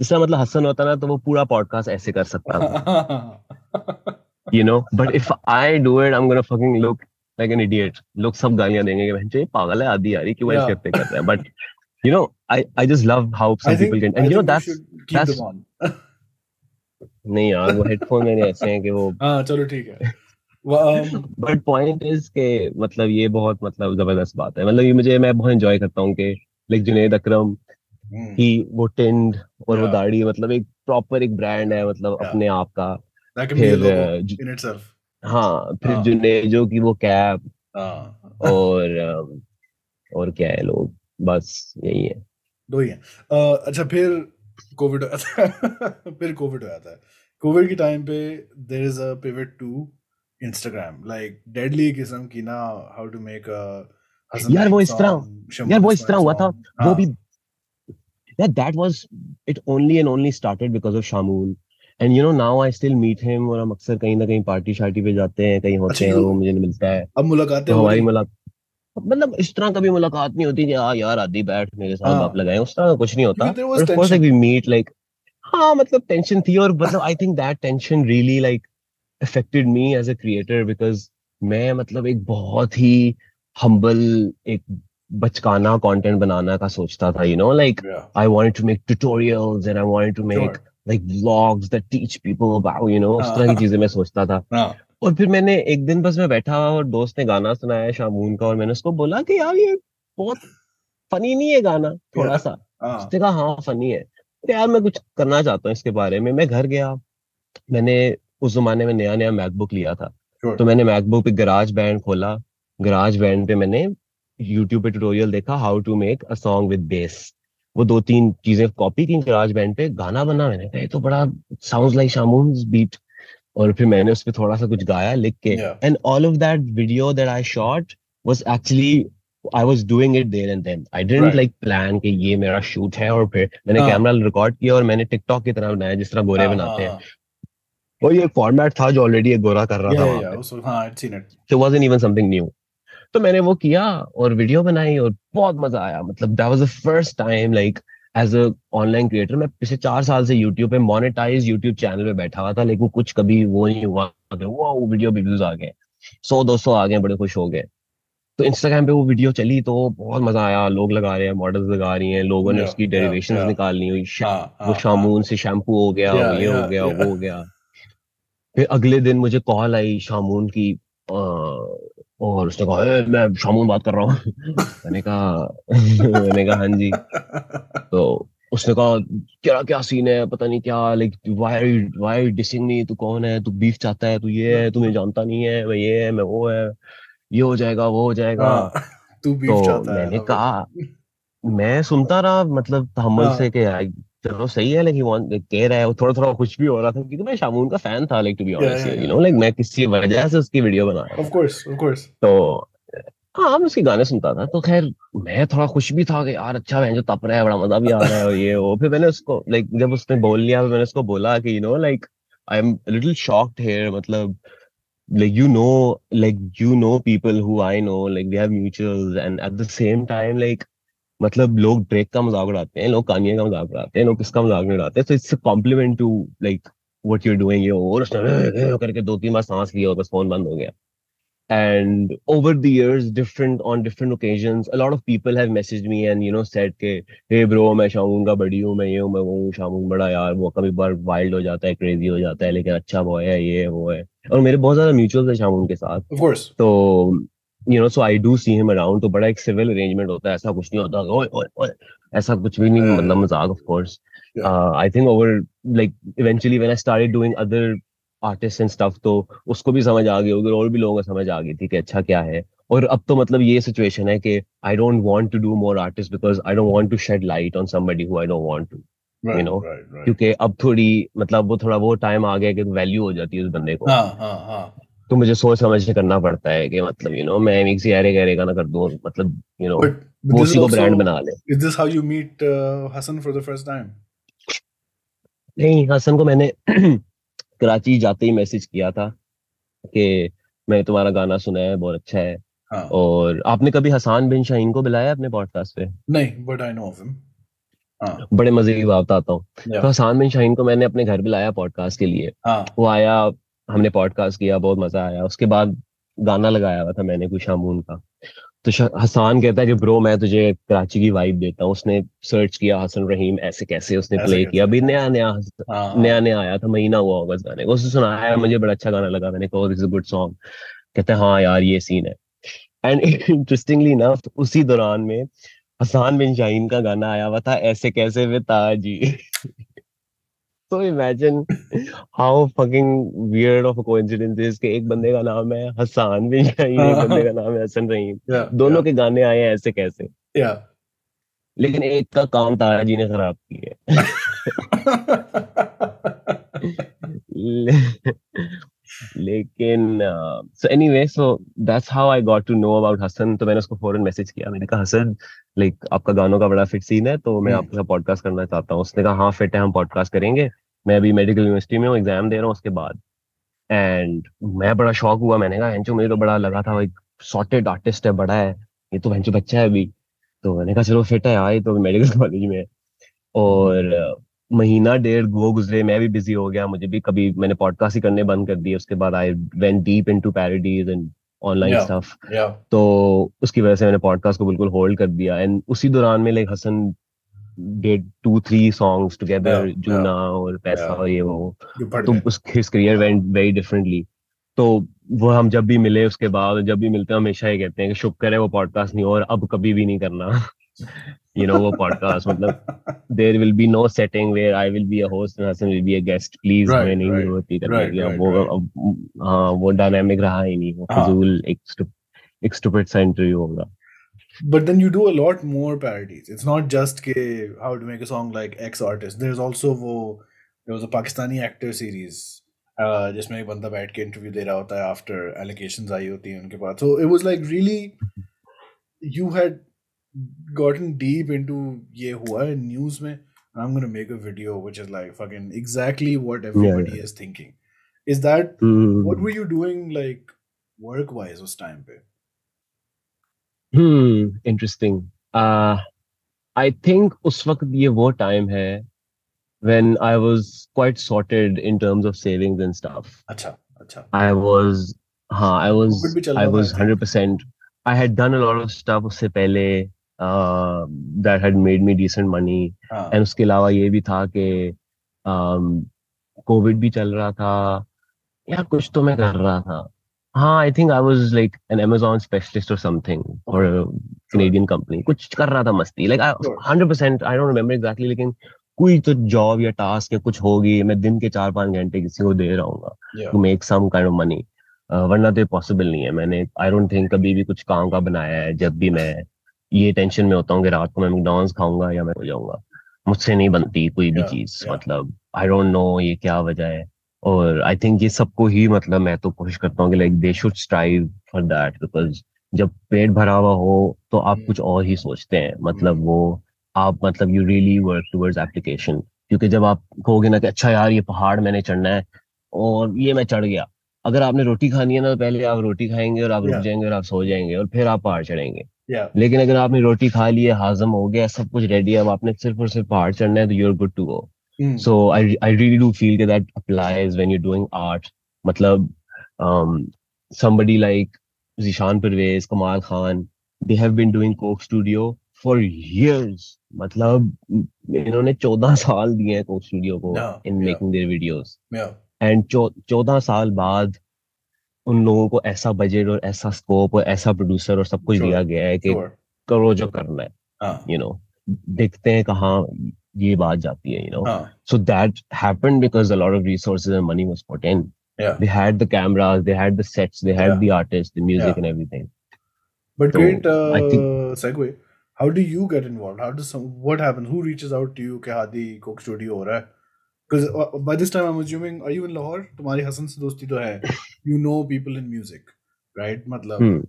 हस जिस तरह मतलब हसन होता ना तो वो पूरा पॉडकास्ट ऐसे कर सकता था। You know but if I do it I am gonna fucking look like an idiot लोग सब गालियाँ देंगे कि बहन ये पागल है आदि यार क्यों ऐसे करते करते हैं? But i i just love how some think, people can and I you know that's that's नहीं यार वो हेडफोन मेरे ऐसे हैं कि वो हाँ चलो ठीक है। बट पॉइंट इज़ के मतलब ये बहुत मतलब ज़बरदस्त बात है। मतलब ये मुझे मैं बहुत एंजॉय करता हूँ कि लाइक जुनेद अकरम ही वो टेंड और वो दाढ़ी मतलब एक प्रॉपर एक ब्रांड है मतलब अपने आप का। फिर हाँ फिर हाँ। जुनेजो की वो कैप हाँ। और और क्या है लोग? बस यही है। दो ही। है अच्छा फिर कोविड फिर कोविड हो जाता है। कोविड के टाइम पे there is a pivot to Instagram like deadly किस्म की ना हाउ टू मेक अ यार वो इस तरह यार वो इस तरह हुआ था वो हाँ। भी यार that was it only and only started because of Shamoon and you know now I still meet him और हम अक्सर कहीं ना कहीं पार्टी शार्टी पे जाते हैं कहीं होते हैं वो मुझे मिलता है। अब मुलाकातें तो हमारी मुलाकात मतलब इस तरह कभी मुलाकात नहीं होती हाँ यार आदि बैठ मेरे साथ हाँ. आप लगाए। उस तरह का कुछ नहीं होता। Of course we meet like हाँ मतलब टेंशन थी और मतलब I think that tension really like affected me as a creator because मैं मतलब एक बहुत ही हम्बल एक बचकाना कंटेंट बनाना का सोचता था you know like I wanted to make tutorials and I wanted to make like vlogs that teach people about you know उस तरह की हाँ। चीज़ें मैं सोचता था। हाँ। और फिर मैंने एक दिन बस मैं बैठा और दोस्त ने गाना सुनाया शामून का और मैंने उसको बोला कि यार ये बहुत फनी नहीं है गाना थोड़ा सा। हाँ। उसने कहा हाँ फनी है। तो यार मैं कुछ करना चाहता हूँ इसके बारे में। मैं घर गया। मैंने उस जमाने में नया नया मैकबुक लिया था। तो मैंने मैकबुक पे गराज बैंड खोला। गराज बैंड पे मैंने यूट्यूब पे ट्यूटोरियल देखा how to make a song with bass वो दो तीन चीज़ें कॉपी की गराज बैंड पे गाना बना मैंने कहा तो बड़ा साउंड्स लाइक शामून बीट और फिर मैंने उस पर थोड़ा सा कुछ गाया लिख के। And all of that video that I shot was actually I was doing it there and then I didn't like plan कि ये मेरा शूट है और फिर मैंने हाँ। कैमरा रिकॉर्ड किया और मैंने टिकटॉक की तरह बनाया जिस तरह गोरे हाँ, बनाते हैं हाँ, और ये फॉर्मेट था जो ऑलरेडी एक गोरा कर रहा था yeah, वहाँ yeah, पे। उस- हाँ, तो मैंने वो किया और वीडियो बनाई और बहुत मज़ा आया। मतलब that was the first time like as a online creator मैं पिछले चार साल से यूट्यूब पे मोनेटाइज यूट्यूब चैनल पे बैठा हुआ था लेकिन कुछ कभी वो नहीं हुआ कि वो वीडियो व्यूज़ आ गए सौ दो सौ आ गए बड़े खुश हो गए। तो इंस्टाग्राम पे वो वीडियो चली तो बहुत मज़ा आया। लोग लगा रहे हैं मॉडल्स लगा रही हैं लोगों ने उसकी डेरिवेशन yeah. निकालनी हुई। हाँ, वो हाँ, शामून से शैम्पू हो गया ये हो गया वो हो गया। फिर अगले दिन मुझे कॉल आई शामून की और उसने कहा "ए, मैं शामून बात कर रहा हूँ। मैंने कहा मैंने कहा हाँ जी. तो उसने कहा क्या क्या सीन है? पता नहीं क्या like why why dissing me तू कौन है? तू बीफ चाहता है? तू ये है? तू मुझे जानता नहीं है? मैं ये है मैं वो है? ये हो जाएगा वो हो जाएगा। हाँ, तू बीफ तो चाहता मैंने है मैंने कहा मैं सुनता रहा मतलब तहम्मुल हाँ। से कि चलो सही है लेकिन कह रहा है वो थोड़ा थोड़ा खुश भी हो रहा था क्योंकि मैं शामून का फ़ैन था like to be honest you know like मैं किसी वजह से उसकी वीडियो बना रहा Of course, of course. तो हाँ मैं उसके गाने सुनता था तो खैर मैं थोड़ा खुश भी था कि यार अच्छा है जो तप रहा है बड़ा मज़ा भी आ रहा है और ये वो। फिर मैंने उसको लाइक जब उसने बोल लिया मैंने उसको बोला कि you know like I am little shocked here मतलब like you know like you know people who I know like they have mutuals and at the same time like मतलब लोग ड्रेक का मज़ाक उड़ाते हैं लोग कानिया का मज़ाक उड़ाते हैं लोग किसका मज़ाक नहीं उड़ाते तो it's compliment to like what you doing और करके दो तीन बार सांस लिया और बस फ़ोन बंद हो गया। And over the years different on different occasions a lot of people have messaged me and you know said के hey bro मैं शामून का बड़ी हूँ मैं ये हूँ मैं वो हूँ शामून बड़ा यार वो कभी बार वाइल्ड हो जाता है क्रेजी हो जाता है लेकिन अच्छा बॉय है ये वो है। और मेरे बहुत ज़्यादा म्यूचुअल्स है शामून के साथ। Of course. तो you know so I do see him around तो बड़ा एक सिविल अरेंजमेंट होता है ऐसा कुछ नहीं होता ओए ओए ओए ऐसा कुछ भी नहीं मतलब मज़ाक of course I think over like eventually when I started doing other artist and stuff तो उसको भी समझ आ गई होगी और भी लोगों को समझ आ गई थी कि अच्छा क्या है। और अब तो मतलब ये सिचुएशन है कि I don't want to do more artist because I don't want to shed light on somebody who I don't want to you right. क्योंकि अब थोड़ी मतलब वो थोड़ा वो टाइम आ गया कि वैल्यू हो जाती है उस बंदे को। हाँ, हाँ, हाँ. तो मुझे सोच समझ के करना पड़ता है कि मतलब यू नो मैं एक सी अरे गहरे का ना कर दूँ मतलब यू नो वो उसी को ब्रांड बना ले this how you meet uh, Hassan for the first time? नहीं हसन को मैंने कराची जाते ही मैसेज किया था कि मैं तुम्हारा गाना सुना है बहुत अच्छा है हाँ. और आपने कभी हसान बिन शाहीन को बुलाया अपने पॉडकास्ट पे नहीं, but I know of him. हाँ, बड़े मज़े की बात आता हूँ yeah. तो हसान बिन शाहीन को मैंने अपने घर बुलाया पॉडकास्ट के लिए हाँ, वो आया हमने पॉडकास्ट किया बहुत मज़ा आया। उसके बाद गाना लगाया हुआ था मैंने कुछ शामून का। तो हसान कहता है कि ब्रो मैं तुझे कराची की वाइब देता हूँ। उसने सर्च किया हसन रहीम ऐसे कैसे उसने ऐसे प्ले? किया? अभी नया नया हाँ, नया नया आया था महीना हुआ होगा इस गाने को। उसने सुनाया मुझे बड़ा अच्छा गाना लगा। मैंने कहा दिस इज़ गुड सॉन्ग कहते हैं हाँ यार ये सीन है। एंड इंटरेस्टिंगली ना उसी दौरान में हसान बिन शाहीन का गाना आया हुआ था ऐसे कैसे वे ताजी तो imagine how fucking weird of coincidence is कि एक बंदे का नाम है हसान बिन शाहीन एक बंदे का नाम है हसन रहीम। yeah, दोनों के गाने आए हैं ऐसे कैसे? yeah. लेकिन एक का काम तारा जी ने खराब किया ले- लेकिन so anyway so that's how I got to know about Hasan. तो मैंने उसको फ़ौरन मैसेज किया। मैंने कहा हसन लाइक आपका गानों का बड़ा फिट सीन है तो मैं हम्म। आपके साथ पॉडकास्ट करना चाहता हूँ। उसने कहा हाँ फिट है हम पॉडकास्ट करेंगे। मैं अभी मेडिकल यूनिवर्सिटी में हूँ एग्ज़ाम दे रहा हूँ उसके बाद। एंड मैं बड़ा शौक हुआ मैंने कहा हेंचो मुझे तो बड़ा लगा था एक सॉर्टेड आर्टिस्ट है बड़ा है। ये तो हेंचो बच्चा है अभी। तो मैंने कहा चलो फिट है यार ये तो मेडिकल कॉलेज में और महीना डेढ़ वो गुजरे मैं भी बिज़ी हो गया मुझे भी कभी मैंने पॉडकास्ट ही करने बंद कर दिए। उसके बाद I went deep into parodies and online stuff तो उसकी वजह से मैंने पॉडकास्ट को बिल्कुल होल्ड कर दिया। एंड उसी दौरान में like Hasan did two three songs together Yeah, जूना और पैसा Yeah. और ये वो You तो. उस his career went very differently तो वो हम जब भी मिले उसके बाद जब भी मिलते हैं हमेशा ये कहते हैं कि शुक्र है वो पॉडकास्ट नहीं और अब कभी भी नहीं करना यू नो वो पॉडकास्ट मतलब there will be no setting where I will be a host and Hasan will be a guest please Right, हमें नहीं right, करने right, right, वो right. अब हाँ वो डायनामिक रहा ही नहीं वो हाँ. फजूल एक एक स्टूपिड सा इंटरव्यू होगा But then you do a lot more parodies. It's not just ke, how to make a song like X artist. There's also wo, there was a Pakistani actor series uh, जिसमें एक बंदा बैठ के interview दे रहा होता है after allegations आई होती हैं उनके पास so it was like really you had gotten deep into ये हुआ है न्यूज में I'm gonna make a video which is like fucking exactly what everybody yeah. is thinking. Is that Hmm. what were you doing like work wise उस time पे? Hmm. Interesting. Uh, I think उस वक्त ये वो time है when I was quite sorted in terms of savings and stuff. अच्छा अच्छा I was, हाँ, I was, I was hundred percent. I had done a lot of stuff उससे पहले uh, that had made me decent money. हाँ and उसके अलावा ये भी था कि कोविड भी चल रहा था या कुछ तो मैं कर रहा था हाँ I think I was like an Amazon specialist और समथिंग फॉर कैनेडियन कंपनी कुछ कर रहा था मस्ती like hundred percent I don't remember exactly लेकिन कोई तो जॉब या टास्क या कुछ होगी मैं दिन के चार पाँच घंटे किसी को दे रहा हूँ to make some kind of money वरना तो पॉसिबल नहीं है। मैंने आई डोंट थिंक कभी भी कुछ काम का बनाया है जब भी मैं ये टेंशन में होता हूँ कि रात को मैं मैकडॉनल्ड्स खाऊँगा या मैं हो जाऊँगा। मुझसे नहीं बनती कोई भी चीज़ मतलब आई डोंट नो ये क्या वजह है। और आई थिंक ये सबको ही मतलब मैं तो कोशिश करता हूँ कि like they should strive for that because जब पेट भरा हुआ हो तो आप Hmm. कुछ और ही सोचते हैं। मतलब Hmm. वो आप मतलब you really work towards application क्योंकि जब आप कहोगे ना कि अच्छा यार ये पहाड़ मैंने चढ़ना है और ये मैं चढ़ गया। अगर आपने रोटी खानी है ना तो पहले आप रोटी खाएँगे और आप रुक जाएँगे और आप सो जाएँगे और फिर आप पहाड़ चढ़ेंगे। Yeah लेकिन अगर आपने रोटी खा ली है हाजम हो गया सब कुछ रेडी है अब आपने सिर्फ़ और सिर्फ़ पहाड़ चढ़ना है तो you are good to go Hmm. so I I really do feel that that applies when you're doing art. Matlab, um, somebody like Zishan Pervez, Kamal Khan, they have been doing Coke Studio for years. मतलब इन्होंने चौदह साल दिए हैं Coke Studio को Yeah, in yeah. making their videos. yeah and चौदह साल बाद उन लोगों को ऐसा बजट और ऐसा स्कोप और ऐसा प्रोड्यूसर और सब कुछ Sure, दिया गया है कि sure करो जो करना है हाँ यू नो देखते हैं कहाँ ये बात जाती है यू नो हाँ a lot of resources and money was put in. yeah They had the cameras, they had the sets, they had Yeah. the artists, the music, Yeah. and everything. But So, great uh, I segue. How do you get involved? How does some what happens? Who reaches out to you कि Hadi Coke studio हो रहा है? Because by this time I'm assuming are you in Lahore? तुम्हारी हसन से दोस्ती तो है. You know people in music, right? मतलब Hmm.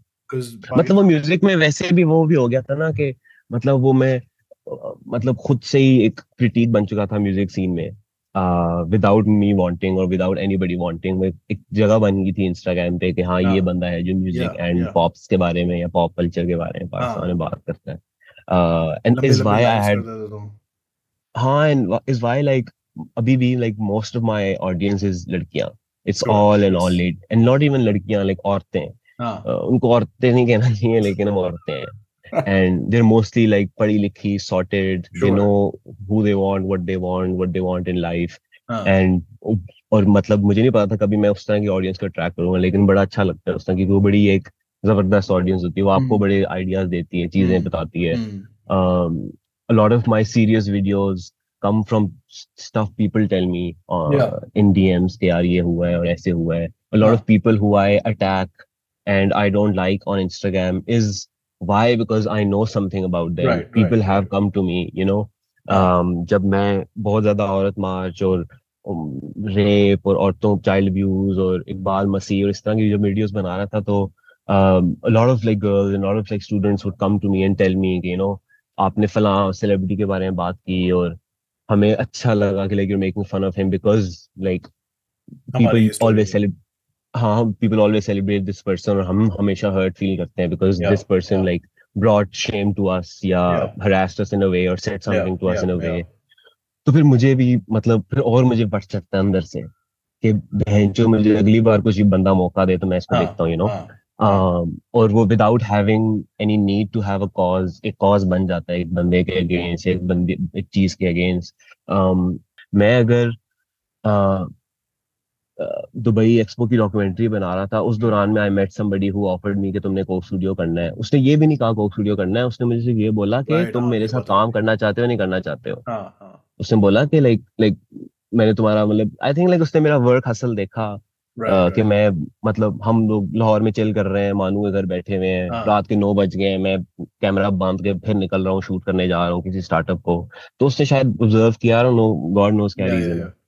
मतलब वो म्यूज़िक में वैसे भी वो भी हो गया था ना कि मतलब वो मैं अ, मतलब खुद से ही एक क्रिटिक बन चुका था म्यूज़िक सीन में विदाउट मी वांटिंग और विदाउट एनीबॉडी वांटिंग एक जगह बन गई थी इंस्टाग्राम पे कि हाँ ये हाँ. बंदा है जो म्यूज़िक एंड. पॉप्स के बारे में या पॉप कल्चर के बारे में पाकिस्तान में बात करता है and is why I had. हाँ is why like अभी भी is लड़कियाँ it's Sure, all and yes. all late and not even लड़कियाँ like औरतें हाँ उनको औरतें नहीं कहना चाहिए लेकिन हम औरतें हैं and they're mostly like पढ़ी लिखी sorted they Sure. know who they want what they want what they want in life हाँ and और मतलब मुझे नहीं पता था कभी मैं उस तरह की ऑडियंस को ट्रैक करूँगा लेकिन बड़ा अच्छा लगता है उस तरह की वो बड़ी एक ज़बरदस्त ऑडियंस होती है वो आपको हम्म। बड़े आइडियाज़ देती है चीज़ें हम्म। बताती है हम्म, um, a lot of my serious videos come from s- stuff people tell me uh, Yeah. in DMs कि यार ये हुआ है और ऐसे हुआ है a lot हाँ. of people who I attack and I don't like on Instagram is why because I know something about them Right, people right, have right. come to me you know हाँ. um, जब मैं बहुत ज़्यादा औरत मार्च और rape और औरतों child abuse और इकबाल मसीह और इस तरह की जब वीडियोस बना रहा था तो um, a lot of like girls and a lot of like students would come to me and tell me कि you know आपने फला सेलिब्रिटी के बारे में बात की और हमें अच्छा लगा कि like you're making fun of him because like हमारी people ये story always हाँ people always celebrate this person और हम हमेशा हर्ट फील करते हैं because this person like brought shame to us या harassed us in a way और said something to us in a way तो फिर मुझे भी मतलब फिर और मुझे बढ़ चढ़ता है अंदर से कि बहन जो मुझे अगली बार कुछ बंदा मौका दे तो मैं इसको हाँ, देखता हूँ यू नो हाँ, हाँ। और वो without having any need to have a cause एक कॉज बन जाता है एक बंदे के अगेंस्ट एक बंदे एक चीज़ के अगेंस्ट मैं अगर दुबई एक्सपो की डॉक्यूमेंट्री बना रहा था। उस दौरान में I met somebody who offered me कि तुमने कोक स्टूडियो करना है। उसने ये भी नहीं कहा कोक स्टूडियो करना है। उसने मुझे ये बोला कि तुम हाँ, मेरे साथ काम करना चाहते हो नहीं करना चाहते हो। हाँ, हाँ. उसने बोला कि लाइक लाइक मैंने तुम्हारा मतलब आई थिंक लाइक उसने मेरा वर्क हसल देखा। कि मैं मतलब हम लोग लाहौर में चिल कर रहे हैं मानू के घर बैठे हुए हैं। रात के नौ बज गए हैं मैं कैमरा बाँध के फिर निकल रहा हूँ शूट करने जा रहा हूँ किसी स्टार्टअप को। तो उसने शायद ऑब्ज़र्व किया नो गॉड नोज़ क्या रीजन है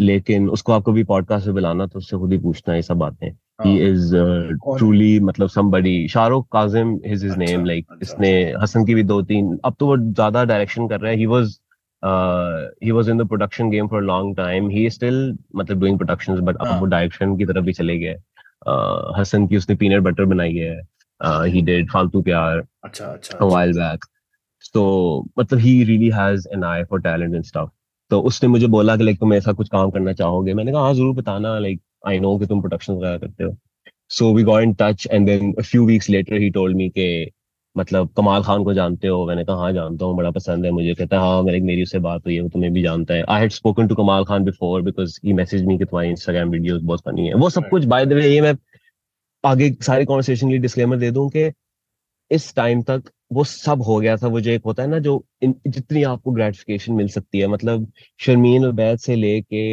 लेकिन उसको आपको भी पॉडकास्ट में बुलाना तो उससे खुद ही पूछना ये सब बातें। ही। इज़ ट्रूली मतलब somebody Shahrukh Kazim is his अच्छा नेम लाइक अच्छा इसने हसन की भी दो तीन अब तो वो ज़्यादा डायरेक्शन कर रहा है। He was he was in the production game for long time he is still मतलब डूइंग प्रोडक्शंस बट अब वो हाँ डायरेक्शन की तरफ़ भी चले गए। Uh, हसन की उसने पीनट बटर बनाई है। ही डिड फालतू प्यार अच्छा अच्छा अच्छा। while back तो मतलब he really has an eye for talent and stuff तो उसने मुझे बोला कि लाइक तुम ऐसा कुछ काम करना चाहोगे? मैंने कहा हाँ ज़रूर बताना लाइक आई नो कि तुम प्रोडक्शन वगैरह करते हो. So we got in touch and then a few weeks later he told me के मतलब कमाल खान को जानते हो? मैंने कहा हाँ जानता हूँ बड़ा पसंद है मुझे। कहता है हाँ मेरी मेरी उससे बात हुई है वो तुम्हें भी जानता है। आई had spoken to Kamal Khan before because he message me कि तुम्हारी इंस्टाग्राम वीडियोस बहुत फनी है। वो सब कुछ बाय द वे ये मैं आगे सारी कॉन्वर्सेशन के डिस्क्लेमर दे दूँ कि इस टाइम तक वो सब हो गया था वो जो एक होता है ना जो इन, जितनी आपको ग्रेटिफिकेशन मिल सकती है मतलब शर्मीन उबैद से लेके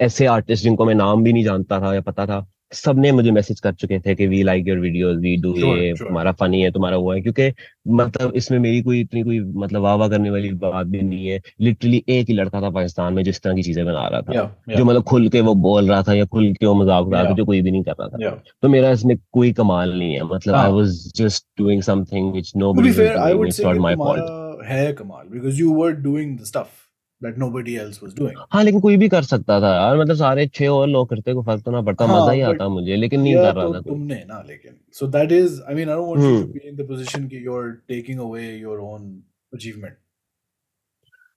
ऐसे आर्टिस्ट जिनको मैं नाम भी नहीं जानता था या पता था सबने मुझे मैसेज कर चुके थे कि we like your videos we do ये तुम्हारा फनी है तुम्हारा वो है क्योंकि मतलब इसमें मेरी कोई इतनी कोई मतलब वाह वाह करने वाली बात भी नहीं है। लिटरली एक ही लड़का था पाकिस्तान में जिस तरह की चीज़ें बना रहा था। या जो मतलब खुल के वो बोल रहा था या खुल के वो मज़ाक उड़ा रहा था जो कोई भी नहीं कर रहा था। या तो मेरा इसमें कोई कमाल नहीं है। मतलब I was just doing something which nobody doing it's not my fault है कमाल because you were doing the stuff. That nobody else was doing. हाँ लेकिन कोई भी कर सकता था यार। मतलब सारे छह और लोग करते को फ़र्क तो ना पड़ता। मज़ा हाँ ही but आता मुझे लेकिन नहीं कर रहा तो था तुमने ना लेकिन। So that is I mean I don't want you to hmm. be in the position कि you're taking away your own achievement.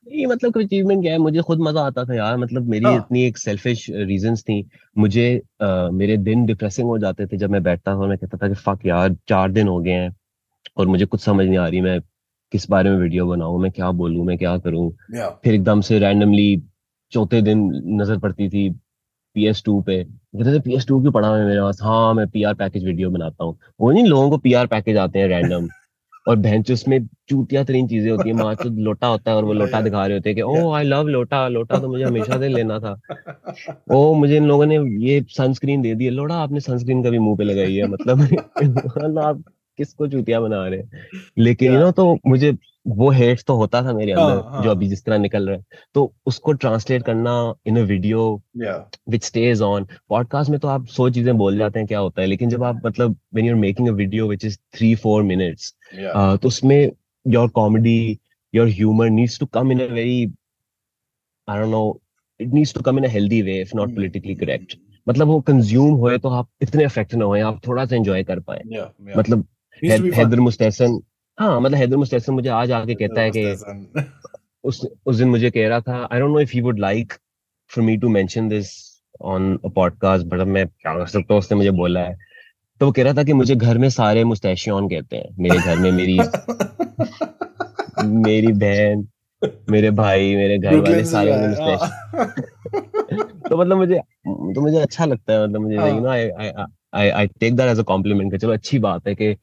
ये मतलब कोई अचीवमेंट क्या है? मुझे खुद मज़ा आता था यार। मतलब मेरी हाँ। इतनी एक सेल्फिश रीजंस थी। मुझे अ, मेरे दिन डिप्रेसिंग हो जाते थे जब मैं बैठता था और मैं कहता था कि फक यार चार दिन हो गए हैं और मुझे कुछ समझ नहीं आ रही मैं किस बारे में वीडियो बनाऊँ मैं क्या बोलूँ मैं क्या करूँ। Yeah. फिर एकदम से रैंडमली चौथे दिन नज़र पड़ती थी पी एस टू पे। कहते थे पी एस टू क्यों पड़ा है मेरे पास? हाँ मैं पी आर पैकेज वीडियो बनाता हूँ। वो नहीं लोगों को पी आर पैकेज आते हैं रैंडम और भैंस उसमें चूतिया तरीन चीज़ें होती है माँ तो लोटा होता है और वो लोटा दिखा रहे होते हैं कि ओ आई लव लोटा लोटा तो मुझे हमेशा से लेना था। ओ मुझे इन लोगों ने ये सनस्क्रीन दे दी है। लोड़ा आपने सनस्क्रीन कभी मुँह पे लगाई है? मतलब मतलब आप किसको चूतिया बना रहे हैं। लेकिन यू नो तो मुझे वो हेट तो होता था मेरे हाँ अंदर जो अभी हाँ जिस तरह निकल रहा है। तो उसको ट्रांसलेट करना in a video which stage on podcast में तो आप सौ चीज़ें बोल जाते हैं क्या होता है लेकिन जब आप मतलब when you are making a video which is three four minutes तो उसमें your comedy your humour needs to come in a very I don't know it needs to come in a healthy way if not correct hmm, मतलब वो consume होए तो आप इतने affect ना होए आप थोड़ा सा एंजॉय कर पाए। Yeah yeah. मतलब हैदर मुस्तहसन हाँ मतलब हैदर मुस्तहसन मुझे आज आके कहता है कि उस उस दिन मुझे कह रहा था I don't know if he would like for me to mention this on a podcast but मैं क्या कर सकता हूँ? उसने मुझे बोला है। तो वो कह रहा था कि मुझे घर में सारे मुस्तैशियन कहते हैं। मेरे घर में मेरी मेरी बहन मेरे भाई मेरे घर वाले सारे है। तो मतलब मुझे तो मुझे अच्छा लगता है मतलब मुझे you know I I take that as a compliment चलो अच्छी बात है कि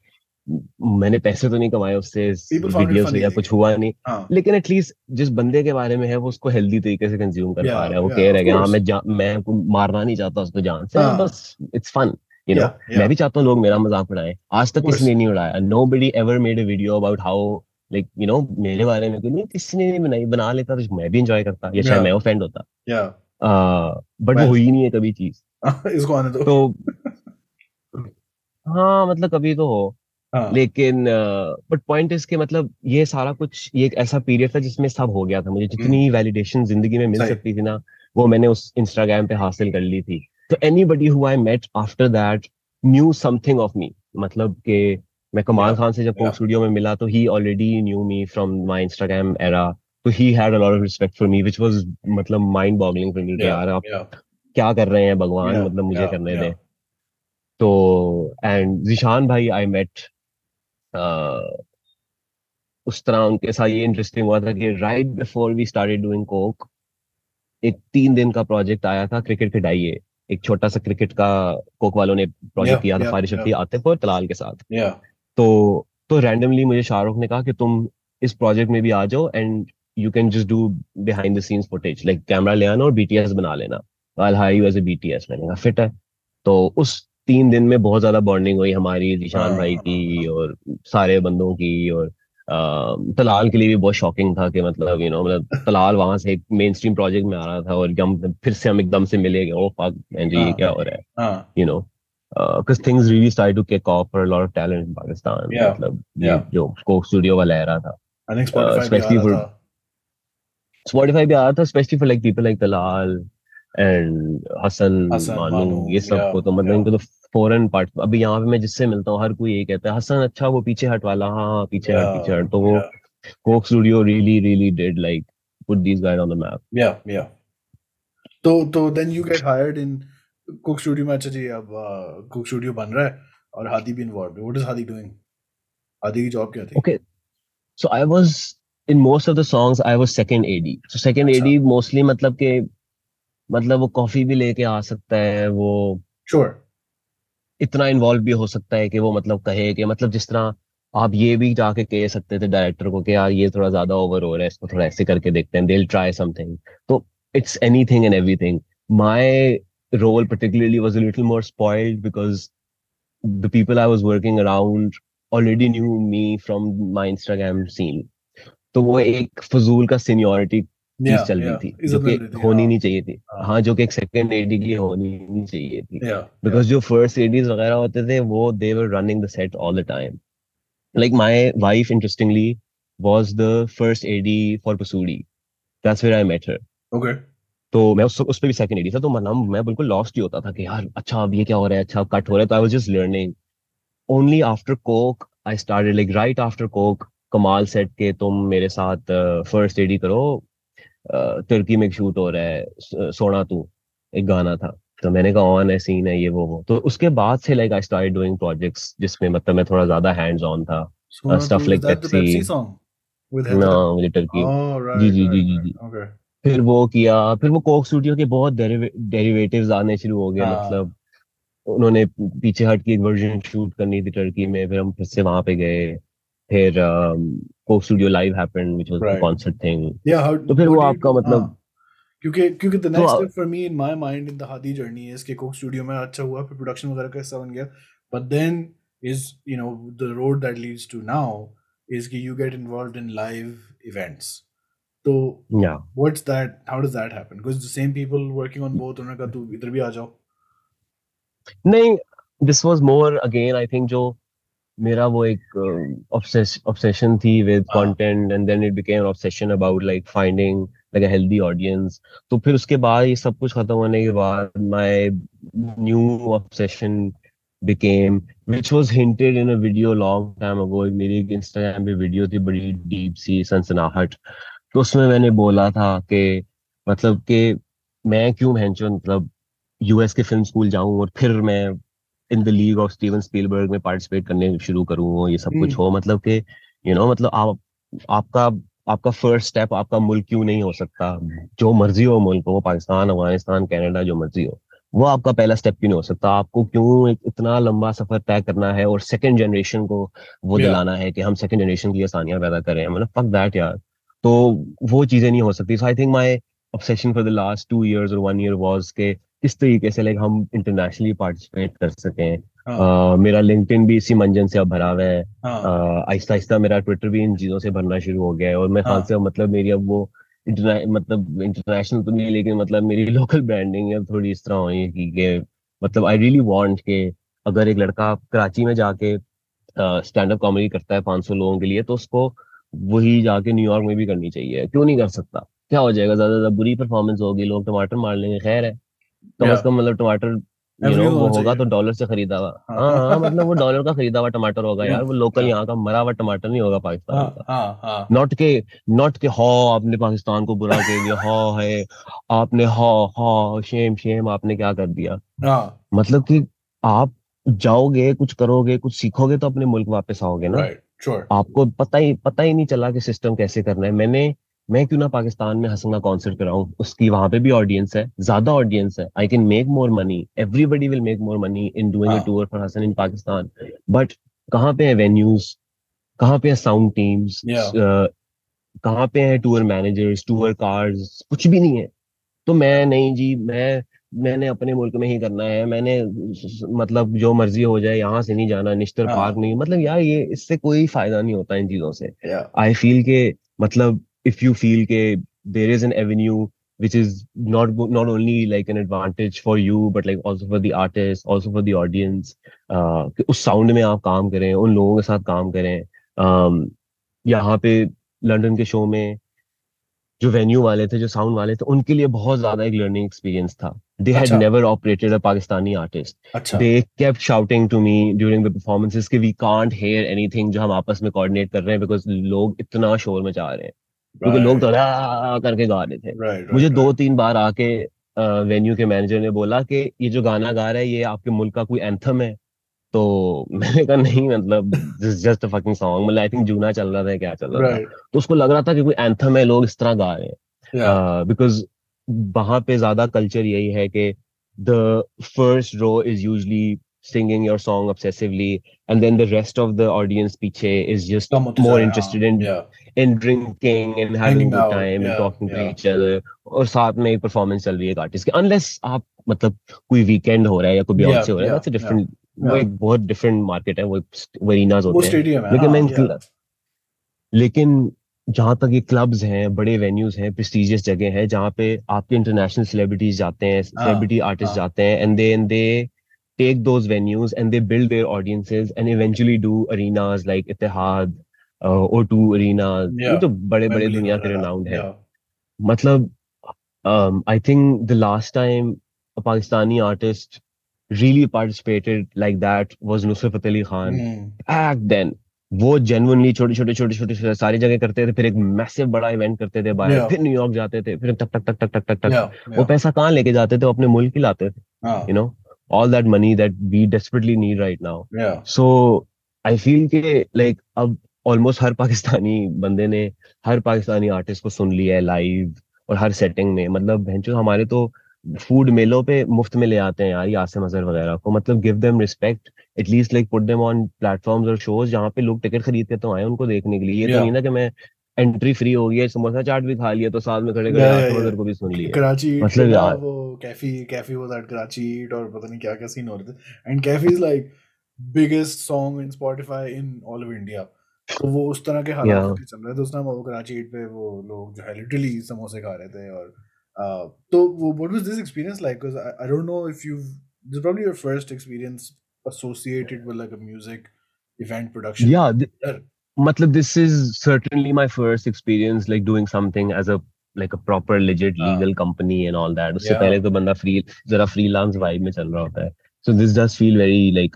मैंने पैसे तो नहीं कमाए उससे वीडियो से या कुछ हुआ नहीं। हाँ। लेकिन एटलीस्ट जिस बंदे के बारे में है वो उसको हेल्दी तरीके से कंज्यूम कर पा रहा है। वो कह रहा है हाँ मैं मैं मारना नहीं चाहता उसको जान से हाँ। बस इट्स फन यू नो मैं भी चाहता हूँ लोग मेरा मज़ाक उड़ाएँ। आज तक किसी ने नहीं उड़ाया। Nobody ever made video about how like you know मेरे बारे में नहीं किसी ने नहीं बनाई बना लेता तो मैं भी इंजॉय करता या शायद मैं ऑफेंड होता। बट वो हुई नहीं है कभी चीज़। इसको आने दो। तो हाँ मतलब कभी तो हो। हाँ। लेकिन बट पॉइंट इज़ के मतलब ये सारा कुछ ये एक ऐसा पीरियड था जिसमें सब हो गया था। मुझे हम्म। जितनी वैलिडेशन ज़िंदगी में मिल सही। सकती थी ना वो मैंने उस इंस्टाग्राम पे हासिल कर ली थी। तो anybody who I met after that knew something of me मतलब कि मैं कमाल खान से जब कोक स्टूडियो में मिला तो he already knew me from my Instagram era तो he had a lot of respect for me which was मतलब माइंड बॉगलिंग फॉर मी यार आप क्या कर रहे हैं? भगवान मतलब मुझे करने दें। तो एंड जिशान भाई आई मेट उस तरह उनके साथ ये इंटरेस्टिंग हुआ था कि right before we started doing Coke एक तीन दिन का प्रोजेक्ट आया था क्रिकेट खिडाइए एक छोटा सा क्रिकेट का कोक वालों ने प्रोजेक्ट yeah किया था फारिश yeah. आतिफ और तलाल के साथ। Yeah. तो तो रैंडमली मुझे शाहरुख ने कहा कि तुम इस प्रोजेक्ट में भी आ जाओ and you can just do behind the scenes footage like camera ले आना और बीटीएस बना लेना। I hire you as a BTS मैंने कहा फिट है। तो उस तीन दिन में बहुत ज़्यादा बॉन्डिंग हुई हमारी जीशान भाई हाँ की और सारे बंदों की और तलाल के लिए भी बहुत शॉकिंग था कि मतलब यू नो मतलब तलाल वहाँ से एक मेन स्ट्रीम प्रोजेक्ट में आ रहा था और हम फिर से हम एकदम से मिले ओ फक जी ये हाँ क्या हो रहा है? हाँ। You know because things really started to kick off for a lot of talent in Pakistan Yeah, मतलब yeah. जो कोक स्टूडियो वाला era था। स्पॉटिफाई भी आ especially रहा for- था Spotify भी आया था especially for like people like Talal and Hassan Hasan Manu मानू ये सबको तो मतलब. इनको तो फॉरेन पार्ट अभी यहाँ पे मैं जिससे मिलता हूँ हर कोई यही कहता है हसन अच्छा वो पीछे हट वाला। हाँ हाँ पीछे हट पीछे हट। तो वो Coke studio really really did like put these guys on the map. Yeah, yeah. तो तो then you get hired in Coke studio में अच्छा जी अब कुक स्टूडियो बन रहा है और हादी भी इन्वॉल्व है। What is Hadi doing Hadi की जॉब क्या थी? Okay, so I was in most of the songs I was second AD. So second अच्छा। AD mostly मतलब कि मतलब वो कॉफ़ी भी लेके आ सकता है वो श्योर इतना इन्वॉल्व भी हो सकता है कि वो मतलब कहे कि मतलब जिस तरह आप ये भी जाके कह सकते थे डायरेक्टर को कि यार ये थोड़ा ज़्यादा ओवर हो रहा है, इसको थोड़ा ऐसे करके देखते हैं दे ट्राई समथिंग तो it's anything and everything my role particularly was a little more spoiled because the people I was working around already knew me from my Instagram scene. तो वो एक फजूल का सीनियोरिटी चीज़ चल रही थी जो कि होनी नहीं चाहिए थी। हाँ। जो कि एक सेकंड एडी की होनी नहीं चाहिए थी। बिकॉज़ जो फ़र्स्ट एडीज वगैरह होते थे वो they were running the set all the time like my wife interestingly was the first AD for Pasoori that's where I met her okay तो मैं उस उस पे भी सेकंड एडी था तो मतलब मैं बिल्कुल लॉस्ट ही होता था कि यार अच्छा अब ये क्या हो रहा है अच्छा कट हो रहा है तो I was just learning only after Coke I started like right after Coke Kamal said के तुम मेरे साथ फ़र्स्ट एडी करो तुर्की में शूट हो रहा है सोना तू एक गाना था। तो मैंने कहा ऑन है सीन है ये वो वो। तो उसके बाद से like I started doing projects जिसमें मतलब मैं थोड़ा ज़्यादा हैंड्स ऑन था. Pepsi song? With ना मुझे टर्की Oh जी, जी, जी, जी, जी। फिर वो किया फिर वो कोक स्टूडियो के बहुत डेरिवेटिव्स आने शुरू हो गए हाँ। मतलब उन्होंने पीछे हट की एक वर्जन शूट करनी थी टर्की में फिर हम फिर से वहाँ पे गए। फिर Coke studio live happened which was the. Concert thing Yeah, how तो फिर वो आपका मतलब- हाँ, क्योंकि क्योंकि the तो next आ- step for me in my mind in the Hadi journey is कि कोक स्टूडियो में अच्छा हुआ फिर प्रोडक्शन वगैरह का हिस्सा बन गया but then is you know the road that leads to now is कि you get involved in live events तो या what's that how does that happen because the same people working on both उन्होंने कहा तू इधर भी आ जाओ नहीं this was more again I think जो मेरा वो एक ऑब्सेशन थी with. Content and then it became obsession about like finding like a healthy audience तो फिर उसके बाद ये सब कुछ खत्म होने के बाद my new obsession which was hinted in a video long time ago. एक मेरी एक इंस्टाग्राम पे वीडियो थी बड़ी डीप सी सनसनाहट। तो उसमें मैंने बोला था कि मतलब कि मैं क्यों भैंचो मतलब यूएस के फ़िल्म स्कूल जाऊँ और फिर मैं in the league of Steven Spielberg में पार्टिसिपेट करने शुरू करूँ ये सब कुछ हम्म। हो मतलब कि यू नो मतलब आप आपका आपका फ़र्स्ट स्टेप आपका मुल्क क्यों नहीं हो सकता? जो मर्ज़ी हो मुल्क हो वो पाकिस्तान अफ़गानिस्तान कनाडा जो मर्ज़ी हो वो आपका पहला स्टेप क्यों नहीं हो सकता? आपको क्यों इतना लंबा सफ़र तय करना है और सेकंड जनरेशन को वो Yeah. दिलाना है कि हम सेकंड जनरेशन की आसानियाँ पैदा करें? मतलब फक दैट यार। तो वो चीज़ें नहीं हो सकती। So I think my obsession for the last two years or one year was कि किस तरीके से लाइक हम इंटरनेशनली पार्टिसिपेट कर सकें। हाँ। Uh, मेरा लिंक्डइन भी इसी मंजन से अब भरा हुआ है। हाँ। आहिस्ता आहिस्ता मेरा ट्विटर भी इन चीज़ों से भरना शुरू हो गया है और मैं हाँ। खान से मतलब मेरी अब वो इंटरने मतलब इंटरनेशनल तो नहीं लेकिन मतलब मेरी लोकल ब्रांडिंग है थोड़ी इस तरह हुई कि मतलब आई रियली वांट कि अगर एक लड़का कराची में जाके स्टैंड अप कॉमेडी करता है 500 लोगों के लिए तो उसको वही जाके न्यूयॉर्क में भी करनी चाहिए। क्यों नहीं कर सकता? क्या हो जाएगा? ज़्यादा ज़्यादा बुरी परफॉर्मेंस होगी लोग टमाटर मार लेंगे खैर है। कम. से कम मतलब टमाटर यू नो वो होगा तो डॉलर से खरीदा हुआ। हाँ। हाँ हाँ मतलब वो डॉलर का खरीदा हुआ टमाटर होगा यार। वो लोकल यहाँ का मरा हुआ टमाटर नहीं होगा पाकिस्तान हाँ का। हाँ हाँ। नॉट के नॉट के हा आपने पाकिस्तान को बुरा कह दिया हा है। आपने हा हा शेम शेम आपने क्या कर दिया? हाँ। मतलब कि आप जाओगे कुछ करोगे कुछ सीखोगे तो अपने मुल्क वापस आओगे ना। आपको पता ही पता ही नहीं चला कि सिस्टम कैसे करना है। मैंने मैं क्यों ना पाकिस्तान में हसन का कॉन्सर्ट कराऊं? उसकी वहाँ पे भी ऑडियंस है ज़्यादा ऑडियंस है. I can make more money everybody will make more money in doing a. Tour for Hasan in Pakistan but कहाँ पे है वेन्यूज कहाँ पे है साउंड टीम्स कहाँ पे है टूर मैनेजर्स टूर कार्स कुछ भी नहीं है. तो मैं नहीं जी मैं मैंने अपने मुल्क में ही करना है. मैंने मतलब जो मर्ज़ी हो जाए यहाँ से नहीं जाना निश्तर पार्क हाँ। नहीं. मतलब यार ये इससे कोई फ़ायदा नहीं होता इन चीज़ों से. आई फील के मतलब इफ़ यू फील के there is an avenue which is not not only like an advantage for you but like also for the artist also for the audience uh, उस साउंड में आप काम करें उन लोगों के साथ काम करें um, यहाँ पे लंदन के शो में जो वेन्यू वाले थे जो साउंड वाले थे उनके लिए बहुत ज़्यादा एक लर्निंग एक्सपीरियंस था they had never operated a Pakistani artist they kept shouting to me during the performances कि वी कांट हेयर एनीथिंग जो हम आपस में कोऑर्डिनेट कर रहे हैं बिकॉज़ लोग इतना शोर मचा रहे हैं क्योंकि लोग तो करके गा रहे थे। मुझे दो तीन बार आके वेन्यू के मैनेजर ने बोला कि ये जो गाना गा रहा है ये आपके मुल्क का कोई एंथम है। तो मैंने कहा नहीं मतलब जस्ट अ फकिंग सॉन्ग मतलब आई थिंक जूना चल रहा था क्या चल रहा था। तो उसको लग रहा था कि कोई एंथम है लोग इस तरह गा रहे हैं। बिकॉज़ वहाँ पे ज़्यादा कल्चर यही है कि the first row is usually singing your song obsessively and then the rest of the audience piche is just more interested हाँ in या in drinking and having good time and या talking to each other. और साथ में performance चल रही है artist की। अनलेस आप मतलब कोई वीकेंड हो रहा है या कोई या बियॉन्से हो रहा है दैट्स अ या डिफरेंट वो एक बहुत डिफरेंट मार्केट है वो वो एरिनाज होते हैं। लेकिन मैं हाँ लेकिन जहाँ तक ये क्लब्स हैं बड़े वेन्यूज हैं प्रेस्टिजियस जगह है जहाँ पे आपके इंटरनेशनल सेलिब्रिटीज जाते हैं हाँ सेलिब्रिटी आर्टिस्ट हाँ। जाते हैं and they and they take those venues and they build their audiences and eventually do arenas like Ittihad uh, O2 arenas या ये तो बड़े बड़े दुनिया के renowned है मतलब um, I think the last time a Pakistani artist really participated like that was Nusrat Ali Khan hmm back then वो genuinely छोटे छोटे छोटे छोटे सारी जगह करते थे फिर एक मैसिव बड़ा इवेंट करते थे बाहर या फिर न्यूयॉर्क जाते थे फिर टक टक टक टक टक टक टक या वो पैसा कहाँ लेके जाते थे वो अपने मुल्क ही लाते थे हाँ you know all that money that we desperately need right now. या so I feel कि like अब almost हर पाकिस्तानी बंदे ने हर पाकिस्तानी आर्टिस्ट को सुन लिया है लाइव और हर सेटिंग में। मतलब भैंचो हमारे तो फ़ूड मेलों पे मुफ़्त में ले आते हैं यार यासिम अजहर वगैरह को। मतलब give them respect at least like put them on platforms और शोज़ जहाँ पे लोग टिकट खरीद के तो आए उनको देखने के लिए। ये तो नहीं ना कि मैं एंट्री फ्री हो गई है समोसा चाट भी खा लिया तो साथ में खड़े खड़े या या या अजहर को भी सुन लिया। कराची मतलब यार। वो कैफी कैफी वाज एट कराची और पता नहीं क्या क्या सीन हो रहे थे। And Kaifi is like biggest song in Spotify in all of India तो वो उस तरह के हालात या चल रहे थे। उस टाइम वो कराची ईट पे वो लोग जो है लिटरली समोसे खा रहे थे और तो वो what was this experience like because I don't know if you this first experience associated with like a music event production. Yeah th- Sure. Matlab this is certainly my first experience like doing something as a like a proper legit हाँ legal company and all that उससे पहले तो बंदा free जरा freelance vibe में चल रहा होता है so this does feel very like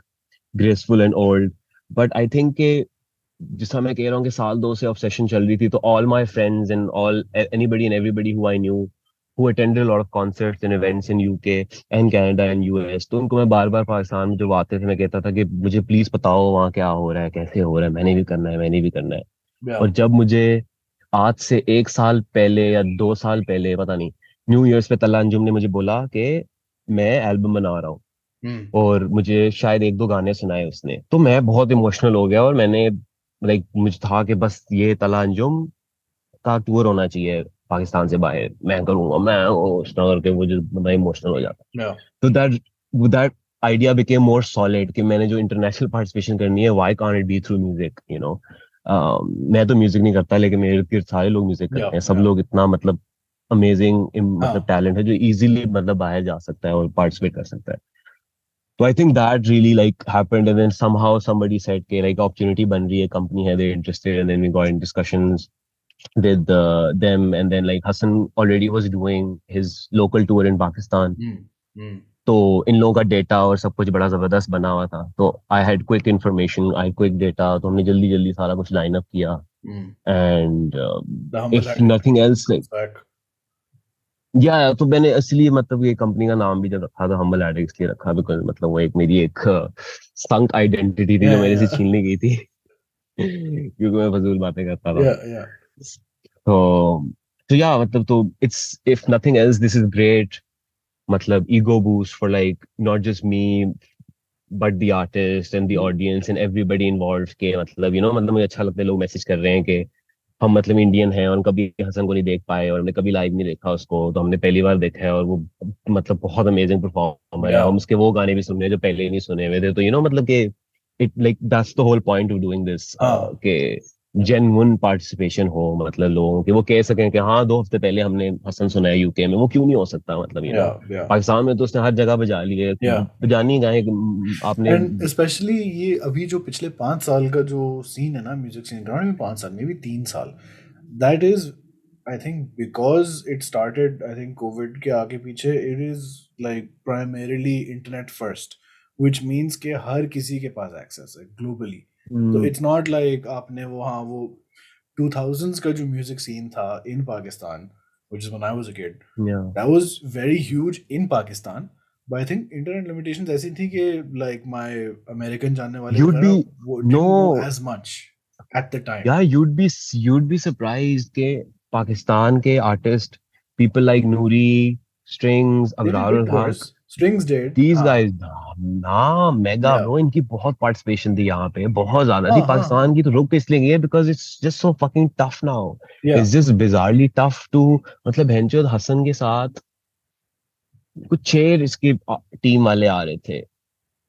graceful and old but I think कि जिस मैं कह रहा हूँ कि साल दो से obsession चल रही थी तो all my friends and all anybody and everybody who I knew who attended a lot of concerts and events in UK and Canada and US तो उनको मैं बार बार पाकिस्तान में जब आते थे मैं कहता था कि मुझे प्लीज़ बताओ वहाँ क्या हो रहा है कैसे हो रहा है मैंने भी करना है मैंने भी करना है। या और जब मुझे आज से एक साल पहले या दो साल पहले पता नहीं न्यू ईयर्स पे तल्ला अंजुम ने मुझे बोला कि मैं एल्बम बना रहा हूँ। हम्म और मुझे शायद एक दो गाने सुनाए उसने। तो मैं बहुत इमोशनल हो गया और मैंने लाइक मुझे था कि बस ये तला अंजुम का टूर होना चाहिए। पाकिस्तान से बाहर मैं करूँगा मैं इस तरह करके मुझे बड़ा इमोशनल हो जाता तो that that idea became more solid कि मैंने जो इंटरनेशनल पार्टिसिपेशन करनी है why can't it be through music you know मैं तो म्यूज़िक नहीं करता लेकिन मेरे इर्द सारे लोग म्यूज़िक करते हैं। सब लोग इतना मतलब अमेजिंग मतलब हाँ। टैलेंट है जो इजीली मतलब बाहर जा सकता है और पार्टिसिपेट कर सकता है। तो I think that really like happened and then somehow somebody said के लाइक अपॉर्चुनिटी बन रही है कंपनी है they interested and then we got in discussions with uh, them and then like Hassan already was doing his local tour in Pakistan. Hmm तो इन लोगों का data और सब कुछ बड़ा ज़बरदस्त बना हुआ था। तो I had quick information I quick data तो हमने जल्दी जल्दी सारा कुछ लाइन अप किया। And if nothing else back या तो मैंने इसलिए मतलब ये कंपनी का नाम भी जब रखा था हम्बल एड इसलिए रखा बिकॉज़ मतलब वो एक मेरी एक संक आइडेंटिटी थी yeah जो मेरे से छीन ली गई थी। क्योंकि मैं फजूल बातें करता था। Yeah yeah. तो तो या मतलब तो it's if nothing else this is great मतलब ego boost for like not just me but the artist and the audience and everybody involved के मतलब you know मतलब मुझे अच्छा लगता है लोग मैसेज कर रहे हैं कि हम मतलब इंडियन हैं और कभी हसन को नहीं देख पाए और हमने कभी लाइव नहीं देखा उसको तो हमने पहली बार देखा है और वो मतलब बहुत अमेजिंग परफॉर्मर है। हम उसके वो गाने भी सुने जो पहले ही नहीं सुने हुए थे। तो यू नो मतलब कि it like that's the whole point of doing this. कि जेन्युइन पार्टिसिपेशन हो मतलब लोगों के वो कह सकें कि हाँ दो हफ़्ते पहले हमने हसन सुना है यूके में वो क्यों नहीं हो सकता मतलब you know Yeah, yeah. Pakistan में तो उसने हर जगह बजा ली है. बजानी गाए आपने स्पेशली ये अभी जो पिछले पाँच साल का जो सीन है ना म्यूज़िक सीन का में पाँच साल में भी तीन साल that is I think because it started I think Covid के आगे पीछे it is like primarily internet first which means के हर किसी के पास एक्सेस है ग्लोबली तो हम्म, इट्स नॉट लाइक आपने वो हाँ वो 2000s का जो म्यूज़िक सीन था इन Pakistan which is when I was a kid yeah. that was very huge in Pakistan but I think internet limitations ऐसी थी कि like my American जानने वाले You'd be- no. as much at the time Yeah, you'd be you'd be surprised के पाकिस्तान के artist people like Noori, Strings, Abrar good did. These हाँ, guys ना mega. Bro इनकी बहुत पार्टिसिपेशन थी यहाँ पे बहुत ज़्यादा। थी हाँ, हाँ. पाकिस्तान की तो रुक इसलिए गई है because it's just so fucking tough now it's just bizarrely tough to मतलब भैंचोद हसन के साथ कुछ छह इसकी टीम वाले आ रहे थे।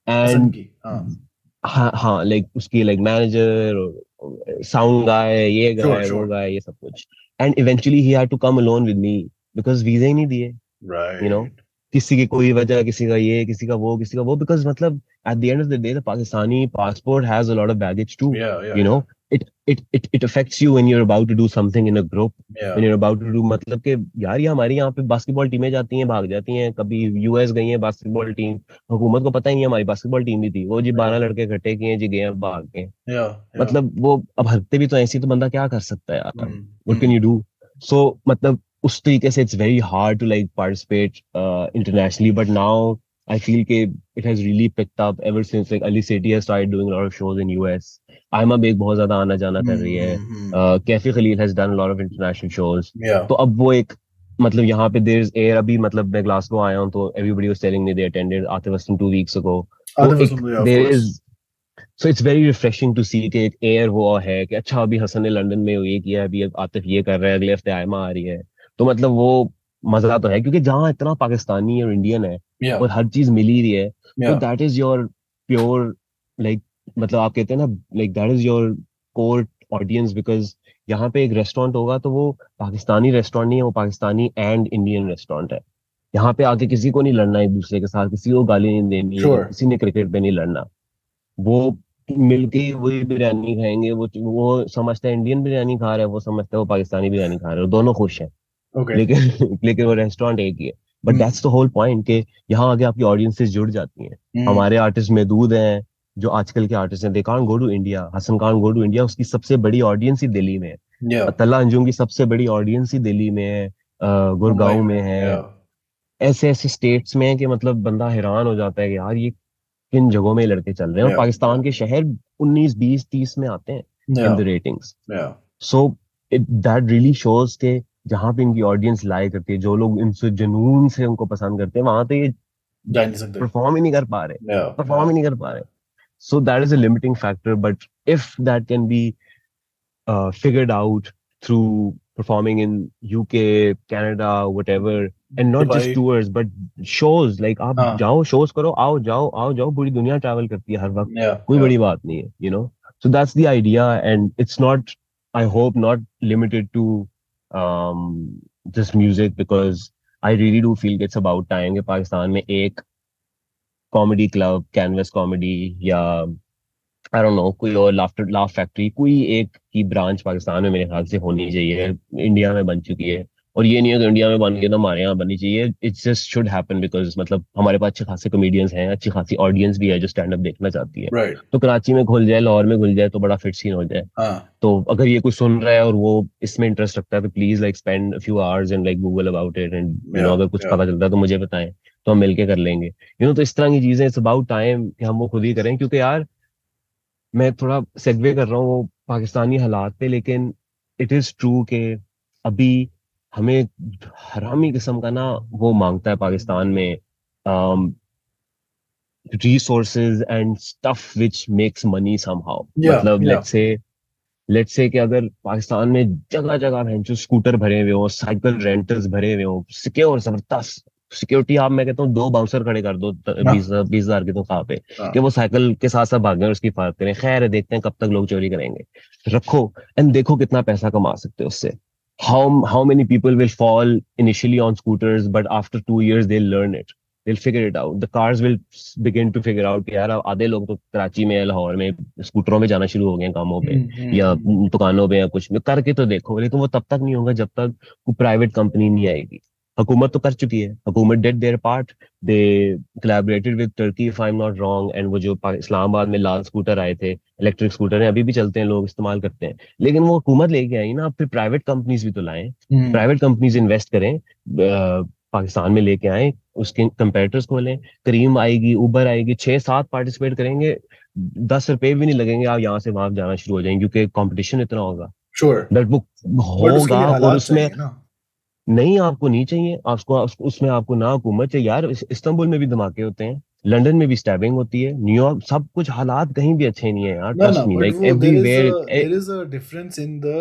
एंड हाँ। हाँ हाँ लाइक उसकी लाइक मैनेजर साउंड गाय ये गाय वो. गाय ये सब कुछ। And eventually he had to come alone with me because visa ही नहीं दिए right you know? किसी की कोई वजह किसी का ये किसी का वो किसी का वो बिकॉज़ मतलब at the end of the day the Pakistani has a lot of baggage too yeah yeah. you know? It it it it affects you when you're about to do something in a group. Yeah. When you're about to do मतलब कि यार ये हमारी यहाँ पे basketball टीमें जाती हैं भाग जाती हैं। कभी यूएस गई हैं बास्केटबॉल टीम हुकूमत को पता ही नहीं हमारी बास्केटबॉल टीम भी थी। वो जी बारह लड़के इकट्ठे किए जी गए हैं भाग yeah yeah. मतलब वो अब हरते भी तो ऐसी तो बंदा क्या कर सकता है यार? What can you do? So मतलब उस तरीके से very hard to like participate uh, internationally but now I feel कि it has really picked up ever since like Ali Sethi has started doing a lot of shows in US Aima Beg बहुत ज़्यादा आना जाना कर रही है Hmm, hmm, hmm. uh, Kaifi Khalil has done a lot of international shows yeah तो अब वो एक मतलब यहाँ पे देर एयर अभी मतलब मैं ग्लासगो आया हूँ तो everybody was telling me they attended Atif Aslam two weeks ago तो एक- yeah, there is so it's very refreshing to see कि एक एयर वो है कि अच्छा अभी हसन ने लंदन में ये किया अभी आतिफ ये कर रहा है अगले हफ़्ते आयमा आ रही है तो मतलब वो मज़ा तो है क्योंकि जहाँ इतना पाकिस्तानी और इंडियन है yeah. और हर चीज़ मिली रही है तो that is your pure like मतलब आप कहते हैं ना like that is your core audience because यहाँ पे एक रेस्टोरेंट होगा तो वो पाकिस्तानी रेस्टोरेंट नहीं है वो पाकिस्तानी एंड इंडियन रेस्टोरेंट है। यहाँ पे आके किसी को नहीं लड़ना एक दूसरे के साथ किसी को गाली नहीं देनी Sure. किसी ने क्रिकेट पे नहीं लड़ना। वो मिलके वही बिरयानी खाएँगे वो वो समझता है इंडियन बिरयानी खा रहा है वो समझता है वो पाकिस्तानी बिरयानी खा रहा है दोनों खुश हैं। Okay. लेकिन लेकिन वो रेस्टोरेंट एक ही है। But. That's the whole point कि यहाँ आगे आपकी ऑडियंसेस जुड़ जाती हैं। Hmm, हमारे आर्टिस्ट महदूद हैं जो आजकल के आर्टिस्ट हैं they can't go to India Hasan can't go to India उसकी सबसे बड़ी ऑडियंस ही दिल्ली में है। Yeah. तल्ला अंजुम की सबसे बड़ी ऑडियंस ही दिल्ली में है गुड़गांव मुंबई में है। Yeah. ऐसे ऐसे स्टेट्स में है कि मतलब बंदा हैरान हो जाता है कि यार ये किन जगहों में लड़के चल रहे हैं। और पाकिस्तान के शहर 19 20 30 में आते हैं in yeah the ratings yeah. So that really shows के जहाँ पे इनकी ऑडियंस लाए करती है जो लोग इनसे जुनून से उनको पसंद करते हैं वहाँ तो ये परफॉर्म ही नहीं कर पा रहे परफॉर्म ही नहीं कर पा रहे so that is a limiting factor but if that can be figured out through performing in UK, Canada, whatever, and not just भाई- tours, but shows. Like आप हाँ. जाओ shows करो, आओ जाओ आओ जाओ पूरी दुनिया travel करती है हर वक्त yeah कोई yeah. बड़ी बात नहीं है you know so that's the idea and it's not I hope not limited to um just music, because I really do feel it's about time कि पाकिस्तान में एक कॉमेडी क्लब कैनवस कॉमेडी या आई don't no कोई और laughter laugh factory कोई एक की branch Pakistan में मेरे ख्याल से होनी चाहिए। इंडिया में बन चुकी है। और ये नहीं है कि इंडिया में बन गई तो हमारे यहाँ बननी चाहिए। It's just should happen because मतलब हमारे पास अच्छे खासे कॉमेडियंस हैं अच्छी खासी ऑडियंस भी है जो स्टैंड अप देखना चाहती है। Right. तो कराची में खुल जाए लाहौर में खुल जाए तो बड़ा फिट सीन हो जाए। हाँ। तो अगर ये कोई सुन रहा है और वो इसमें इंटरेस्ट रखता है तो please like spend few hours and like Google about it and you know अगर कुछ yeah. पता चलता है तो मुझे बताएँ तो हम मिलके कर लेंगे। यू नो तो इस तरह की चीज़ें इट्स अबाउट टाइम कि हम वो खुद ही करें क्योंकि यार मैं थोड़ा सेगवे कर रहा हूँ वो पाकिस्तानी हालात पे लेकिन इट इज़ ट्रू के अभी हमें हरामी किस्म का ना वो माँगता है पाकिस्तान में um, and which makes money somehow. Yeah, मतलब let's say लेट्स से कि अगर पाकिस्तान में जगह जगह जो स्कूटर भरे हुए हो साइकिल रेंटर्स भरे हुए हो सिक्योर ज़बरदस्त सिक्योरिटी आप मैं कहता हूँ दो बाउंसर खड़े कर दो हाँ। बीस बीस हज़ार की तो कहाँ पे हाँ। कि वो साइकिल के साथ साथ भागें और उसकी फायद करें। खैर है देखते हैं कब तक लोग चोरी करेंगे। रखो एंड देखो कितना पैसा कमा सकते हो उससे। How how many people will fall initially on scooters but after two years they'll learn it they'll figure it out the cars will begin to figure out yaar यार आधे लोग तो कराची में लाहौर में स्कूटरों में जाना शुरू हो गए कामों पे हम्म, या हम्म, दुकानों पे या कुछ में करके तो देखो लेकिन वो तब तक नहीं होगा जब तक nahi प्राइवेट कंपनी नहीं आएगी हुकूमत तो कर चुकी है हुकूमत did their part they collaborated with Turkey if I am not wrong and वो जो इस्लामाबाद में लाल स्कूटर आए थे इलेक्ट्रिक स्कूटर हैं अभी भी चलते हैं लोग इस्तेमाल करते हैं। लेकिन वो हुकूमत लेके आई ना अब फिर प्राइवेट कंपनीज़ भी तो लाएँ। प्राइवेट कंपनीज़ इन्वेस्ट करें पाकिस्तान में लेके आए उसके कंपेटिटर्स खोलें करीम आएगी उबर आएगी छह सात पार्टिसिपेट करेंगे। दस रुपए भी नहीं लगेंगे आप यहाँ से वहाँ जाना शुरू हो जाएँगे क्योंकि कंपटीशन इतना होगा। Sure. But उसके होगा और उसमें नहीं आपको नहीं चाहिए। आपको उसमें आपको ना हुकूमत चाहिए। यार इस्तांबुल में भी धमाके होते हैं। लंदन में भी स्टैबिंग होती है। न्यूयॉर्क सब कुछ हालात कहीं भी अच्छे नहीं है यार। Trust me like everywhere there is a difference in the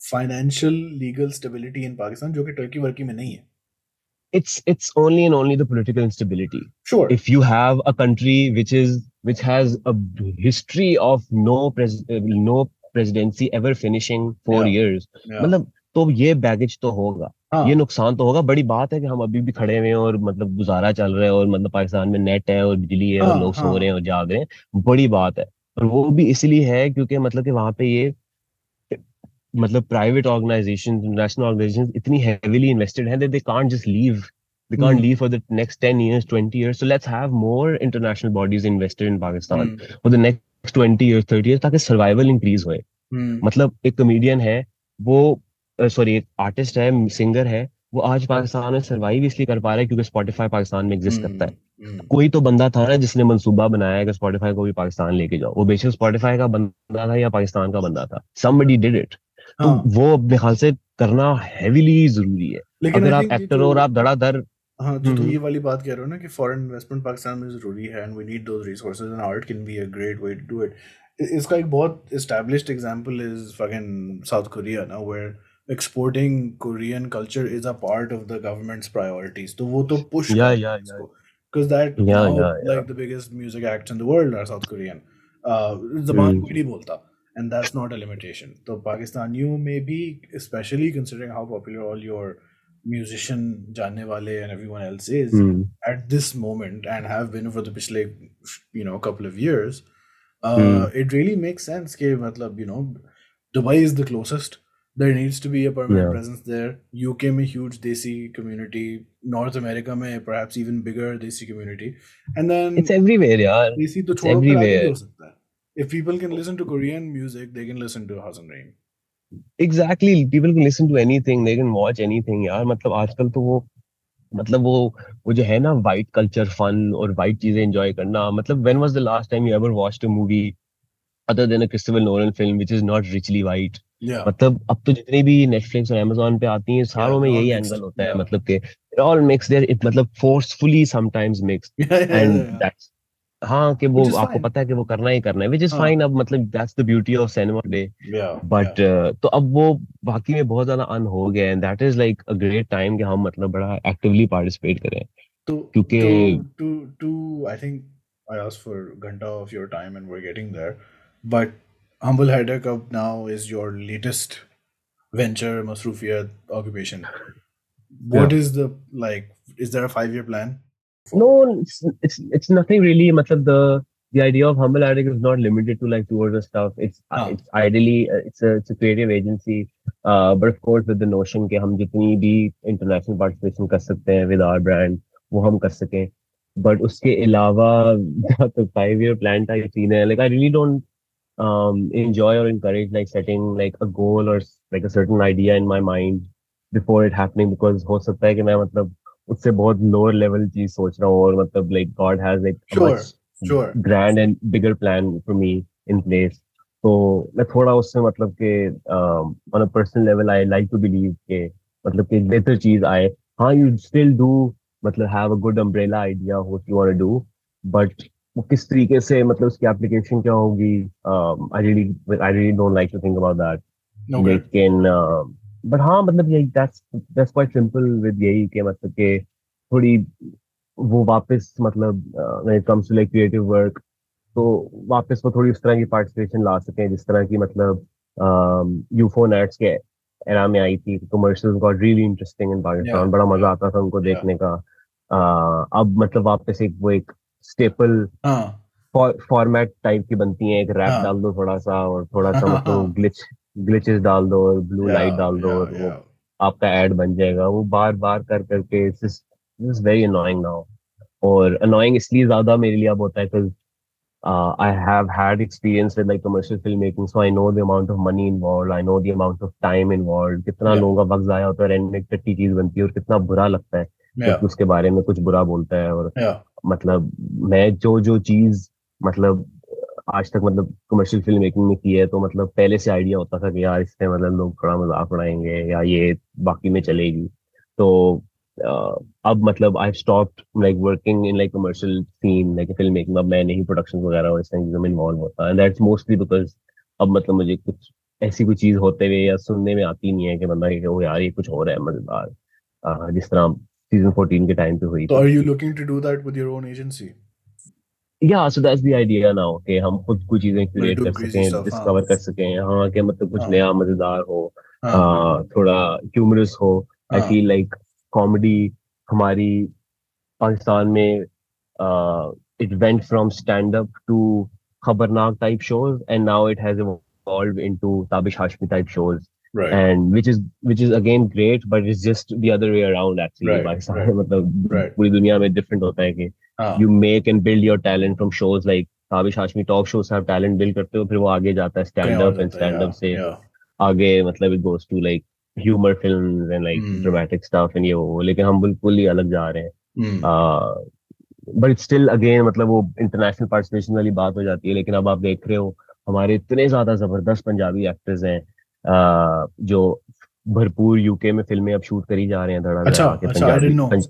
financial legal stability in Pakistan जो कि टर्की वर्की में नहीं है। It's it's only and only the political instability if you have a country which is which has a history of no no presidency ever finishing 4 years मतलब तो ये baggage तो होगा। हाँ। ये नुकसान तो होगा। बड़ी बात है कि हम अभी भी खड़े हुए हैं और मतलब गुजारा चल रहा है और मतलब पाकिस्तान में नेट है और बिजली है और हाँ, लोग सो हाँ। रहे हैं और जाग रहे हैं। बड़ी बात है। और वो भी इसलिए है क्योंकि मतलब कि वहाँ पे ये मतलब प्राइवेट ऑर्गेनाइजेशन नेशनल ऑर्गेनाइजेशन इतनी हेविली इन्वेस्टेड हैं they can't just leave they can't Hmm. leave for the next 10 years 20 years. So let's have more international bodies invested in pakistan hmm, for the next 20 years 30 years ताकि survival increase होए। हम्म, मतलब एक comedian है वो sorry एक artist है singer है वो आज पाकिस्तान में सर्वाइव इसलिए कर पा रहा है क्योंकि स्पॉटिफाई पाकिस्तान में एग्जिस्ट करता है। हम्म, कोई तो बंदा था ना जिसने मंसूबा बनाया कि स्पॉटिफाई को भी पाकिस्तान लेके जाओ। वो बेशक स्पॉटिफाई का बंदा था या पाकिस्तान का बंदा था। Somebody did it तो हाँ। वो अपने ख्याल से करना हैविली ज़रूरी है। लेकिन अगर आप एक्टर जो- और आप धड़ाधड़ हाँ जो तुम हम्म। ये वाली बात कह रहे हो ना कि फॉरेन इन्वेस्टमेंट पाकिस्तान में ज़रूरी है and we need those resources and art can be a great way to do it इसका एक बहुत established example is fucking South Korea ना where exporting Korean culture is a part of the government's priorities तो वो तो push Yeah, yeah, yeah. because that Yeah, now, yeah, yeah. like the biggest music acts in the world are South Korean uh जबान Hmm. कोई नहीं बोलता and that's not a limitation तो पाकिस्तानियों में भी especially considering how popular all your musician जानने वाले and everyone else is hmm, at this moment and have been for the पिछले you know couple of years uh, Hmm. it really makes sense कि मतलब you know Dubai is the closest there needs to be a permanent Yeah. presence there UK में huge desi community North America में perhaps even bigger desi community and then it's everywhere यार desi तो it's छोड़ो फिर आगे भी everywhere. हो सकता है if people can listen to Korean music they can listen to Hasan Raim exactly people can listen to anything they can watch anything यार मतलब आजकल तो वो मतलब वो वो जो है ना वाइट कल्चर फन और वाइट चीजें एंजॉय करना मतलब when was the last time you ever watched a movie other than a Christopher Nolan film which is not richly white yeah मतलब अब तो जितनी भी नेटफ्लिक्स और Amazon पे आती हैं सारों में यही एंगल होता है yeah. मतलब कि ऑल मिक्स देयर इट मतलब forcefully sometimes mix yeah, yeah, and yeah, yeah. That's हाँ कि वो आपको fine. पता है कि वो करना ही करना है विच इज़ हाँ. फाइन अब मतलब that's the beauty of cinema today but तो अब वो बाकी में बहुत ज़्यादा अन हो गया and that is like a great time कि हम मतलब बड़ा एक्टिवली पार्टिसिपेट करें to क्योंकि to to to I think I asked for Ganta of your time and we're getting there. But Humble Header Cup now is your latest venture, Masrufiyat occupation. What is the like? Is there a five year plan? no it's, it's it's nothing really मतलब the the idea of humble addict is not limited to like tours and stuff it's हाँ. it's ideally uh, it's a it's a creative agency uh, but of course with the notion कि हम जितनी भी international participation कर सकते हैं with our brand वो हम कर सकें but उसके अलावा तो five year plan था ये सीन है like I really don't um enjoy or encourage like setting like a goal or like a certain idea in my mind before it happening because हो सकता है कि मैं मतलब उससे बहुत लोअर लेवल चीज सोच रहा हूँ और मतलब like god has like Sure, sure. Grand and bigger plan for me in place तो मैं थोड़ा उससे मतलब कि on a personal level I like to believe के मतलब कि बेहतर चीज आए हाँ यू स्टिल डू मतलब have a good umbrella idea what you want to do but वो किस तरीके से मतलब उसकी एप्लीकेशन क्या होगी? I really I really don't like to think about that लेकिन बट हाँ मतलब यही that's that's quite simple with यही के मतलब के थोड़ी वो वापस मतलब when it comes to like creative work तो वापस वो थोड़ी उस तरह की पार्टिसिपेशन ला सकें जिस तरह की मतलब यूफो नेट्स के एरा में आई थी commercial got really interesting in Pakistan बड़ा मज़ा आता था उनको देखने का। अब मतलब वापस एक वो एक स्टेपल फॉर्मेट टाइप की बनती है एक रैप हाँ। डाल दो थोड़ा सा और थोड़ा सा मतलब ग्लिच ग्लिचेस डाल दो और ब्लू लाइट डाल दो और वो आपका एड बन जाएगा वो बार बार कर करके इट्स वेरी अनोइंग नाउ और अनोइंग इसलिए ज़्यादा मेरे लिए अब होता है because uh, I have had experience with like commercial filmmaking, so I know the amount of money involved. I know the amount of time involved. कितना लोगों का वक्त जाया होता है एंड में टट्टी चीज़ बनती है और कितना बुरा लगता है yeah. उसके बारे में कुछ बुरा बोलता है और yeah. मतलब मैं जो जो चीज़ मतलब आज तक मतलब कमर्शियल फ़िल्म मेकिंग में की है तो मतलब पहले से आइडिया होता था कि यार इससे मतलब लोग थोड़ा मज़ाक उड़ाएँगे या ये बाकी में चलेगी तो अब मतलब I stop like working in like commercial scene like film making अब मैं नहीं प्रोडक्शन वगैरह और इस तरह चीज़ों में इन्वॉल्व होता एंड दैट्स मोस्टली बिकॉज़ अब मतलब मुझे कुछ ऐसी कोई चीज़ होते हुए या सुनने में आती नहीं है कि बंदा कि यार ये कुछ हो रहा है मज़ेदार जिस तरह सीज़न 14 के टाइम पे हुई तो are you looking to do that with your own agency या so that's the idea now कि हम खुद कुछ चीज़ें क्रिएट कर सकें डिस्कवर हाँ। कर सकें हाँ कि मतलब कुछ हाँ। नया मज़ेदार हो हाँ। थोड़ा ह्यूमरस हो आई फील लाइक कॉमेडी हमारी पाकिस्तान में it went from stand up to Khabarnaak type shows and now it has evolved into Tabish Hashmi type shows. Right. And which is which is again great, but it's just the other way around actually. Right. Pakistan मतलब right. पूरी दुनिया में different होता है कि हाँ. you make and build your talent from shows like Tabish Hashmi top show से आप टैलेंट बिल्ड करते हो फिर वो आगे जाता है stand up and stand up से yeah. आगे मतलब it goes to like humour film and like dramatic stuff and ये वो लेकिन हम बिल्कुल ही अलग जा रहे हैं बट स्टिल अगेन मतलब वो इंटरनेशनल पार्टिसिपेशन वाली बात हो जाती है लेकिन अब आप देख रहे हो हमारे इतने ज़्यादा ज़बरदस्त पंजाबी एक्टर्स हैं uh, जो भरपूर यूके में फ़िल्में अब शूट करी जा रहे हैं धड़ा अच्छा, अच्छा,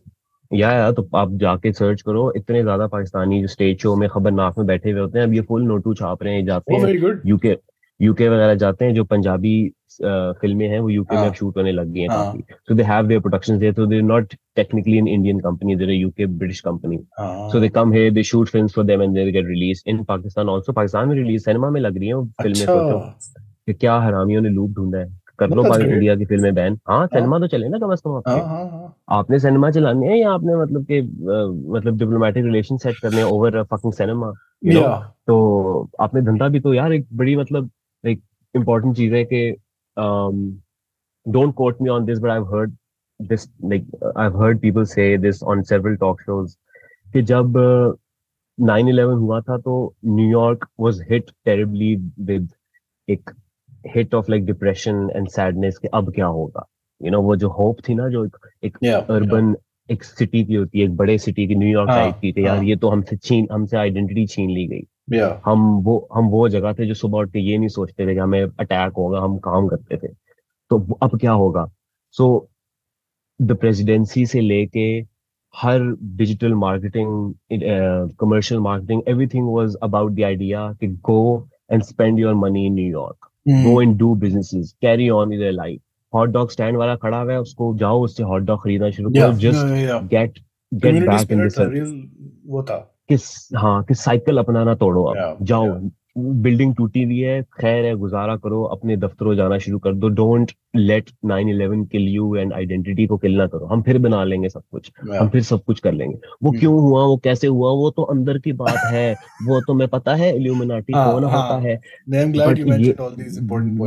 या या तो आप जाके सर्च करो इतने ज़्यादा पाकिस्तानी जो स्टेज शो में खबरनाक में बैठे हुए होते हैं अब ये फुल नोटू छाप रहे हैं जाते oh, हैं यूके यूके वगैरह जाते हैं जो पंजाबी फ़िल्में हैं वो यूके में अब शूट होने लग गई हैं काफ़ी। So they have their productions there so they not technically an Indian company they're UK British company so they come here they shoot films for them and they get release in Pakistan also Pakistan में release cinema में लग रही है फ़िल्में सोचो। कि क्या हरामियों ने लूप ढूंढा है? कर लो पाकिस्तान इंडिया की फ़िल्में बैन। हाँ सिनेमा तो चले ना कम अज कम आपके। आपने सिनेमा चलाने हैं या आपने मतलब के मतलब डिप्लोमेटिक रिलेशन सेट करने ओवर फकिंग सिनेमा तो आपने धंधा भी तो यार एक बड़ी मतलब एक इम्पोर्टेंट चीज़ है कि um, don't quote me on this, but I've heard this like I've heard people say this on several talk shows कि जब नाइन इलेवन हुआ था तो New York was hit terribly with एक hit of like depression and sadness के अब क्या होगा? यू you नो know, वो जो होप थी ना जो एक अर्बन एक सिटी की होती है एक बड़े सिटी की न्यूयॉर्क टाइप हाँ, की थी यार हाँ। ये तो हमसे छीन हमसे आइडेंटिटी छीन ली गई। Yeah. हम वो हम वो जगह थे जो सुबह उठ के ये नहीं सोचते थे कि हमें अटैक होगा हम काम करते थे। तो अब क्या होगा? सो द प्रेसिडेंसी से लेके हर digital marketing commercial marketing everything was about the idea कि go and spend your money in New York go and do businesses carry on in life hot dog stand वाला खड़ा हुआ है उसको जाओ उससे हॉट डॉग खरीदना शुरू करो. Just get get back in this वो था. किस हाँ किस साइकिल अपनाना तोड़ो आप जाओ. बिल्डिंग टूटी हुई है। खैर है गुजारा करो अपने दफ्तरों जाना शुरू कर दो। Don't let nine eleven kill you and identity को किल ना करो। हम फिर बना लेंगे सब कुछ। हम फिर सब कुछ कर लेंगे। वो hmm. क्यों हुआ वो कैसे हुआ वो तो अंदर की बात है। वो तो मैं पता है इल्यूमिनाटी हाँ, कौन हाँ, होता है।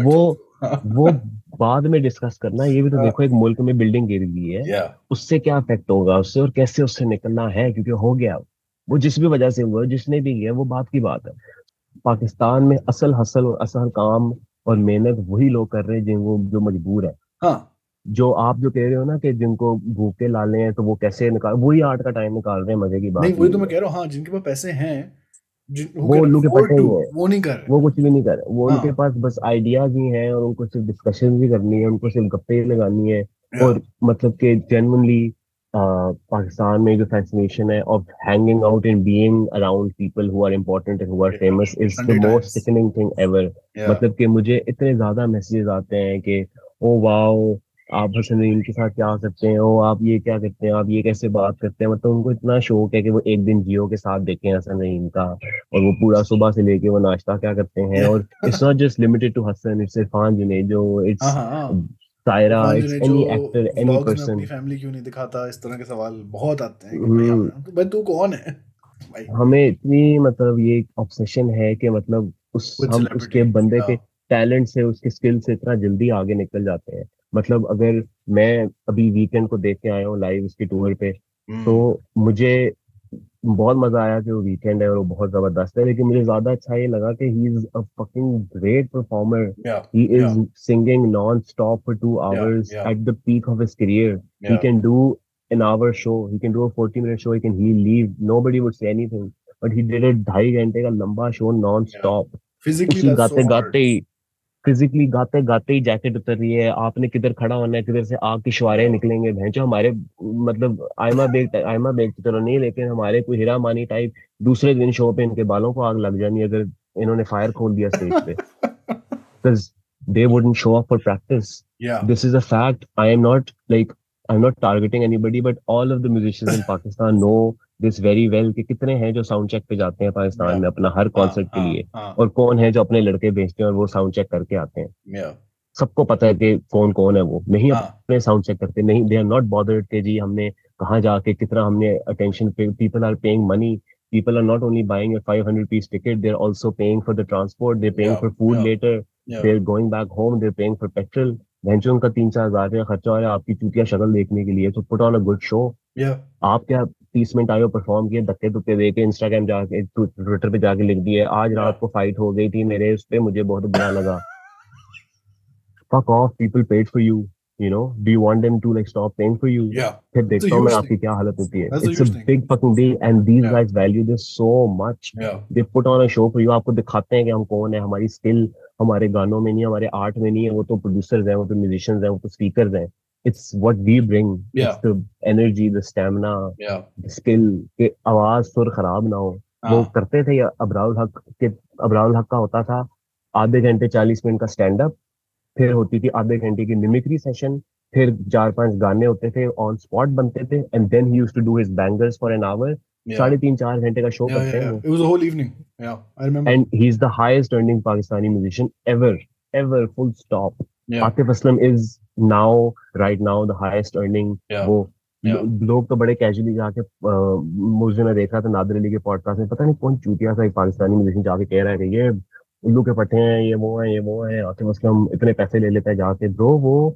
वो वो बाद में डिस्कस करना। ये भी तो हाँ। देखो एक मुल्क में बिल्डिंग गिर गई है। उससे क्या इफ़ेक्ट होगा उससे और कैसे उससे निकलना है? क्योंकि हो गया। वो जिस भी वजह से हुआ जिसने भी किया वो बात की बात है। पाकिस्तान में असल हसल और असल काम और मेहनत वही लोग कर रहे हैं जिनको जो मजबूर है। हाँ। जो आप जो कह रहे हो ना कि जिनको भूखे लाले हैं तो वो कैसे निकाल वही आर्ट का टाइम निकाल रहे हैं मज़े की बात नहीं वही तो मैं कह रहा हूँ हाँ जिनके पास पैसे हैं वो पास नहीं है वो नहीं कर वो कुछ भी नहीं कर वो हाँ. उनके पास बस आइडियाज़ ही हैं और उनको सिर्फ़ डिस्कशन भी करनी है उनको सिर्फ़ गप्पे लगानी है और मतलब के जेनवनली पाकिस्तान में जो फैसिनेशन है of hanging out and being around people who are important and who are famous is the most sickening thing ever मतलब कि मुझे इतने ज़्यादा मैसेजेस आते हैं कि ओ वाओ आप हसन के साथ क्या सकते हैं? ओ आप ये क्या करते हैं? आप ये कैसे बात करते हैं? मतलब उनको इतना शौक है कि वो एक दिन जियो के साथ देखें हसन रहीम का और वो पूरा सुबह से लेके वो नाश्ता क्या करते हैं और it's not just limited to Hasan it's Irfan Junaid जो it's Saira any actor any person अपनी फैमिली क्यों नहीं दिखाता इस तरह के सवाल बहुत आते हैं कि भाई हम्म। तो तू कौन है हमें इतनी मतलब ये ऑब्सेशन है कि मतलब उस हम उसके बंदे के टैलेंट से उसके स्किल से इतना जल्दी आगे निकल जाते हैं मतलब अगर मैं अभी वीकेंड को देख के आया हूँ लाइव उसकी टूर पे तो हम्म। मुझे बहुत मज़ा आया कि वो वीकेंड है और वो बहुत ज़बरदस्त है लेकिन मुझे ज़्यादा अच्छा ये लगा कि he is a fucking great performer he is singing non stop for two hours at the peak of his career he can do an hour show he can do a 40 minute show he can he leave nobody would say anything. But he did a ढाई घंटे का लंबा show non stop physically गाते गाते physically गाते गाते ही jacket उतर रही है। आपने किधर खड़ा होना है किधर से आग की शुआरे निकलेंगे? भैंचो हमारे मतलब आयमा बेग आयमा बेग तो नहीं लेकिन हमारे कोई हीरा मानी टाइप दूसरे दिन शो पे इनके बालों को आग लग जानी अगर इन्होंने फायर खोल दिया स्टेज पे। They wouldn't show up for practice. Yeah. This is a fact. I am not like i'm not targeting anybody but all of the musicians in pakistan know this very well कि कितने हैं जो sound check पे जाते हैं पाकिस्तान में अपना हर concert हाँ, के हाँ, लिए हाँ। और कौन है जो अपने लड़के भेजते हैं और वो साउंड चेक करके आते हैं। सबको पता है कि कौन कौन है वो। नहीं अपने साउंड चेक करते नहीं दे आर नॉट बॉदर्ड के जी हमने कहाँ जाके कितना हमने attention people are paying money people are not only buying a 500 piece ticket they're also paying for the transport they're paying yeah, for food yeah, later yeah. they're going back home they're paying for petrol भैंचों का तीन चार हज़ार खर्चा हो रहा है आपकी चूतिया शक्ल देखने के लिए तो put on a good show आप क्या तीस मिनट आयो परफॉर्म किए धक्के धुक्के दे के इंस्टाग्राम जाके ट्विटर पे जाके लिख दिए। आज रात को फाइट हो गई थी मेरे उस पर मुझे बहुत बुरा लगा। Off people paid for you you know? Do you want them to like stop paying for you? Yeah. फिर देखता हूँ मैं आपकी क्या हालत होती है। Big fucking deal and these yeah. guys value this so much. Yeah. they put on a show for you आपको दिखाते हैं कि हम कौन है हमारी स्किल हमारे गानों में नहीं हमारे आर्ट में नहीं है वो तो प्रोड्यूसर्स हैं वो तो म्यूजिशियंस हैं वो तो स्पीकर्स हैं। It's what we bring yeah. it's the energy the stamina yeah. the skill कि आवाज़ सुर खराब ना हो हाँ. वो करते थे अबराउल हक के अबराउल हक का होता था आधे घंटे चालीस मिनट का स्टैंड अप फिर होती थी आधे घंटे की मिमिक्री सेशन फिर चार पाँच गाने होते थे ऑन स्पॉट बनते थे and then he used to do his bangers for an hour साढ़े तीन चार घंटे का शो करते हैं it was a whole evening yeah i remember and he's the highest earning pakistani musician ever ever full stop yeah. atif aslam is now right now the highest earning yeah. वो लोग तो बड़े casually जाके मुझे मैं देख रहा था नादर अली के पॉडकास्ट में पता नहीं कौन चूतिया था एक पाकिस्तानी म्यूजिशियन जाके कह रहा है कि ये उल्लू के पट्टे हैं ये वो है ये वो है आतिफ असलम इतने पैसे ले लेते हैं जाके। ब्रो वो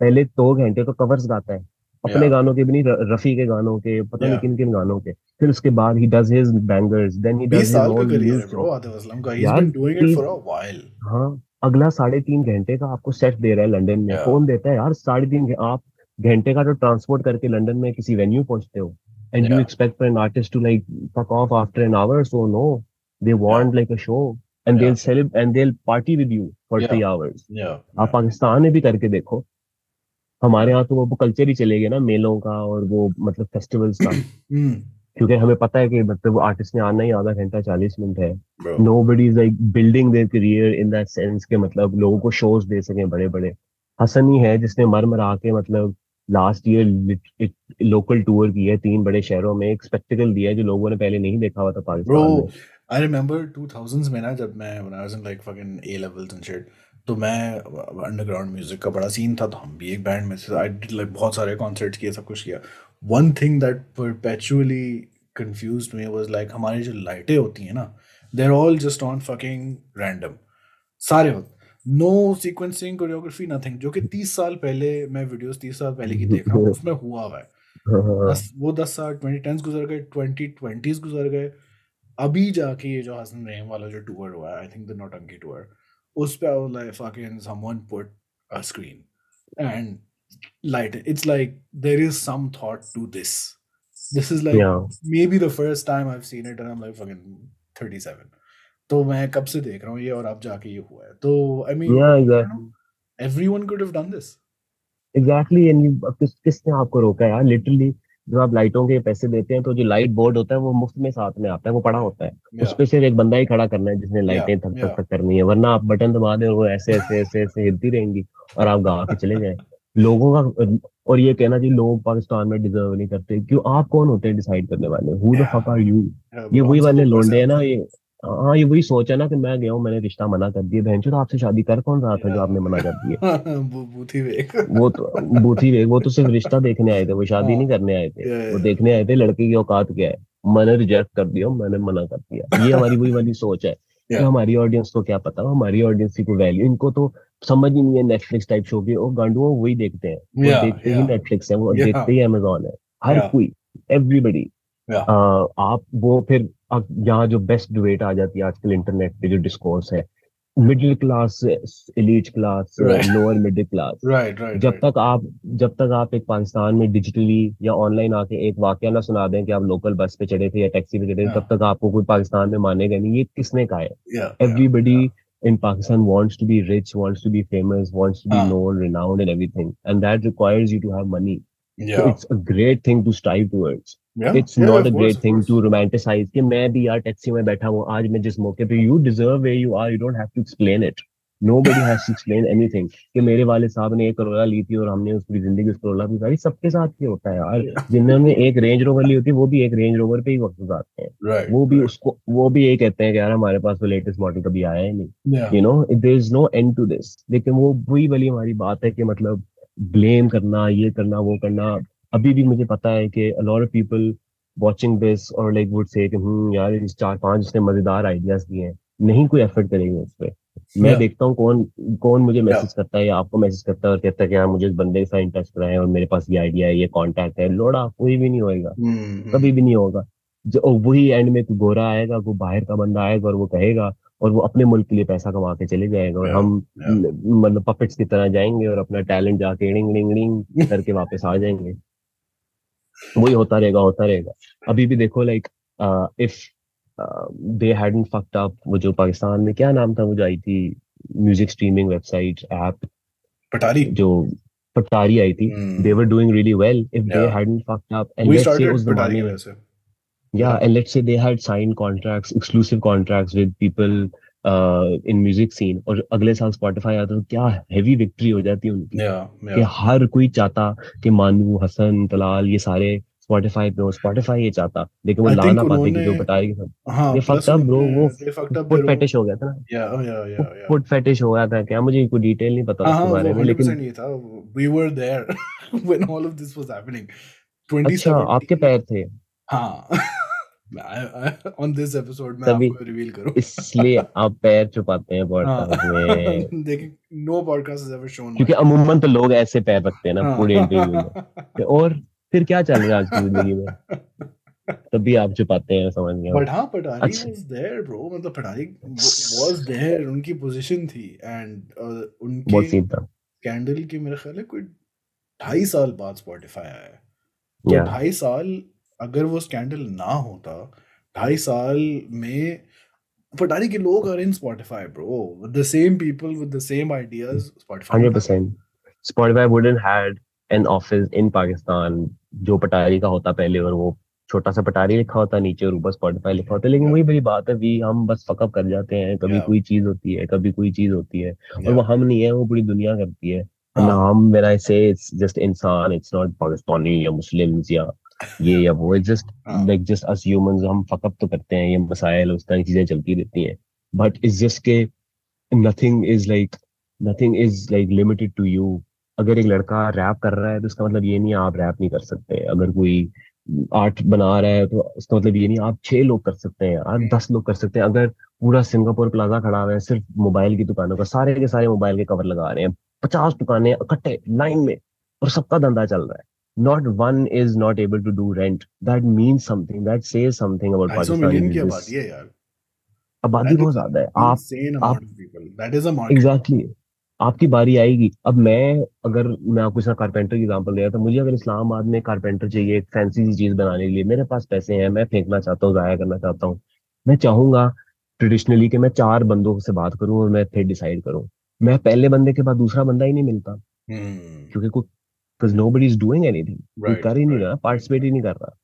पहले दो घंटे तो कवर्स गाता है। अपने yeah. गानों के भी नहीं रफी के गानों के पता yeah. नहीं किन किन गानों के। फिर उसके बाद he does his bangers then he does his हाँ। अगला साढ़े तीन घंटे का आपको सेट दे रहा है लंदन में। कौन देता है यार साढ़े तीन आप घंटे का तो ट्रांसपोर्ट करके लंदन में किसी वेन्यू पहुँचते हो। And you expect for an artist to like fuck off after an hour so no they want like a show and they celeb and they party with you for three hours आप पाकिस्तान में भी करके देखो। हमारे यहाँ तो वो culture ही चले गए ना मेलों का और वो मतलब फेस्टिवल्स का। हम्म। क्योंकि हमें पता है कि मतलब आर्टिस्ट ने आना ही आधा घंटा चालीस मिनट है। Nobody is like building their career in that sense के मतलब लोगों को शोज़ दे सके बड़े बड़े हसन ही है जिसने मर मरा के मतलब लास्ट ईयर लोकल टूर की है तीन बड़े शहरों में एक स्पेक्टिकल दिया है जो लोगों ने पहले नहीं देखा हुआ था पाकिस्तान में। आई रिमेंबर 2000s में ना जब मैं when I was in like fucking A levels and shit तो मैं अंडरग्राउंड म्यूज़िक का बड़ा सीन था तो हम भी एक बैंड में से आई डिड लाइक बहुत सारे कॉन्सर्ट्स किए सब कुछ किया। One thing that perpetually confuse me was like हमारी जो लाइटें होती हैं ना they are all just on fucking random सारे वक्त नो सीक्वेंसिंग कोरियोग्राफी नथिंग जो कि तीस साल पहले मैं वीडियोस तीस साल पहले की देख रहा हूँ उसमें हुआ हुआ है। दस, वो दस साल ट्वेंटी टेंस गुजर गए ट्वेंटी ट्वेंटीज गुजर गए। अभी जाके ये जो हसन रहीम वाला जो टूर हुआ है I think the Nautanki tour उस पे like fucking someone put a screen. Light. It's like there is some thought to this. This is like yeah. maybe the first time I've seen it and I'm like fucking 37. तो मैं कब से देख रहा हूँ ये और अब जाके ये हुआ है तो I mean yeah, exactly. everyone could have done this exactly exactly, किस किसने आपको रोका यार लिटरली जब आप लाइटों के पैसे देते हैं तो जो लाइट बोर्ड होता है वो मुफ़्त में साथ में आता है वो पड़ा होता है उस या पे सिर्फ़ एक बंदा ही खड़ा करना है जिसने लाइटें थक थक थक करनी है वरना आप बटन दबा दें और वो ऐसे ऐसे ऐसे ऐसे हिलती रहेंगी और आप गा के चले जाए लोगों का और ये कहना चाहिए लोग पाकिस्तान में डिजर्व नहीं करते। क्यों? आप कौन होते हैं डिसाइड करने वाले? Who the fuck are you ये वही वाले लोंडे है ना ये हाँ ये वही सोच है ना कि मैं गया हूँ मैंने रिश्ता मना कर दिया। बहन तो आपसे शादी कर कौन रहा था जो आपने मना कर दिया? वो बूथी वेग। वो तो बूथी वे वो तो सिर्फ़ रिश्ता देखने आए थे वो शादी हाँ। नहीं करने आए थे। वो देखने आए थे लड़के की औकात क्या है? मैंने रिजेक्ट कर दिया मैंने मना कर दिया। ये हमारी वही वाली सोच है। कि या हमारी ऑडियंस को क्या पता हमारी ऑडियंस की कोई वैल्यू इनको तो समझ ही नहीं है नेटफ्लिक्स टाइप शो की और गांडुओं वो वही देखते हैं वो yeah, देखते ही नेटफ्लिक्स है वो yeah. देखते ही अमेजोन है हर yeah. कोई एवरीबडी yeah. आप वो फिर यहाँ जो बेस्ट डिबेट आ जाती है आजकल इंटरनेट पे जो डिस्कोर्स है middle class elite class lower middle class right right जब राइट तक आप जब तक आप एक पाकिस्तान में डिजिटली या ऑनलाइन आके एक वाकया ना सुना दें कि आप लोकल बस पे चढ़े थे या टैक्सी पे चढ़े थे या तब तक आपको कोई पाकिस्तान में मानेगा नहीं। ये किसने कहा है? एवरीबडी या everybody या in Pakistan wants to be rich, wants to be famous, wants to be हाँ. known, renowned, and everything. And that requires you to have money. So या it's a great thing to strive towards. या It's या not of a course great of thing course to romanticize कि मैं भी यार taxi में बैठा हूँ आज मैं जिस मौके पे you deserve where you are you don't have to explain it. Nobody has to explain anything कि मेरे वाले साहब ने एक करोड़ा ली थी और हमने उस ज़िंदगी उस करोड़ा की गुजारी सबके साथ ही होता है यार। जिन्होंने एक रेंज रोवर ली होती है वो भी एक रेंज रोवर पे ही वक्त गुजारते हैं। वो भी उसको वो भी ये कहते हैं कि यार हमारे पास वो लेटेस्ट मॉडल कभी आया ही नहीं। You know there is no end to this लेकिन वो वही वाली हमारी बात है कि मतलब ब्लेम करना ये करना वो करना। अभी भी मुझे पता है कि lot of people watching और like would say कि हम्म यार इस चार पाँच इसने मज़ेदार आइडियाज़ दिए हैं नहीं कोई एफर्ट करेंगे उस पर मैं देखता हूँ कौन कौन मुझे मैसेज करता है या आपको मैसेज करता है और कहता है कि यार मुझे इस बंदे के साथ इंटरेस्ट कराए और मेरे पास ये आइडिया है ये कॉन्टैक्ट है। लोड़ा कोई भी नहीं होएगा। हम्म कभी हम्म भी नहीं होगा। जो वही एंड में कोई गोरा आएगा कोई बाहर का बंदा आएगा और वो कहेगा और वो अपने मुल्क के लिए पैसा कमा के चले जाएगा और हम मतलब पपेट्स की तरह जाएँगे और अपना टैलेंट जाके डिंग डिंग डिंग करके वापस आ जाएँगे। वही होता रहेगा होता रहेगा। अभी भी देखो like if they hadn't fucked up वो जो पाकिस्तान में क्या नाम था वो जो आई थी music streaming website app Patari. जो पटारी आई थी they were doing really well if they या hadn't fucked up and let's say उस जमाने में Yeah, and let's say they had signed contracts, exclusive contracts with people uh, in music और अगले साल Spotify आता तो क्या हेवी विक्ट्री हो जाती उनकी। या कि हर कोई चाहता कि मानू हसन तलाल ये सारे Spotify पे हो। Spotify ये चाहता लेकिन वो ला ना पाते उन्होंने क्योंकि वो पटारी हाँ ये प्लस अप ब्रो वो फुट फेटिश हो गया था ना। फुट फेटिश हो गया था क्या? मुझे कोई डिटेल नहीं पता हाँ उसके हाँ बारे में लेकिन ये था। We were there when all of this was happening अच्छा आपके पैर थे। हाँ। ऑन दिस एपिसोड में तभी आपको रिवील करूँ। इसलिए आप पैर छुपाते हैं पॉडकास्ट में। हाँ देखिए no podcast has ever shown क्योंकि अमूमन तो लोग ऐसे पैर रखते हैं ना पूरे इंटरव्यू में। हाँ और फिर क्या चल रहा है आज की ज़िंदगी में? तभी आप छुपाते हैं समझ गया। बट हाँ पटारी अच्छा। वाज देयर ब्रो मतलब पटारी वाज देयर उनकी पोजीशन थी। एंड बहुत उनके सीन था। स्कैंडल के मेरे ख्याल है कोई ढाई साल बाद स्पॉटिफाई आया है। तो या ढाई साल अगर वो स्कैंडल ना होता ढाई साल में पटारी के लोग are in Spotify bro with the same people with the same ideas Spotify hundred percent Spotify wouldn't had an office in Pakistan जो पटारी का होता पहले और वो छोटा सा पटारी लिखा होता नीचे और ऊपर Spotify लिखा होता लेकिन Yeah. वही बड़ी बात है वी हम बस फकअप कर जाते हैं कभी Yeah. कोई चीज़ होती है कभी कोई चीज़ होती है yeah. और वो हम नहीं है वो पूरी दुनिया करती है हाँ। हम when I say it's just इंसान it's not पाकिस्तानी या मुस्लिम्स या ये या वो it's just हाँ। like just us humans हम फकअप तो करते हैं ये मसाइल उस तरह की चीज़ें चलती रहती हैं। बट it's जस्ट के nothing is like nothing is like limited to you अगर एक लड़का रैप कर रहा है तो इसका मतलब ये नहीं आप रैप नहीं कर सकते। अगर कोई आर्ट बना रहा है तो उसका मतलब ये नहीं आप छह लोग कर सकते हैं आप दस लोग कर सकते हैं। अगर पूरा सिंगापुर प्लाजा खड़ा हुआ है सिर्फ़ मोबाइल की दुकानों का सारे के सारे मोबाइल के कवर लगा रहे हैं। पचास दुकानें इकट्ठे लाइन में और सबका धंधा चल रहा है। Is not able to do rent that means something that says something about ढाई सौ मिलियन की आबादी है यार आबादी बहुत ज़्यादा है आप people. That is a market. Exactly आपकी बारी आएगी अब मैं अगर मैं आपको इसका कारपेंटर की एग्जांपल दे रहा था मुझे अगर इस्लामाबाद में कारपेंटर चाहिए एक फैंसी सी चीज़ बनाने के लिए मेरे पास पैसे हैं मैं फेंकना चाहता हूँ जाया करना चाहता हूँ मैं चाहूँगा ट्रेडिशनली कि मैं चार बंदों से बात करूँ और मैं फिर डिसाइड करूँ मैं पहले बंदे के बाद दूसरा बंदा ही नहीं मिलता क्योंकि because nobody is doing anything कर ही नहीं रहा पार्टिसिपेट ही नहीं कर रहा।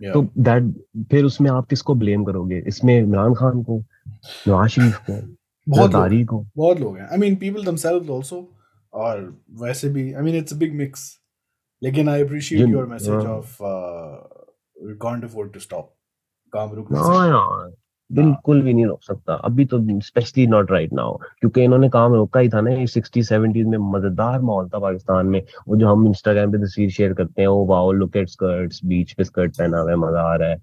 या तो दैट फिर उसमें आप किसको ब्लेम करोगे? इसमें इमरान खान को नवाज़ शरीफ को बहुत लोग को? बहुत लोग हैं। I mean people themselves also और वैसे भी I mean it's a big mix लेकिन आई अप्रिशिएट योर मैसेज हाँ। Of we can't afford to stop काम रुक नहीं हाँ। बिल्कुल भी नहीं रोक सकता। अभी तो स्पेशली नॉट राइट नाउ क्योंकि इन्होंने काम रोका ही था ना सिक्सटी सेवेंटीज में मज़ेदार माहौल था पाकिस्तान में। वो जो हम इंस्टाग्राम पे तस्वीर शेयर करते हैं वो wow look at skirts beach पे स्कर्ट पहना हुआ है मज़ा आ रहा है।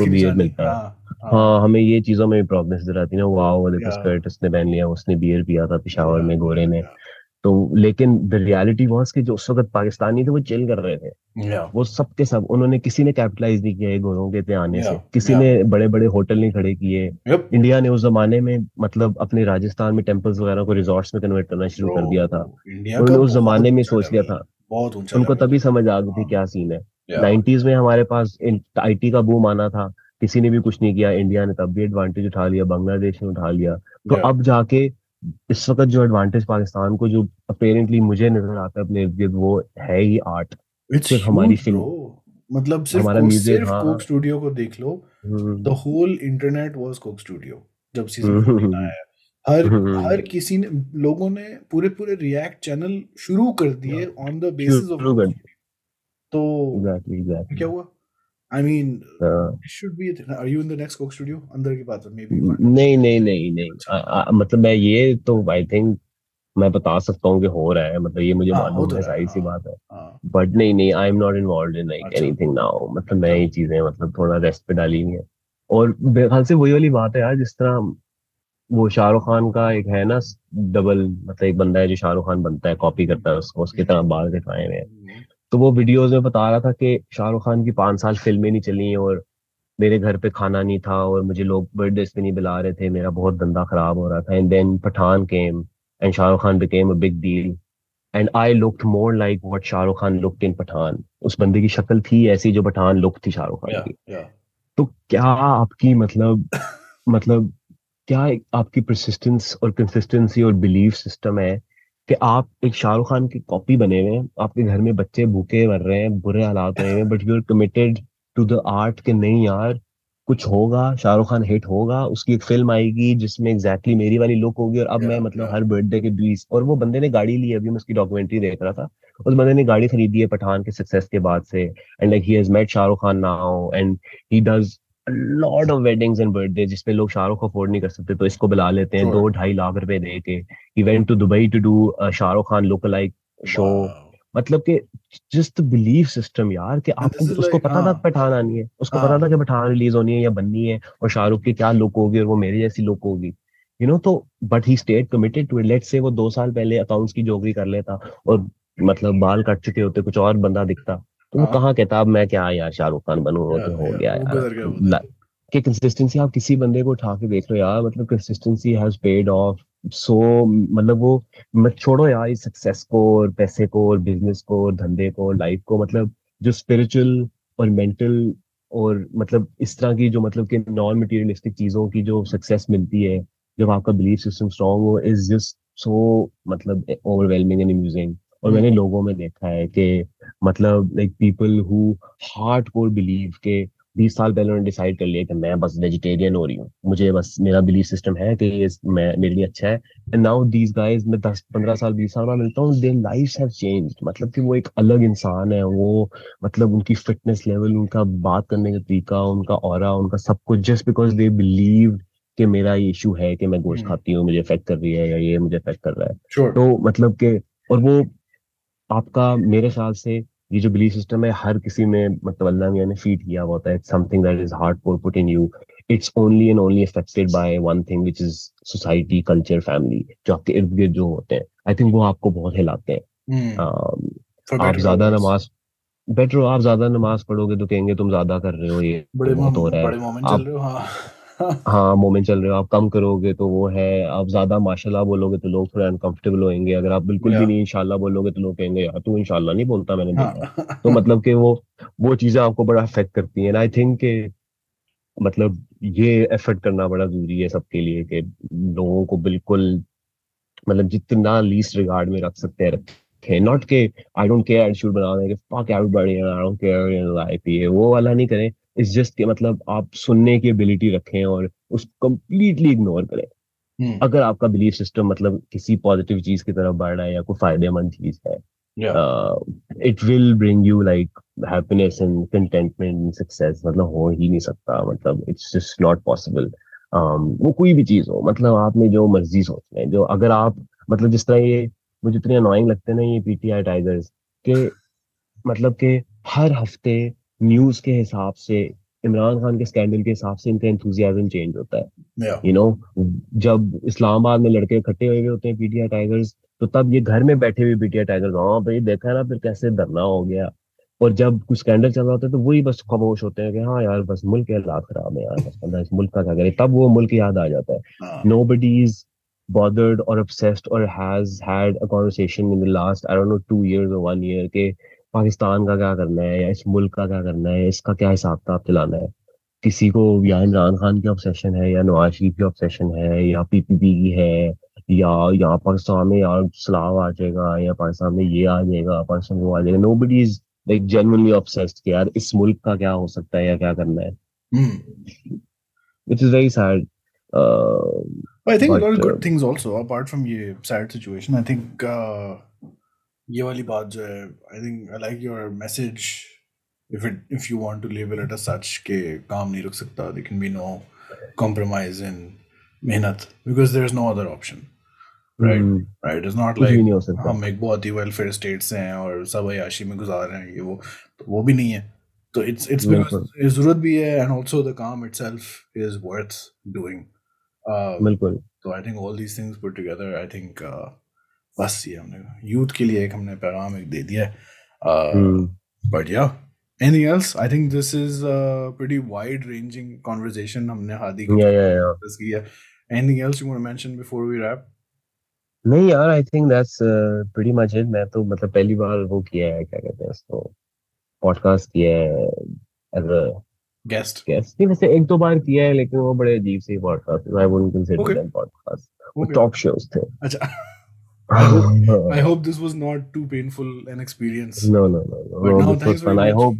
बियर मिलता है। हाँ हाँ। हाँ हमें ये चीज़ों में भी प्रोग्रेस नज़र आती है ना वाओ वो देखो स्कर्ट उसने पहन लिया उसने बियर पिया था पिशावर में गोरे ने तो लेकिन द रियलिटी वाज कि जो उस वक्त पाकिस्तानी थे वो चिल कर रहे थे। या वो सब के सब उन्होंने किसी ने कैपिटलाइज नहीं किया गोरों के इतने आने या से। किसी या ने बड़े बड़े होटल नहीं खड़े किए। यप इंडिया ने उस जमाने में मतलब अपने राजस्थान में टेम्पल्स वगैरह को रिजॉर्ट्स में कन्वर्ट करना शुरू कर दिया था। उन्होंने उस जमाने में सोच लिया था। उनको तभी समझ आ गई थी हाँ। क्या सीन है। नाइन्टीज में हमारे पास आईटी का बूम आना था। किसी ने भी कुछ नहीं किया। इंडिया ने तब भी एडवांटेज उठा लिया। बांग्लादेश ने उठा लिया। तो अब जाके इस वक्त जो एडवांटेज पाकिस्तान को जो अपेरेंटली मुझे नज़र आता है अपने इर्द वो है ही आर्ट सिर्फ़ हमारी फ़िल्म मतलब सिर्फ़ हमारा म्यूज़िक सिर्फ़ हाँ कोक स्टूडियो को देख लो the whole internet was Coke Studio जब सीज़न 14 आया। हर हर हम्म, किसी ने लोगों ने पूरे पूरे रिएक्ट चैनल शुरू कर दिए ऑन द बेसिस ऑफ़ शुरू कोक कर स्टूडियो तो क्या हुआ? I mean should be are you in the next Coke Studio अंदर की बात है मे बी नहीं नहीं नहीं नहीं. आ, आ, मतलब मैं ये तो आई थिंक मैं बता सकता हूँ कि हो रहा है. मतलब ये मुझे हाँ हो मालूम तो है है सारी सी हाँ। बात है. हाँ बट नहीं नहीं I am not involve in like anything now मतलब मैं अच्छा। ये चीज़ें मतलब थोड़ा रेस्ट पे डाली हुई है. और ख्याल से वही वाली बात है यार जिस तरह वो शाहरुख खान का एक है ना डबल मतलब एक बंदा है जो शाहरुख खान बनता है कॉपी करता है उसको उसकी तरह बाल कटवाए हुए हैं। तो वो वीडियोज़ में बता रहा था कि शाहरुख खान की पाँच साल फ़िल्में नहीं चली और मेरे घर पे खाना नहीं था और मुझे लोग बर्थडे पे नहीं बुला रहे थे मेरा बहुत धंधा खराब हो रहा था। And then Pathaan came and Shahrukh Khan became a big deal and I looked more like what Shahrukh Khan looked in Pathaan. उस बंदे की शक्ल थी ऐसी जो पठान लुक थी शाहरुख खान या की। या तो क्या आपकी मतलब मतलब क्या आपकी परसिस्टेंस और कंसिस्टेंसी और बिलीफ सिस्टम है कि आप एक शाहरुख खान की कॉपी बने हुए हैं आपके घर में बच्चे भूखे मर रहे हैं बुरे हालात हुए हैं but you are committed to the art के नहीं यार कुछ होगा शाहरुख खान हिट होगा उसकी एक फ़िल्म आएगी जिसमें एग्जैक्टली exactly मेरी वाली लुक होगी और अब या मैं मतलब या हर बर्थडे के बीस और वो बंदे ने गाड़ी ली अभी मैं उसकी डॉक्यूमेंट्री देख रहा था उस बंदे ने गाड़ी खरीदी है पठान के सक्सेस के बाद से and like he has met Shahrukh Khan now and he does lot of weddings and birthday जिसपे लोग शाहरुख को अफोर्ड नहीं कर सकते तो इसको बुला लेते हैं दो ढाई लाख रुपए दे के। He went to Dubai to do Shahrukh Khan look like show मतलब कि जस्ट बिलीफ सिस्टम यार कि आपको इज़ उसको पता था हाँ। पठान आनी है उसको पता हाँ। था कि पठान रिलीज़ होनी है या बननी है और शाहरुख की क्या लुक होगी और वो मेरी जैसी लुक होगी। यू नो तो but he state committed to let's say वो दो साल पहले अकाउंट्स की जॉबरी कर लेता और मतलब बाल कट चुके होते कुछ और बंदा दिखता। तो वो हाँ। कहाँ कहता अब मैं क्या यार शाहरुख खान बनू तो हो गया यार। ला- कि कंसिस्टेंसी आप किसी बंदे को उठा के देख लो यार मतलब consistency has paid off so मतलब वो मत छोड़ो यार इस सक्सेस को और पैसे को और बिज़नेस को और धंधे को और लाइफ को मतलब जो स्पिरिचुअल और मेंटल और मतलब इस तरह की जो मतलब कि नॉन मटेरियलिस्टिक चीज़ों की जो सक्सेस मिलती है जब आपका बिलीफ सिस्टम स्ट्रांग हो इज़ जस्ट सो मतलब ओवरवेलमिंग एंड अम्यूजिंग और मैंने हम्म। लोगों में देखा है कि मतलब like people who hard core believe के बीस साल पहले उन्होंने डिसाइड कर लिया कि मैं बस वेजिटेरियन हो रही हूँ। मुझे बस मेरा बिलीफ सिस्टम है कि ये मैं मेरे लिए अच्छा है। एंड नाउ दीज गाइज़ मैं दस पंद्रह साल बीस साल बाद मिलता हूँ देयर लाइफ हैव चेंज्ड मतलब कि वो एक अलग इंसान है वो मतलब उनकी फिटनेस लेवल उनका बात करने का तरीका उनका और उनका सब कुछ जस्ट बिकॉज़ दे बिलीव कि मेरा ये इशू है कि मैं गोश्त हम्म। खाती हूँ मुझे इफ़ेक्ट कर रही है या ये मुझे इफ़ेक्ट कर रहा है। श्योर तो मतलब कि और वो आपका मेरे ख्याल से ये जो बिलीफ सिस्टम है हर किसी में मतलब अल्लाह मियाँ ने फ़ीड किया हुआ होता है। Something that is hard core put in you it's only and only affected by one thing which is society culture family जो आपके इर्द गिर्द जो होते हैं। आई थिंक वो आपको बहुत हिलाते हैं। हम्म। फॉर आप ज़्यादा नमाज़ बेटर हो आप ज़्यादा नमाज़ पढ़ोगे तो कहेंगे तुम ज़्यादा कर रहे हो ये बड़े बहुत हो रहा है। आप हो हाँ हाँ मोमेंट चल रहे हो आप कम करोगे तो वो है आप ज़्यादा माशाल्लाह बोलोगे तो लोग थोड़ा अनकंफर्टेबल होंगे अगर आप बिल्कुल या। भी नहीं इंशाल्लाह बोलोगे तो लोग कहेंगे यार तू इंशाल्लाह नहीं बोलता मैंने देखा। है तो हाँ मतलब कि वो वो चीज़ें आपको बड़ा अफेक्ट करती हैं आई थिंक कि मतलब ये एफर्ट करना बड़ा ज़रूरी है सबके लिए कि लोगों को बिल्कुल मतलब जितना लीस्ट रिगार्ड में रख सकते हैं रखें। रखें नॉट के आई डोंट केयर एटीट्यूड बना दें कि fuck everybody I don't care in life ये वो वाला नहीं करें। इट्स जस्ट कि मतलब आप सुनने की एबिलिटी रखें और उसको कंप्लीटली इग्नोर करें। हम्म, अगर आपका बिलीफ सिस्टम मतलब किसी पॉजिटिव चीज़ की तरफ़ बढ़ रहा है या कोई फ़ायदेमंद चीज़ है it will bring you like happiness and contentment success मतलब हो ही नहीं सकता। मतलब इट्स जस्ट नॉट पॉसिबल वो कोई भी चीज़ हो मतलब आपने जो मर्ज़ी सोचना है जो अगर आप मतलब जिस तरह ये मुझे इतने अनोइंग लगते हैं ना ये पीटीआई टाइगर्स के मतलब के हर हफ़्ते न्यूज़ के हिसाब से इमरान खान के स्कैंडल के हिसाब से इनका एंथुजियाज्म चेंज होता है। Yeah, यू नो जब इस्लामाबाद में लड़के इकट्ठे हुए होते हैं पीटीआई टाइगर्स तो तब ये घर में बैठे हुए पीटीआई टाइगर्स हाँ भाई देखा है ना फिर कैसे धरना हो गया। और जब कुछ स्कैंडल चल रहा होता है तो वही बस खामोश होते हैं कि हाँ यार बस मुल्क के हालात खराब है यार बस बंदा इस मुल्क का क्या करे? तब वो मुल्क याद आ जाता है। No nobody is bothered or obsessed or has had a conversation in the last I don't know two years or one year कि पाकिस्तान का क्या करना है या इस मुल्क का क्या करना है इसका क्या हिसाब किताब चलाना है? किसी को या इमरान खान की ऑब्सेशन है या नवाज़ शरीफ की ऑब्सेशन है या पीपीपी की है या यहाँ पाकिस्तान में यार सलाह आ जाएगा या पाकिस्तान में ये आ जाएगा पाकिस्तान वो आ जाएगा। Nobody is like genuinely obsessed कि यार इस मुल्क का क्या हो सकता है या क्या करना है। Think a But, lot of good uh, things also apart from ये situation. I think uh, ये वाली बात जो है I think I like your message. If it if you want to label it as such के काम नहीं रुक सकता, there can be no compromise in मेहनत. Right, hmm, right. It's not कुछ भी like नहीं हो सकता हम एक बहुत ही वेलफेयर स्टेट से हैं और सब अयाशी में गुजार रहे हैं ये वो तो वो भी नहीं है तो इट्स इट्स बिकॉज़ ज़रूरत भी है एंड आल्सो द काम इटसेल्फ इज़ वर्थ डूइंग बिल्कुल तो I think all these things put together I think बस ये हमने यूथ के लिए एक हमने पैगाम एक दे दिया है। बट या else? I think this is a pretty wide ranging conversation हमने हादी की या या या discuss की है। Anything else you want to mention before we नहीं यार I think that's pretty much it मैं तो मतलब पहली बार वो किया है क्या कहते हैं उसको? पॉडकास्ट किया है एज अ guest. गेस्ट नहीं वैसे एक दो बार किया है लेकिन वो बड़े अजीब से podcast I wouldn't consider them podcast वो. टॉप शोज़ थे। अच्छा। I hope I hope this was not too painful an experience no no no no, But no now, this thanks was fun very I much hope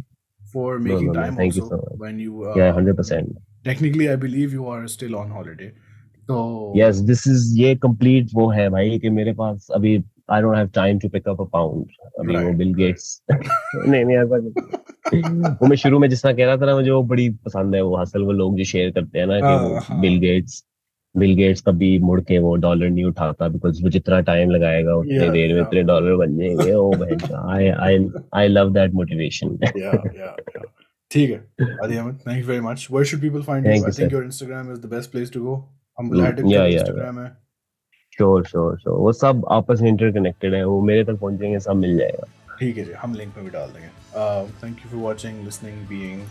for making no, no, time thank you also so much. when you uh, yeah 100% technically I believe you are still on holiday so yes this is ये complete वो है भाई कि मेरे पास अभी I don't have time to pick up a pound अभी वो Right, bill right. Gets नहीं नहीं ऐसा कुछ वो मैं शुरू में जिस तरह कह रहा था ना मुझे वो बड़ी पसंद है वो हसल वो लोग जो शेयर करते हैं ना कि हाँ, वो हाँ। बिल गेट्स बिल गेट्स कभी मुड़ के वो डॉलर नहीं उठाता बिकॉज़ वो जितना टाइम लगाएगा उतने देर में इतने डॉलर बन जाएँगे। ओ भाई I I I love that motivation ठीक है Adi Ahmed thank you very much where should people find you I think your Instagram is the best place to go हम ब्लैड के इंस्टाग्राम श्योर श्योर श्योर वो सब आपस में interconnected है। वो मेरे तक पहुँचेंगे सब मिल जाएगा। ठीक है जी हम लिंक में भी डाल देंगे। Thank you for watching listening being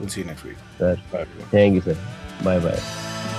will see you next week sir thank you sir bye bye